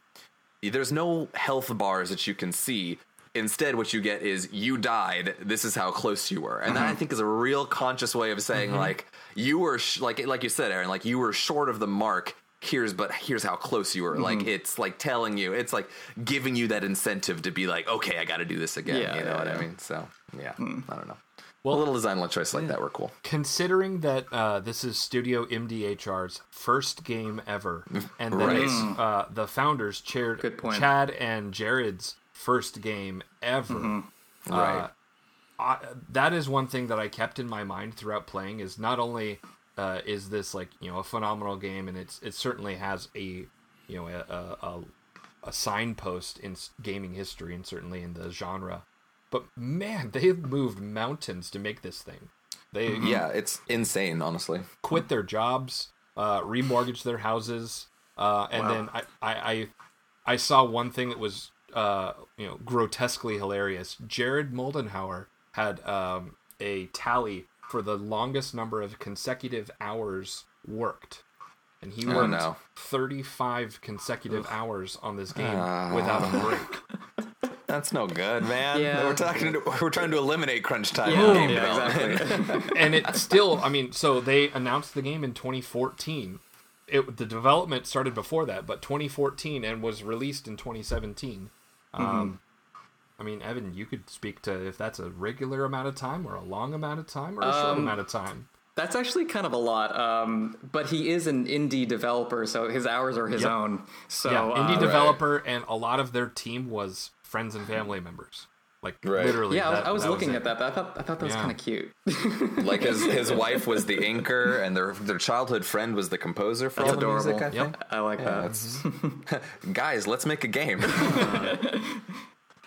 there's no health bars that you can see. Instead, what you get is you died. This is how close you were, and that I think is a real conscious way of saying like you were sh- like like you said, Aaron, like you were short of the mark. Here's but here's how close you were. Like it's like telling you, it's like giving you that incentive to be like, okay, I got to do this again. Yeah, you know yeah, what I mean? So yeah, I don't know. Well- a little design choice like that were cool. Considering that uh, this is Studio MDHR's first game ever, and that Right. it's uh, the founders, Chad, Good point. Chad and Jared's first game ever, Mm-hmm. Right. I, that is one thing that I kept in my mind throughout playing. Is not only uh, is this like you know a phenomenal game, and it's it certainly has a you know a a, a, a signpost in gaming history, and certainly in the genre. But man, they've moved mountains to make this thing. They Yeah, it's insane, honestly. quit their jobs, uh, remortgage their houses, uh, and Wow. then I, I, I, I saw one thing that was, uh, you know, grotesquely hilarious. Jared Moldenhauer had um, a tally for the longest number of consecutive hours worked, and he Oh, worked no. 35 consecutive hours on this game without a break. That's no good, man. Yeah. We're talking. To, we're trying to eliminate crunch time. Yeah, in game yeah, development. exactly. and it still i mean so they announced the game in 2014 it the development started before that but 2014 and was released in 2017 um i mean evan you could speak to if that's a regular amount of time or a long amount of time or a short amount of time That's actually kind of a lot. Um, but he is an indie developer, so his hours are his Yep. own. So yeah indie uh, developer and a lot of their team was friends and family members like Right. literally Yeah, I was, that- I was looking it. at that. I thought I thought that was Yeah. kind of cute. like his his wife was the inker, and their their childhood friend was the composer for That's all the music. I adorable. think. I like that. Guys, let's make a game.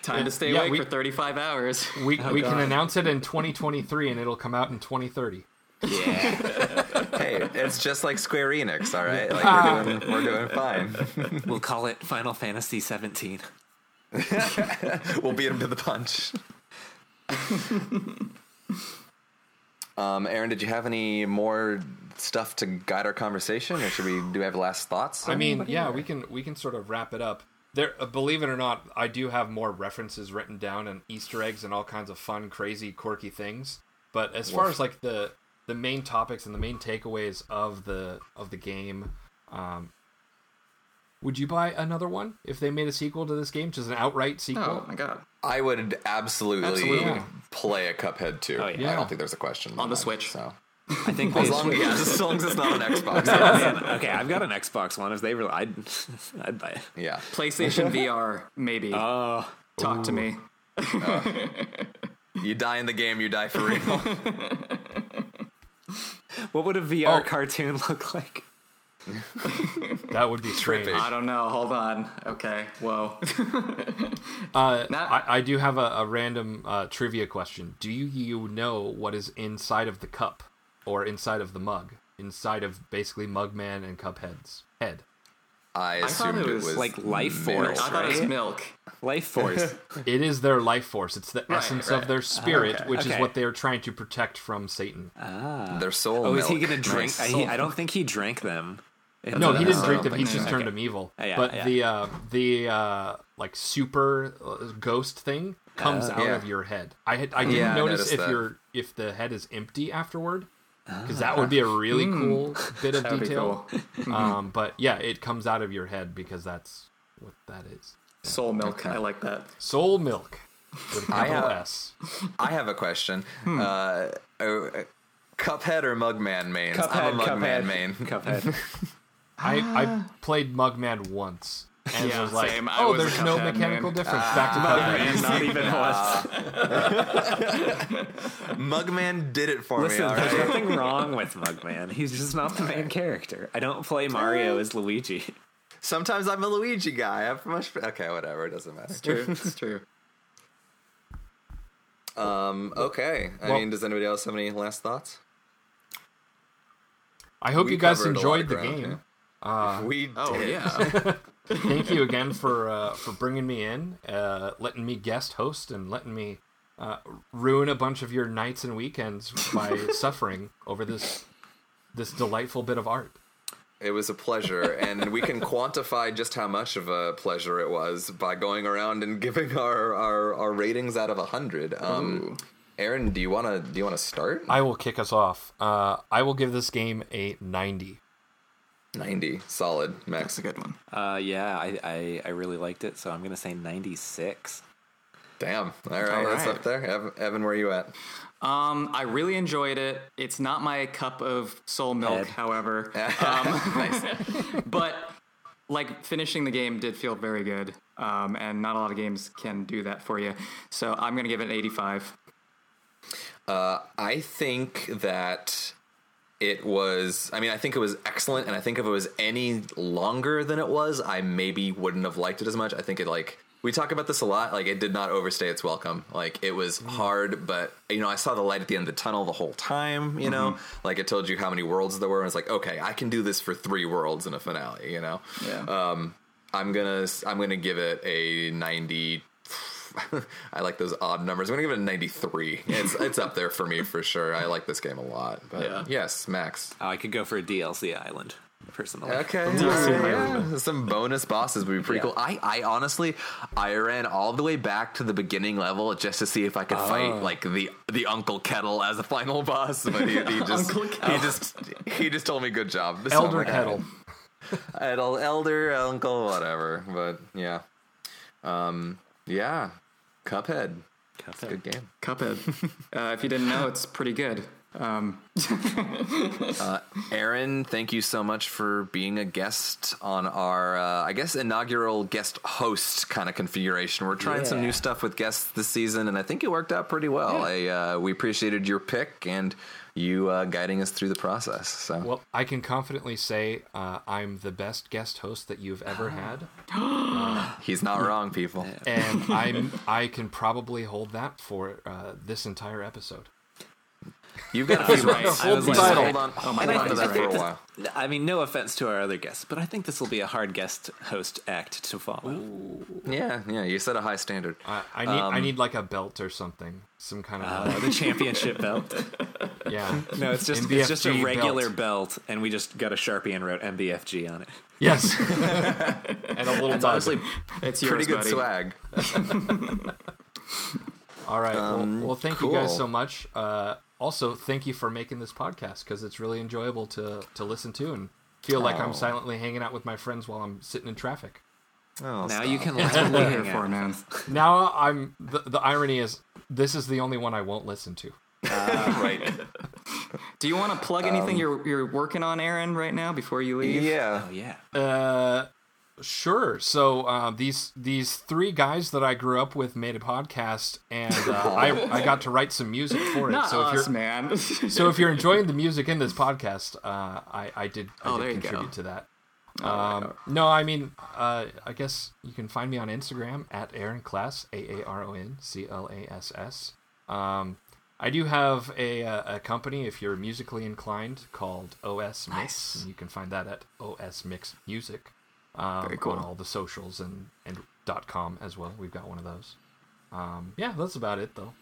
Time to stay Yeah, awake we- for 35 hours. we, oh, we can announce it in 2023 and it'll come out in 2030 Yeah. hey, it's just like Square Enix, all right? Like we're doing we're doing fine. We'll call it Final Fantasy 17. we'll beat him to the punch. um, Aaron, did you have any more stuff to guide our conversation, or should we do we have last thoughts? I mean, yeah, we can we can sort of wrap it up. there, uh, believe it or not, I do have more references written down and Easter eggs and all kinds of fun, crazy, quirky things. But as far as like the the main topics and the main takeaways of the of the game, um, would you buy another one if they made a sequel to this game, just an outright sequel? Oh my god. I would absolutely, Absolutely. play a Cuphead too. Oh, yeah. I don't think there's a question On the that, Switch. So I think as long, yeah, as long as it's not an Xbox. Man, okay, I've got an Xbox One. If they really, I'd, I'd buy it. yeah. PlayStation VR, maybe. Oh, Talk to me. Oh. You die in the game, you die for real. what would a VR Oh. cartoon look like? That would be strange. Trippy. I don't know. Hold on. Okay. Whoa. Uh, Now- I, I do have a, a random uh, trivia question. Do you, you know what is inside of the cup or inside of the mug? Inside of basically Mugman and Cuphead's head. I thought assumed it it was was like life milk. force, I thought it was milk. Life Force. It is their life force. It's the essence right. of their spirit, okay, which is what they're trying to protect from Satan. Ah. Their soul. oh, is he gonna drink? Nice. I, he, I don't think he drank them. No, he didn't Uh, drink them. He just okay. turned them evil. Yeah, but yeah. the uh, the uh, like super uh, ghost thing comes out yeah. of your head. I had I didn't Yeah, notice noticed if that. your if the head is empty afterward, because that would be a really cool bit of detail. cool. um, but yeah, it comes out of your head because that's what that is. Soul milk. I like that. Soul milk with a I have- S. I have a question. Hmm. Uh, uh, Cuphead or Mugman mains? I'm a Mugman Cuphead, main. Cuphead. I, I played Mugman once and Yeah, was like, same. I oh, was there's no mechanical man. difference. Back to Mugman. Not even once. Mugman did it for Listen, me. All there's right. nothing wrong with Mugman. He's just not the main character. I don't play Mario as Luigi. Sometimes I'm a Luigi guy. I have much. Okay, whatever. It doesn't matter. It's True. It's true. Um. Okay. I Well- mean, does anybody else have any last thoughts? I hope We you guys covered a lot enjoyed the ground, game. We Oh did. yeah. Thank you again for uh, for bringing me in, uh, letting me guest host, and letting me uh, ruin a bunch of your nights and weekends by suffering over this this delightful bit of art. It was a pleasure, and we can quantify just how much of a pleasure it was by going around and giving our our, our ratings out of hundred. Um, Aaron, do you wanna do you wanna start? I will kick us off. Uh, I will give this game a ninety. Ninety, solid, Max. That's a good one. Uh, yeah, I, I, I really liked it, so I'm gonna say 96. Damn. All right, All that's up there. Evan, Evan, where are you at? Um, I really enjoyed it. It's not my cup of soul milk, Head. however. nice. but like finishing the game did feel very good. Um, and not a lot of games can do that for you. So I'm gonna give it an 85. Uh, I think that it was. I mean, I think it was excellent, and I think if it was any longer than it was, I maybe wouldn't have liked it as much. I think it like we talk about this a lot. Like it did not overstay its welcome. Like it was hard, but you know, I saw the light at the end of the tunnel the whole time. You know, like it told you how many worlds there were. And it's like, okay, I can do this for three worlds in a finale. You know, Yeah. um, I'm gonna I'm gonna give it a ninety. I like those odd numbers. I'm gonna give it a 93. It's it's up there for me for sure. I like this game a lot. But Yeah. yes, Max. Oh, I could go for a DLC island, personally. Okay, yeah. some bonus bosses would be pretty Yeah. cool. I, I honestly, I ran all the way back to the beginning level just to see if I could fight like the the Uncle Kettle as a final boss, but he, he just Uncle Kettle. he just he just told me good job. So I'm Elder like, Kettle. Idol, elder, uncle, whatever. But yeah, um, yeah, Cuphead. A good game. Cuphead. uh, if you didn't know, it's pretty good. Um, Aaron, thank you so much for being a guest on our, uh, I guess, inaugural guest host kind of configuration. We're trying some new stuff with guests this season, and I think it worked out pretty well. I, uh, we appreciated your pick and you uh, guiding us through the process. So Well, I can confidently say uh, I'm the best guest host that you've ever had, he's not wrong, people. and I'm I can probably hold that for uh, this entire episode. You've got a few right. I was Hold like- on, Oh my hold on God, to he's for a right. while. I mean, no offense to our other guests, but I think this will be a hard guest host act to follow. Yeah, yeah. You set a high standard. I, I need I need like a belt or something, some kind of. Uh, the championship belt. Yeah. No, it's just it's just a regular belt. belt. and we just got a sharpie and wrote MBFG on it. Yes. and a little It's honestly It's pretty yours, good buddy. swag. All right. well, well, thank you guys so much. Uh, also, thank you for making this podcast because it's really enjoyable to to listen to and feel like Oh. I'm silently hanging out with my friends while I'm sitting in traffic. Oh, Now stop. you can That's what loudly we're here for, out. man. Now I'm the, the irony is this is the only one I won't listen to. right. Do you want to plug anything you're you're working on, Aaron, right now before you leave? Yeah. Oh yeah. Uh, sure. So uh, these these three guys that I grew up with made a podcast, and uh, I I got to write some music for it. Not so if us, you're man. so if you're enjoying the music in this podcast, uh, I I did I Oh, did there you contribute go. to that. Um, no, I mean, uh, I guess you can find me on Instagram at Aaron Class, A A R O N C L A S S. Um, I do have a, uh, a company if you're musically inclined called OS Mix, Nice. and you can find that at OS Mix Music. Um, Very cool. On all the socials and and dot com as well. We've got one of those. Um, yeah, that's about it though.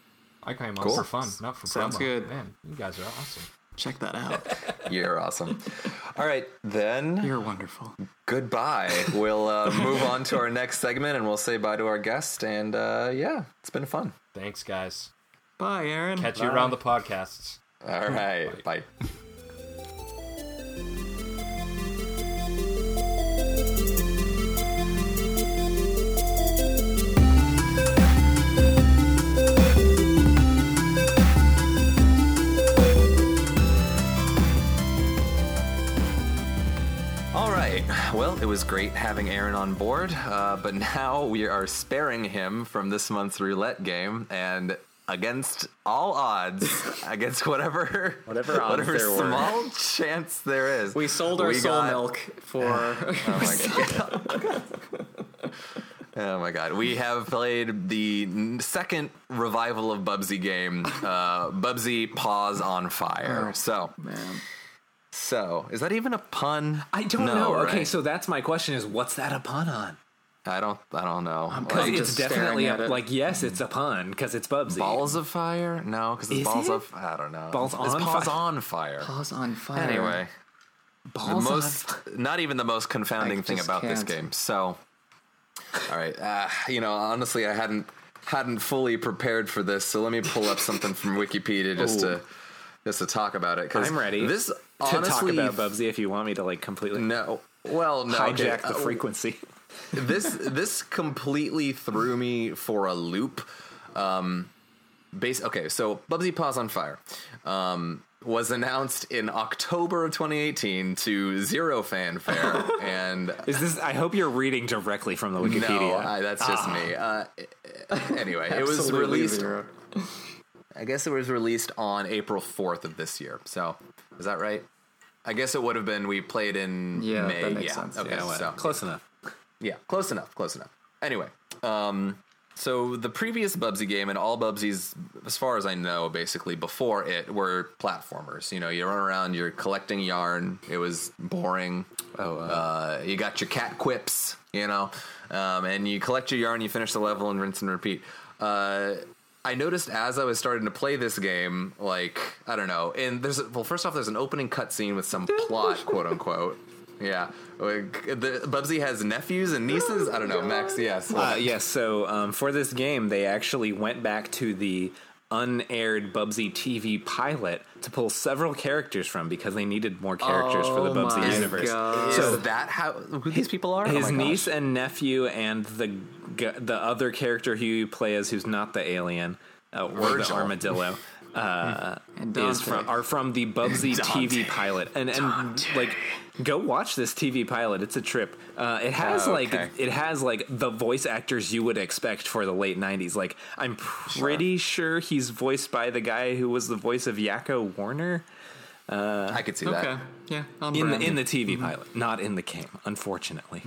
I came on Cool. for fun, not for Sounds promo. good. Man, you guys are awesome. Check that out. You're awesome. All right, then You're wonderful. goodbye. We'll uh, move on to our next segment and we'll say bye to our guest. And uh, yeah, it's been fun. Thanks, guys. Bye, Aaron. Catch you around the podcasts. All right, bye. All Well, it was great having Aaron on board, uh, but now we are sparing him from this month's roulette game, and against all odds, against whatever Whatever odds whatever there were. small chance there is, We sold our we soul got- milk for. Oh my god. Oh my god. We have played the second revival of Bubsy game, uh, Bubsy Paws on Fire. so, man. So is that even a pun? I don't No, know. Okay, so that's my question: is what's that a pun on? I don't. I don't know. Because Like, it's definitely a, it. like yes, it's a pun because it's Bubsy. balls of fire? No, because it's Is balls it? of. I don't know. Balls it's on paws fire. on fire. Paws on fire. Anyway, the balls on most not even the most confounding I thing about this can't. game. So, all right, uh, you know, honestly, I hadn't hadn't fully prepared for this, so let me pull up something from Wikipedia just to just to talk about it. 'cause I'm ready This to honestly, talk about Bubsy if you want me to like completely No, well, no, okay, hijack the uh, frequency. this this completely threw me for a loop. Um, base okay, so Bubsy Paws on Fire um, was announced in October of 2018 to zero fanfare, and Is this? I hope you're reading directly from the Wikipedia. no, I, that's just me. Uh, anyway, it was released. I guess it was released on April 4th of this year. So is that right? I guess it would have been we played in Yeah, May. that makes yeah. sense. Okay, Yeah, so close enough. yeah, close enough, close enough. Anyway, um, so the previous Bubsy game and all Bubsies, as far as I know, basically before it were platformers. You know, you run around, you're collecting yarn. It was boring. Oh, uh, you got your cat quips, you know, um, and you collect your yarn, you finish the level, and rinse and repeat. Uh, I noticed as I was starting to play this game, like I don't know, and there's a, well, first off, there's an opening cutscene with some plot, quote unquote. Yeah, Like, the Bubsy has nephews and nieces. I don't know, Max. Yes, Uh, yes. So um, for this game, they actually went back to the unaired Bubsy TV pilot to pull several characters from because they needed more characters for the Oh Bubsy my universe. God. is So that how who these people are? Oh his gosh. niece and nephew and the the other character who you play as who's not the alien uh, or the armadillo uh, And is from are from the Bubsy TV pilot. And and like go watch this TV pilot. It's a trip. Uh, it has Oh, like it has like the voice actors you would expect for the late 90s like I'm pretty sure he's voiced by the guy who was the voice of Yakko Warner. Uh, I could see that. Okay. Yeah. On in the in the TV pilot. Not in the game unfortunately.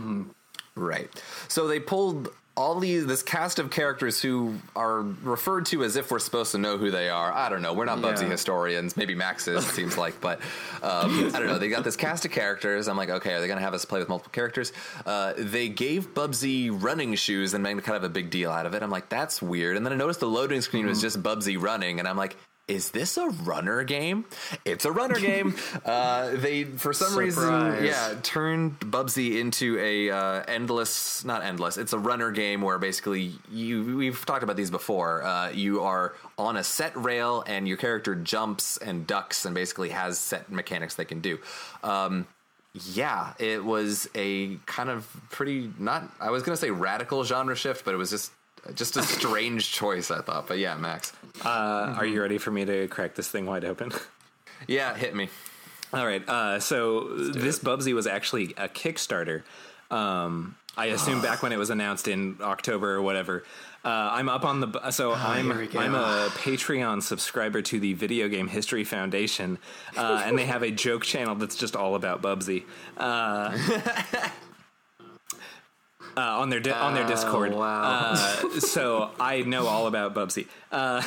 Right. So they pulled all these this cast of characters who are referred to as if we're supposed to know who they are. I don't know. We're not Bubsy Yeah. historians. Maybe Max is. it seems like, but um, I don't know. They got this cast of characters. I'm like, okay, are they going to have us play with multiple characters? Uh, they gave Bubsy running shoes and made kind of a big deal out of it. I'm like, that's weird. And then I noticed the loading screen was just Bubsy running, and I'm like. Is this a runner game? It's a runner game. Uh, they, for some reason, yeah, turned Bubsy into a uh, endless, not endless. It's a runner game where basically you. We've talked about these before. Uh, you are on a set rail, and your character jumps and ducks, and basically has set mechanics they can do. Um, yeah, it was a kind of pretty not. I was gonna say radical genre shift, but it was just just a strange choice. I thought, but yeah, Max. Uh, Are you ready for me to crack this thing wide open? Yeah, hit me. All right. Uh, so this Bubsy was actually a Kickstarter. Um, I assume back when it was announced in October or whatever. Uh, I'm up on the so I'm we go. I'm a Patreon subscriber to the Video Game History Foundation, uh, and they have a joke channel that's just all about Bubsy. Uh, uh, on their di- on their Discord. wow. Uh, so I know all about Bubsy. Uh,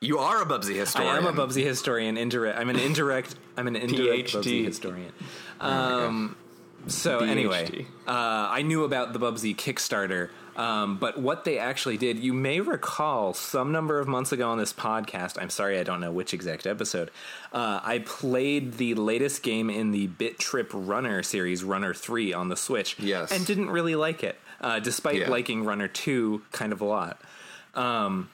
You are a Bubsy historian. I am a Bubsy historian. Indirect. I'm an indirect. I'm an indirect PhD. Bubsy historian. Um, so anyway, uh, I knew about the Bubsy Kickstarter, um, but what they actually did, you may recall, some number of months ago on this podcast. I'm sorry, I don't know which exact episode. Uh, I played the latest game in the Bit Trip Runner series, Runner Three, on the Switch. Yes. and didn't really like it, uh, despite Yeah. liking Runner Two kind of a lot. Um,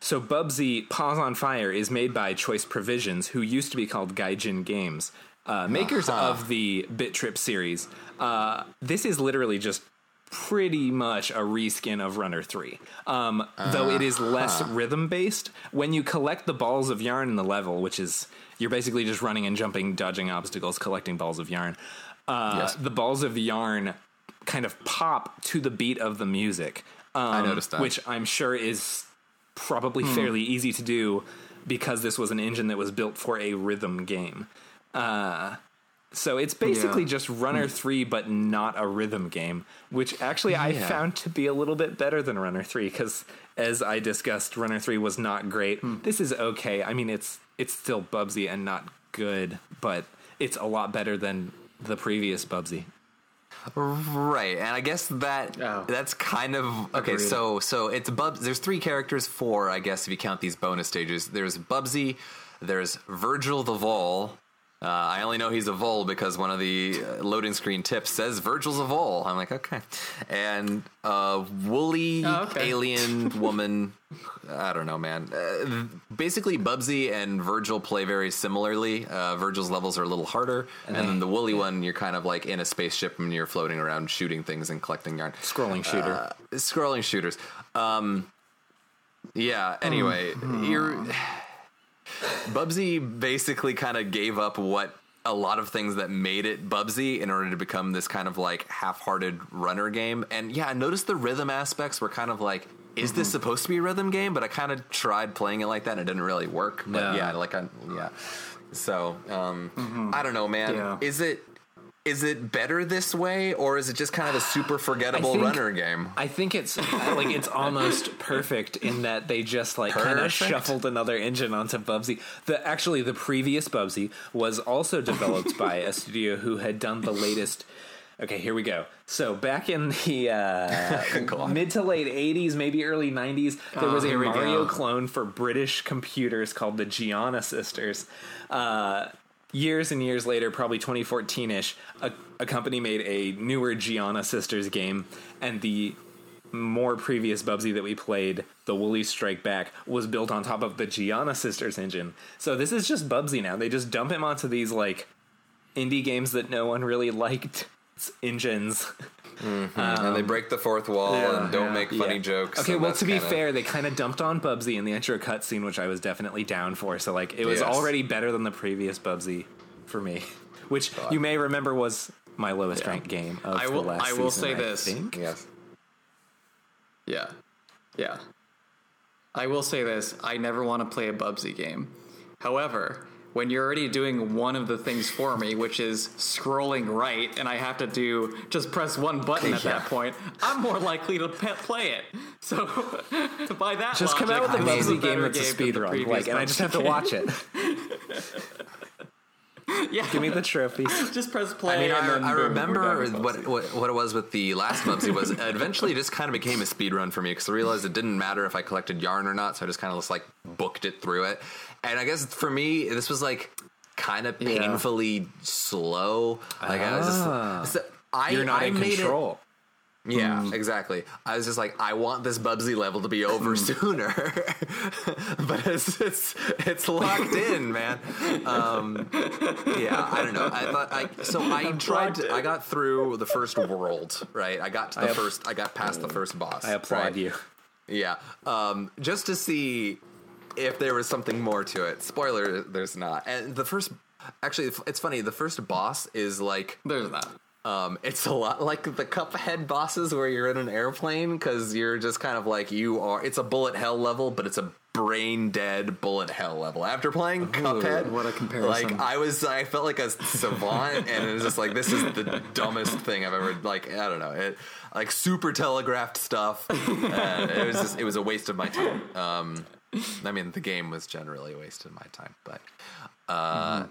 so Bubsy Paws on Fire is made by Choice Provisions, who used to be called Gaijin Games, uh, makers of the Bit Trip series. Uh, this is literally just pretty much a reskin of Runner 3. Um, Though it is less rhythm based, when you collect the balls of yarn in the level, which is you're basically just running and jumping, dodging obstacles, collecting balls of yarn. Uh, Yes. The balls of yarn kind of pop to the beat of the music. Um, noticed that. Which I'm sure is probably fairly easy to do because this was an engine that was built for a rhythm game. Uh, so it's basically Yeah. just Runner 3, but not a rhythm game, which actually I found to be a little bit better than Runner 3 because, as I discussed, Runner 3 was not great. This is okay. I mean, it's it's still Bubsy and not good, but it's a lot better than the previous Bubsy. Right, and I guess that Oh. that's kind of okay. Agreed. So so it's Bubs. There's three characters, four I guess if you count these bonus stages. There's Bubsy, there's Virgil the Vole. Uh, I only know he's a vole because one of the uh, loading screen tips says Virgil's a vole. I'm like, okay. And uh, woolly Oh, okay. alien woman. I don't know, man. Uh, basically, Bubsy and Virgil play very similarly. Uh, Virgil's levels are a little harder, and, then the woolly one, you're kind of like in a spaceship and you're floating around shooting things and collecting yarn. Scrolling shooter. Uh, scrolling shooters. Um, yeah. Anyway, you're Bubsy basically kind of gave up what a lot of things that made it Bubsy in order to become this kind of like half-hearted runner game. And yeah, I noticed the rhythm aspects were kind of like. Is this supposed to be a rhythm game? But I kind of tried playing it like that, and it didn't really work. But No. yeah, like I, yeah. So um, I don't know, man. Yeah. Is it is it better this way, or is it just kind of a super forgettable think- runner game? I think it's like it's almost perfect in that they just like kind of shuffled another engine onto Bubsy. The actually the previous Bubsy was also developed by a studio who had done the latest. Okay, here we go. So back in the uh, mid to late '80s, maybe early '90s, there Oh, was a we Mario go. clone for British computers called the Giana Sisters. Uh, years and years later, probably 2014ish, a, a company made a newer Giana Sisters game, and the more previous Bubsy that we played, the Woolly Strike Back, was built on top of the Giana Sisters engine. So this is just Bubsy now. They just dump him onto these like indie games that no one really liked engines. Mm-hmm. and they um, break the fourth wall yeah, and don't yeah. make funny Yeah. jokes. Okay, well, to be kinda- fair, they kind of dumped on Bubsy in the intro cutscene, which I was definitely down for. So, like, it was Yes. already better than the previous Bubsy for me, which you may remember was my lowest ranked game of I will- the last I will season, say I this. think. yes, Yeah. Yeah. I will say this I never want to play a Bubsy game. However, when you're already doing one of the things for me, which is scrolling right, and I have to do just press one button at that point, I'm more likely to pe- play it. So, by that Just come logic, out with a this is Bubsy game that's a than speed run, previous like, and I just have to watch it. Yeah, Give me the trophy. just press play. I mean, and I, then I boom, remember what, what what it was with the last Bubsy was eventually it just kind of became a speed run for me because I realized it didn't matter if I collected yarn or not, so I just kind of just like booked it through it. And I guess for me, this was like kind of Yeah. painfully slow. Like I was Ah. just, so I, You're not I in made it- control. yeah, exactly. I was just like, I want this Bubsy level to be over sooner, but it's it's it's locked in, man. Um, yeah, I don't know. I thought I so I tried. To, I got through the first world, right? I got to the I app- first. I got past the first boss. I applaud right? you. Yeah, um, just to see if there was something more to it. Spoiler: there's not. And the first, actually, it's funny. The first boss is like There's that. um, it's a lot like the Cuphead bosses where you're in an airplane because you're just kind of like you are. It's a bullet hell level, but it's a brain dead bullet hell level. After playing Cuphead, what a comparison. Like I was, I felt like a savant, and it was just like this is the dumbest thing I've ever like. I don't know it. Like super telegraphed stuff. Uh, it was just, it was a waste of my time. Um, I mean, the game was generally a waste of my time, but uh,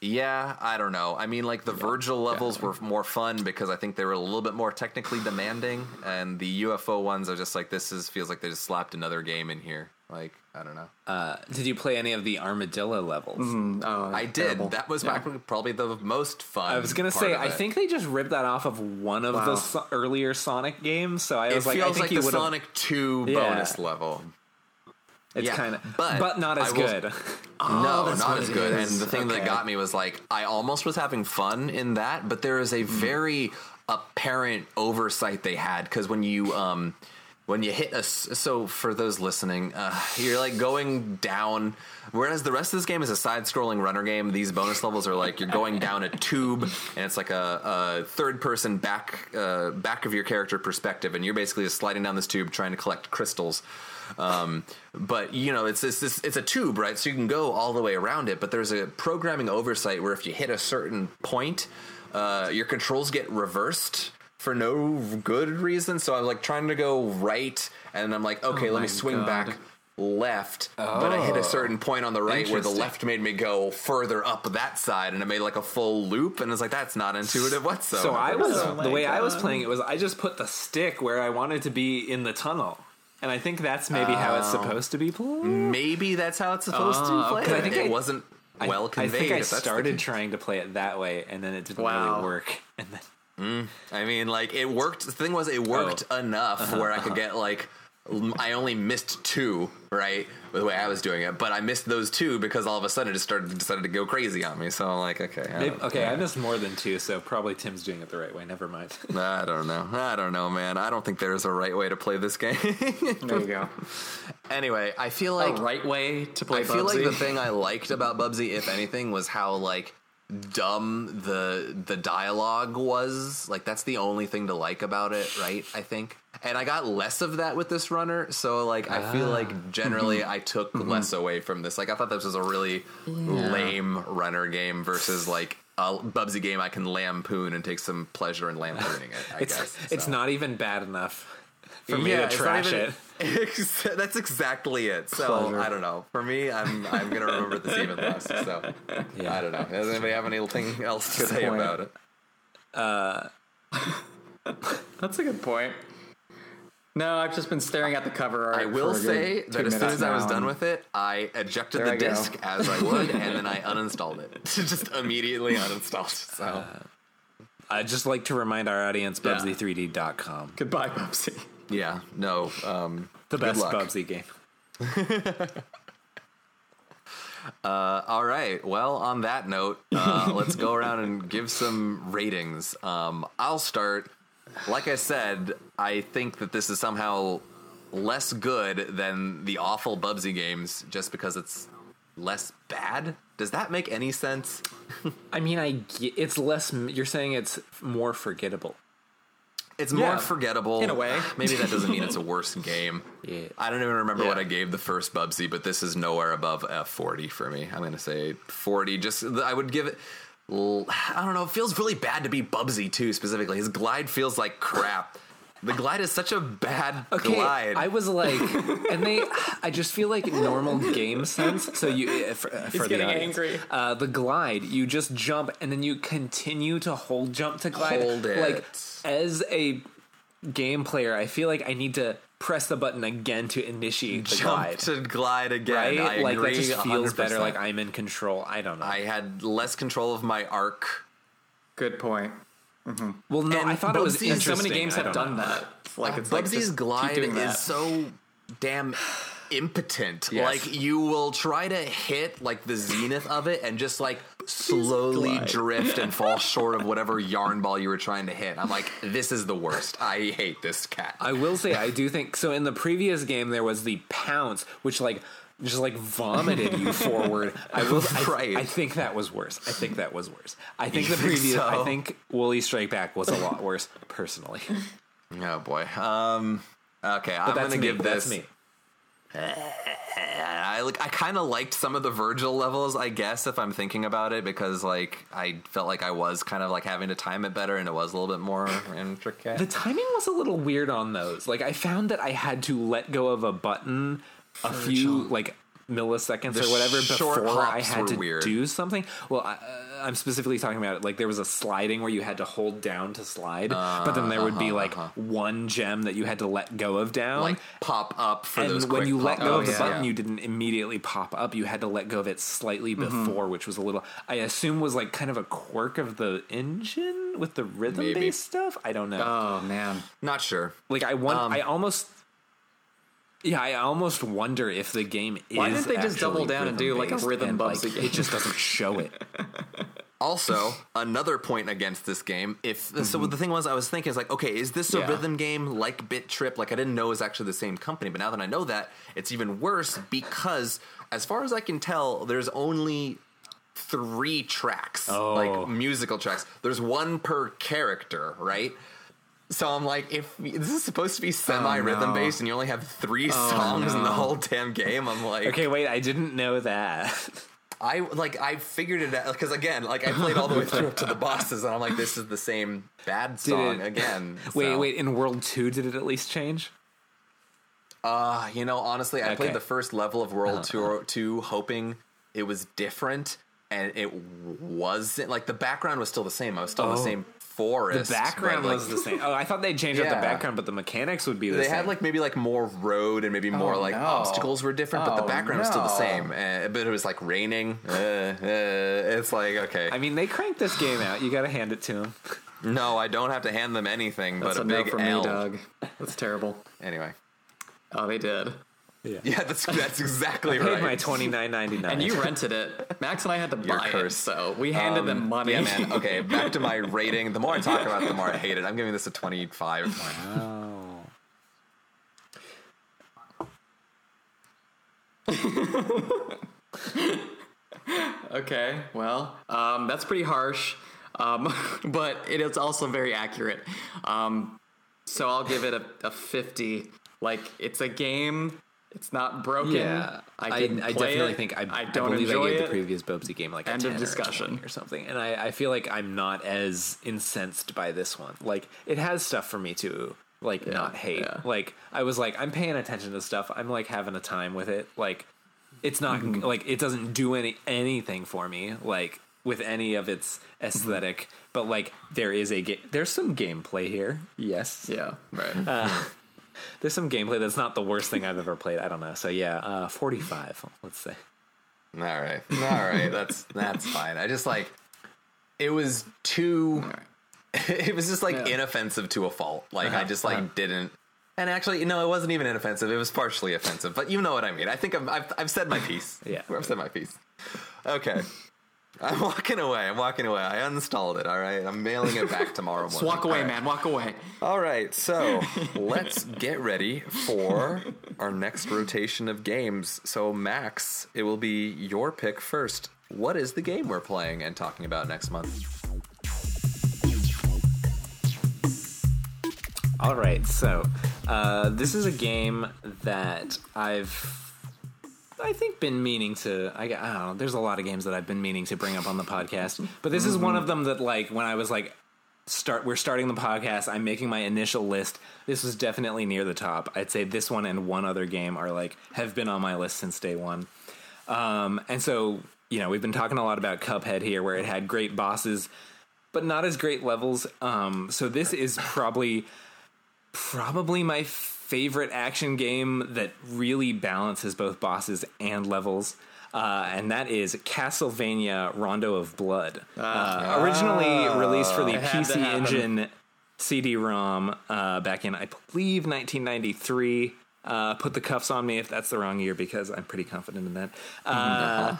yeah, I don't know. I mean, like the Virgil levels were more fun because I think they were a little bit more technically demanding, and the UFO ones are just like this is feels like they just slapped another game in here. Like I don't know. Uh, did you play any of the armadillo levels? Oh, I did. terrible. That was Yeah. probably- probably the most fun. I was gonna part say, I think they just ripped that off of one of the so- earlier Sonic games. So I it was like, I think like you the Sonic Two Yeah. bonus level. It's yeah, kind of, but but, not as will- good. no, Oh, that's not as good. is. And the thing that got me was like I almost was having fun in that, but there is a Hmm. very apparent oversight they had because when you um when you hit a s- so for those listening, uh, you're like going down. Whereas the rest of this game is a side-scrolling runner game, these bonus levels are like you're going down a tube, and it's like a, a third-person back uh, back of your character perspective, and you're basically just sliding down this tube trying to collect crystals. Um, but you know, it's this, it's a tube, right? So you can go all the way around it. But there's a programming oversight where if you hit a certain point, uh, your controls get reversed for no good reason. So I'm like trying to go right, and I'm like, okay, Oh let me swing God. back left. But I hit a certain point on the right where the left made me go further up that side, and it made like a full loop. And it's like that's not intuitive whatsoever. So I was Oh the way I was playing it was I just put the stick where I wanted to be in the tunnel, and I think that's maybe how it's Oh. supposed to be played. maybe that's how it's supposed to play. okay. I think it I- wasn't well conveyed. I think I if that's the started trying to play it that way, and then it didn't Wow. really work. And then I mean, like it worked. The thing was, it worked Oh. enough Uh-huh, where I could get like. I only missed two, right? The way I was doing it, but I missed those two because all of a sudden it just started decided to go crazy on me. So I'm like, okay, I maybe, okay, I missed more than two, so probably Tim's doing it the right way. Never mind. I don't know. I don't know, man. I don't think there's a right way to play this game. There you go. anyway, I feel A like right way to play I feel like the thing I liked about Bubsy, if anything, was how like dumb the the dialogue was. Like that's the only thing to like about it, right? I think. And I got less of that with this runner, so like I feel ah. like generally I took less away from this. Like I thought this was a really lame runner game versus like a Bubsy game I can lampoon and take some pleasure in lampooning it. I It's guess it's not even bad enough for me Yeah, to trash even- it. that's exactly it. So Pleasure. I don't know. For me, I'm I'm gonna remember this even less. So Yeah. I don't know. Does anybody have anything else to say point. about it? Uh, that's a good point. No, I've just been staring at the cover. art I will for a good say that as soon minutes as I was done with it, I ejected the I go. disc as I would, and then I uninstalled it. just immediately uninstalled. So uh, I'd just like to remind our audience, Yeah. Bubsy3D.com. Goodbye, Bubsy. Yeah, no. Um, The best luck. Bubsy game. Uh, all right. Well, on that note, uh, let's go around and give some ratings. Um, I'll start. Like I said, I think that this is somehow less good than the awful Bubsy games just because it's less bad. Does that make any sense? I mean, I it's less. You're saying it's more forgettable. It's more Yeah, forgettable in a way. Maybe that doesn't mean it's a worse game. Yeah. I don't even remember what I gave the first Bubsy, but this is nowhere above a 40 for me. I'm going to say 40. Just I would give it. I don't know. It feels really bad to be Bubsy too. Specifically, his glide feels like crap. The glide is such a bad Okay, glide. I was like, and they, I just feel like normal game sense. So you, uh, for, uh, for the getting audience, angry. Uh, the glide, you just jump and then you continue to hold jump to glide, Hold it. like as a game player, I feel like I need to press the button again to initiate the Jump glide. to glide again. Right? I like agree that just feels 100%. better. Like I'm in control. I don't know. I had less control of my arc. Good point. Mm-hmm. well, no, and I thought it was Bubsy's- And so many games have done know. that. It's like it's Bubsy's just keep glide is so damn impotent. Yes. Like you will try to hit like the zenith of it and just like slowly drift and fall short of whatever yarn ball you were trying to hit. I'm like, this is the worst. I hate this cat. I will say I do think so. In the previous game, there was the pounce, which like just like vomited you forward. I will. I, Right. I think that was worse. I think that was worse. I think You the think previous. so? I think Woolies Strike Back was a lot worse, personally. oh boy. Um. Okay, I'm that's gonna me. give That's this. me. I like. I kind of liked some of the Virgil levels. I guess if I'm thinking about it, because like I felt like I was kind of like having to time it better, and it was a little bit more intricate. The timing was a little weird on those. Like I found that I had to let go of a button a few like milliseconds The or whatever before I had to weird. do something. Well, I, uh, I'm specifically talking about like there was a sliding where you had to hold down to slide, but then there would be like one gem that you had to let go of down. like pop up for those. and when quick you let go Oh, of the yeah. button, Yeah. you didn't immediately pop up. You had to let go of it slightly before, which was a little. I assume was like kind of a quirk of the engine with the rhythm based stuff. I don't know. Oh man. Not sure. like I want. um, I almost. Yeah, I almost wonder if the game is. Why didn't they just double down and do, like, a rhythm-based Bubsy like, game? It just doesn't show it. Also, another point against this game. If so, mm-hmm. the thing was, I was thinking, is like, okay, is this a Yeah. rhythm game like Bit Trip? Like, I didn't know it was actually the same company, but now that I know that, it's even worse because, as far as I can tell, there's only three tracks, Oh. like musical tracks. There's one per character, right? So I'm like, if this is supposed to be semi rhythm no. based, and you only have three songs in the whole damn game, I'm like, Okay, wait. I didn't know that. I like I figured it out because again, like I played all the way through to the bosses, and I'm like, this is the same bad song it- again. wait, So, wait. In World Two, did it at least change? Uh, you know, honestly, I Okay. Uh-huh. played the first level of World Tour 2 hoping it was different, and it wasn't. Like the background was still the same. I was still in the Oh. Same The background but, like, was the same. Oh, I thought they changed out Yeah. the background, but the mechanics would be the same. They same. had like maybe like more road and maybe more like no. obstacles were different, but the Oh, background was still the same. Uh, but it was like raining. Uh, uh, it's like okay. I mean, they cranked this game out. You got to hand it to them. no, I don't have to hand them anything That's but a, a no big for L. me, Doug. That's terrible. Anyway, Oh, they did. Yeah, that's that's exactly Paid right. my twenty nine ninety nine. And you rented it. Max and I had to You're buy it, so we handed them money. Yeah, man. Okay, back to my rating. The more I talk about it, the more I hate it. I'm giving this a 25. Okay, well, um, that's pretty harsh, um, but it is also very accurate. Um, so I'll give it a, a 50. Like, it's a game. It's not broken. Yeah, I I, can I, play definitely it. think I, I I don't believe enjoy I gave it. the previous Bubsy game like End of 10 or a discussion. 20 or something, and I, I feel like I'm not as incensed by this one. Like it has stuff for me to like not hate. yeah. Like I was like I'm paying attention to stuff. I'm like having a time with it. Like it's not mm-hmm. like it doesn't do any anything for me. Like with any of its mm-hmm. aesthetic, but like there is a ga- there's some gameplay here. Yes, Yeah, right. Uh, there's some gameplay that's not the worst thing I've ever played. I don't know. So yeah, uh, 45. Let's say. All right. All right. That's that's fine. I just like it was too it was just like Yeah. inoffensive to a fault. Like I Uh-huh, just like uh-huh. didn't and actually, no, it wasn't even inoffensive. It was partially offensive, but you know what I mean. I think I've, I've, I've said my piece. Yeah. I've said my piece. Okay. I'm walking away. I'm walking away. I uninstalled it. All right. I'm mailing it back tomorrow morning. Just walk away, All right. man. Walk away. All right, so let's get ready for our next rotation of games. So, Max, it will be your pick first. What is the game we're playing and talking about next month? All right, so uh, this is a game that I've, I think, been meaning to. I, I don't know. There's a lot of games that I've been meaning to bring up on the podcast, but this is one of them that, like, when I was like, start, we're starting the podcast. I'm making my initial list. This was definitely near the top. I'd say this one and one other game are like have been on my list since day one. Um, and so, you know, we've been talking a lot about Cuphead here, where it had great bosses, but not as great levels. Um, so this is probably probably my favorite action game that really balances both bosses and levels. Uh, and that is Castlevania Rondo of Blood. Uh, originally released for the It had to PC. Engine CD-ROM uh, back in, I believe, 1993. Uh, put the cuffs on me if that's the wrong year because I'm pretty confident in that. Uh,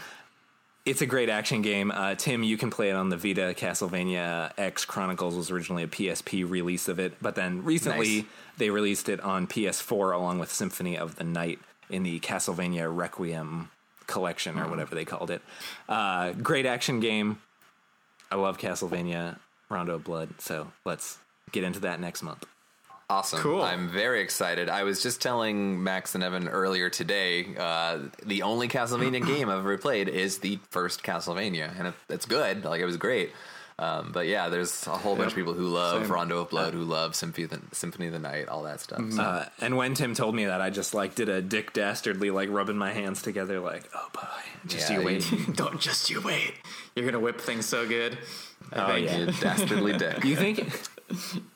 it's a great action game. Uh, Tim, you can play it on the Vita. Castlevania X Chronicles was originally a PSP release of it, but then recently Nice. they released it on PS4 along with Symphony of the Night in the Castlevania Requiem collection or whatever they called it. Uh, great action game. I love Castlevania Rondo of Blood, so let's get into that next month. Awesome. Cool. I'm very excited. I was just telling Max and Evan earlier today, uh, the only Castlevania game I've ever played is the first Castlevania, and it, it's good. Like, it was great. Um, but yeah, there's a whole bunch of people who love Same. Rondo of Blood, who love Symphony of the, Symphony of the Night, all that stuff. So, Uh, and when Tim told me that, I just like did a dick dastardly like rubbing my hands together, like, oh boy, just Yeah, you wait. you- Don't just you wait. You're gonna whip things so good. I think. you dastardly dick. You think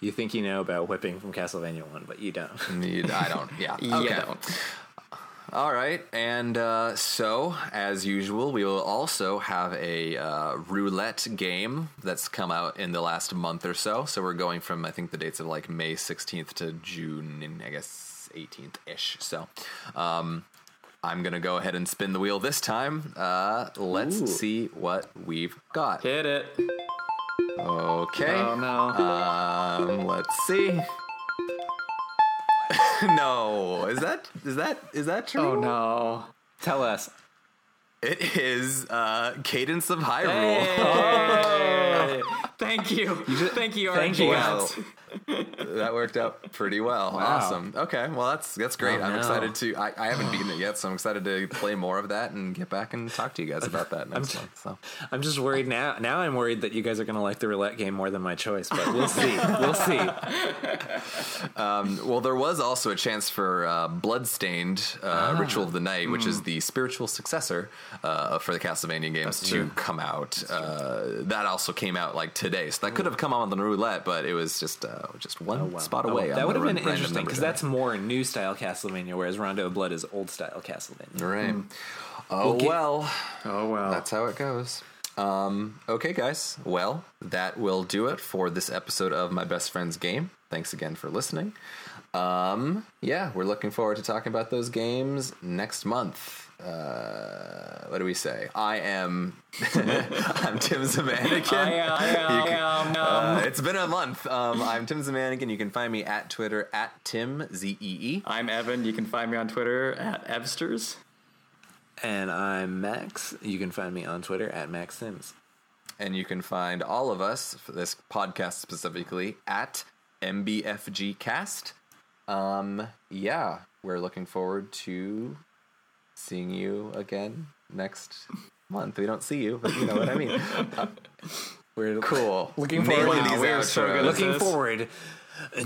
you think you know about whipping from Castlevania One, but you don't. You- I don't. Yeah. You Okay. don't. All right, and uh, so as usual, we will also have a uh, roulette game that's come out in the last month or so. So we're going from I think the dates of like May sixteenth to June, and I guess eighteenth ish. So um, I'm gonna go ahead and spin the wheel this time. Uh, let's Ooh. see what we've got. Hit it. Okay. Oh no. Um, let's see. no, is that is that is that true? Oh no. Tell us. It is uh, Cadence of Hyrule. Hey. Thank you. Thank you, thank you. gods. That worked out pretty well. Awesome. Okay, well that's that's great. Oh, I'm no. excited to. I, I haven't beaten it yet, so I'm excited to play more of that and get back and talk to you guys about that next month. So I'm just worried now. Now I'm worried that you guys are going to like the roulette game more than my choice, but we'll see. We'll see. well, there was also a chance for uh, Bloodstained uh, Ah. Ritual of the Night, which Hmm. is the spiritual successor uh, for the Castlevania games, to come out. Uh, that also came out like today, so that could have come out on the roulette, but it was just just one spot Oh, away. on that would have been interesting because that's more new style Castlevania, whereas Rondo of Blood is old style Castlevania. right. Oh get- well. Oh well. That's how it goes. Um, okay, guys. Well, that will do it for this episode of My Best Friend's Game. Thanks again for listening. Um, yeah, we're looking forward to talking about those games next month. Uh, what do we say? I am. I'm Tim Zamanikin. I am, I am, I am, um, Uh, it's been a month. Um, I'm Tim Zamanikin. You can find me at Twitter at Tim Z E E. I'm Evan. You can find me on Twitter at Evsters. And I'm Max. You can find me on Twitter at Max Sims. And you can find all of us, for this podcast specifically, at MBFG Cast. Um, yeah, we're looking forward to seeing you again next month. We don't see you, but you know what I mean. We're Cool. Looking forward- these Wow, we are so good looking forward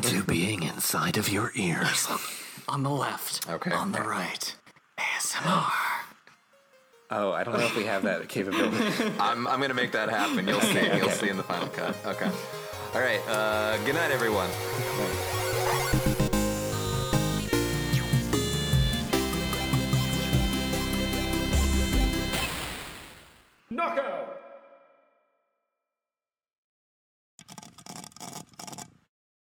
to being inside of your ears. On the left. Okay. On the right. ASMR. Oh, I don't know if we have that capability. I'm, I'm gonna make that happen. You'll see. You'll see in the final cut. Okay. All right. Uh, good night, everyone. Knockout!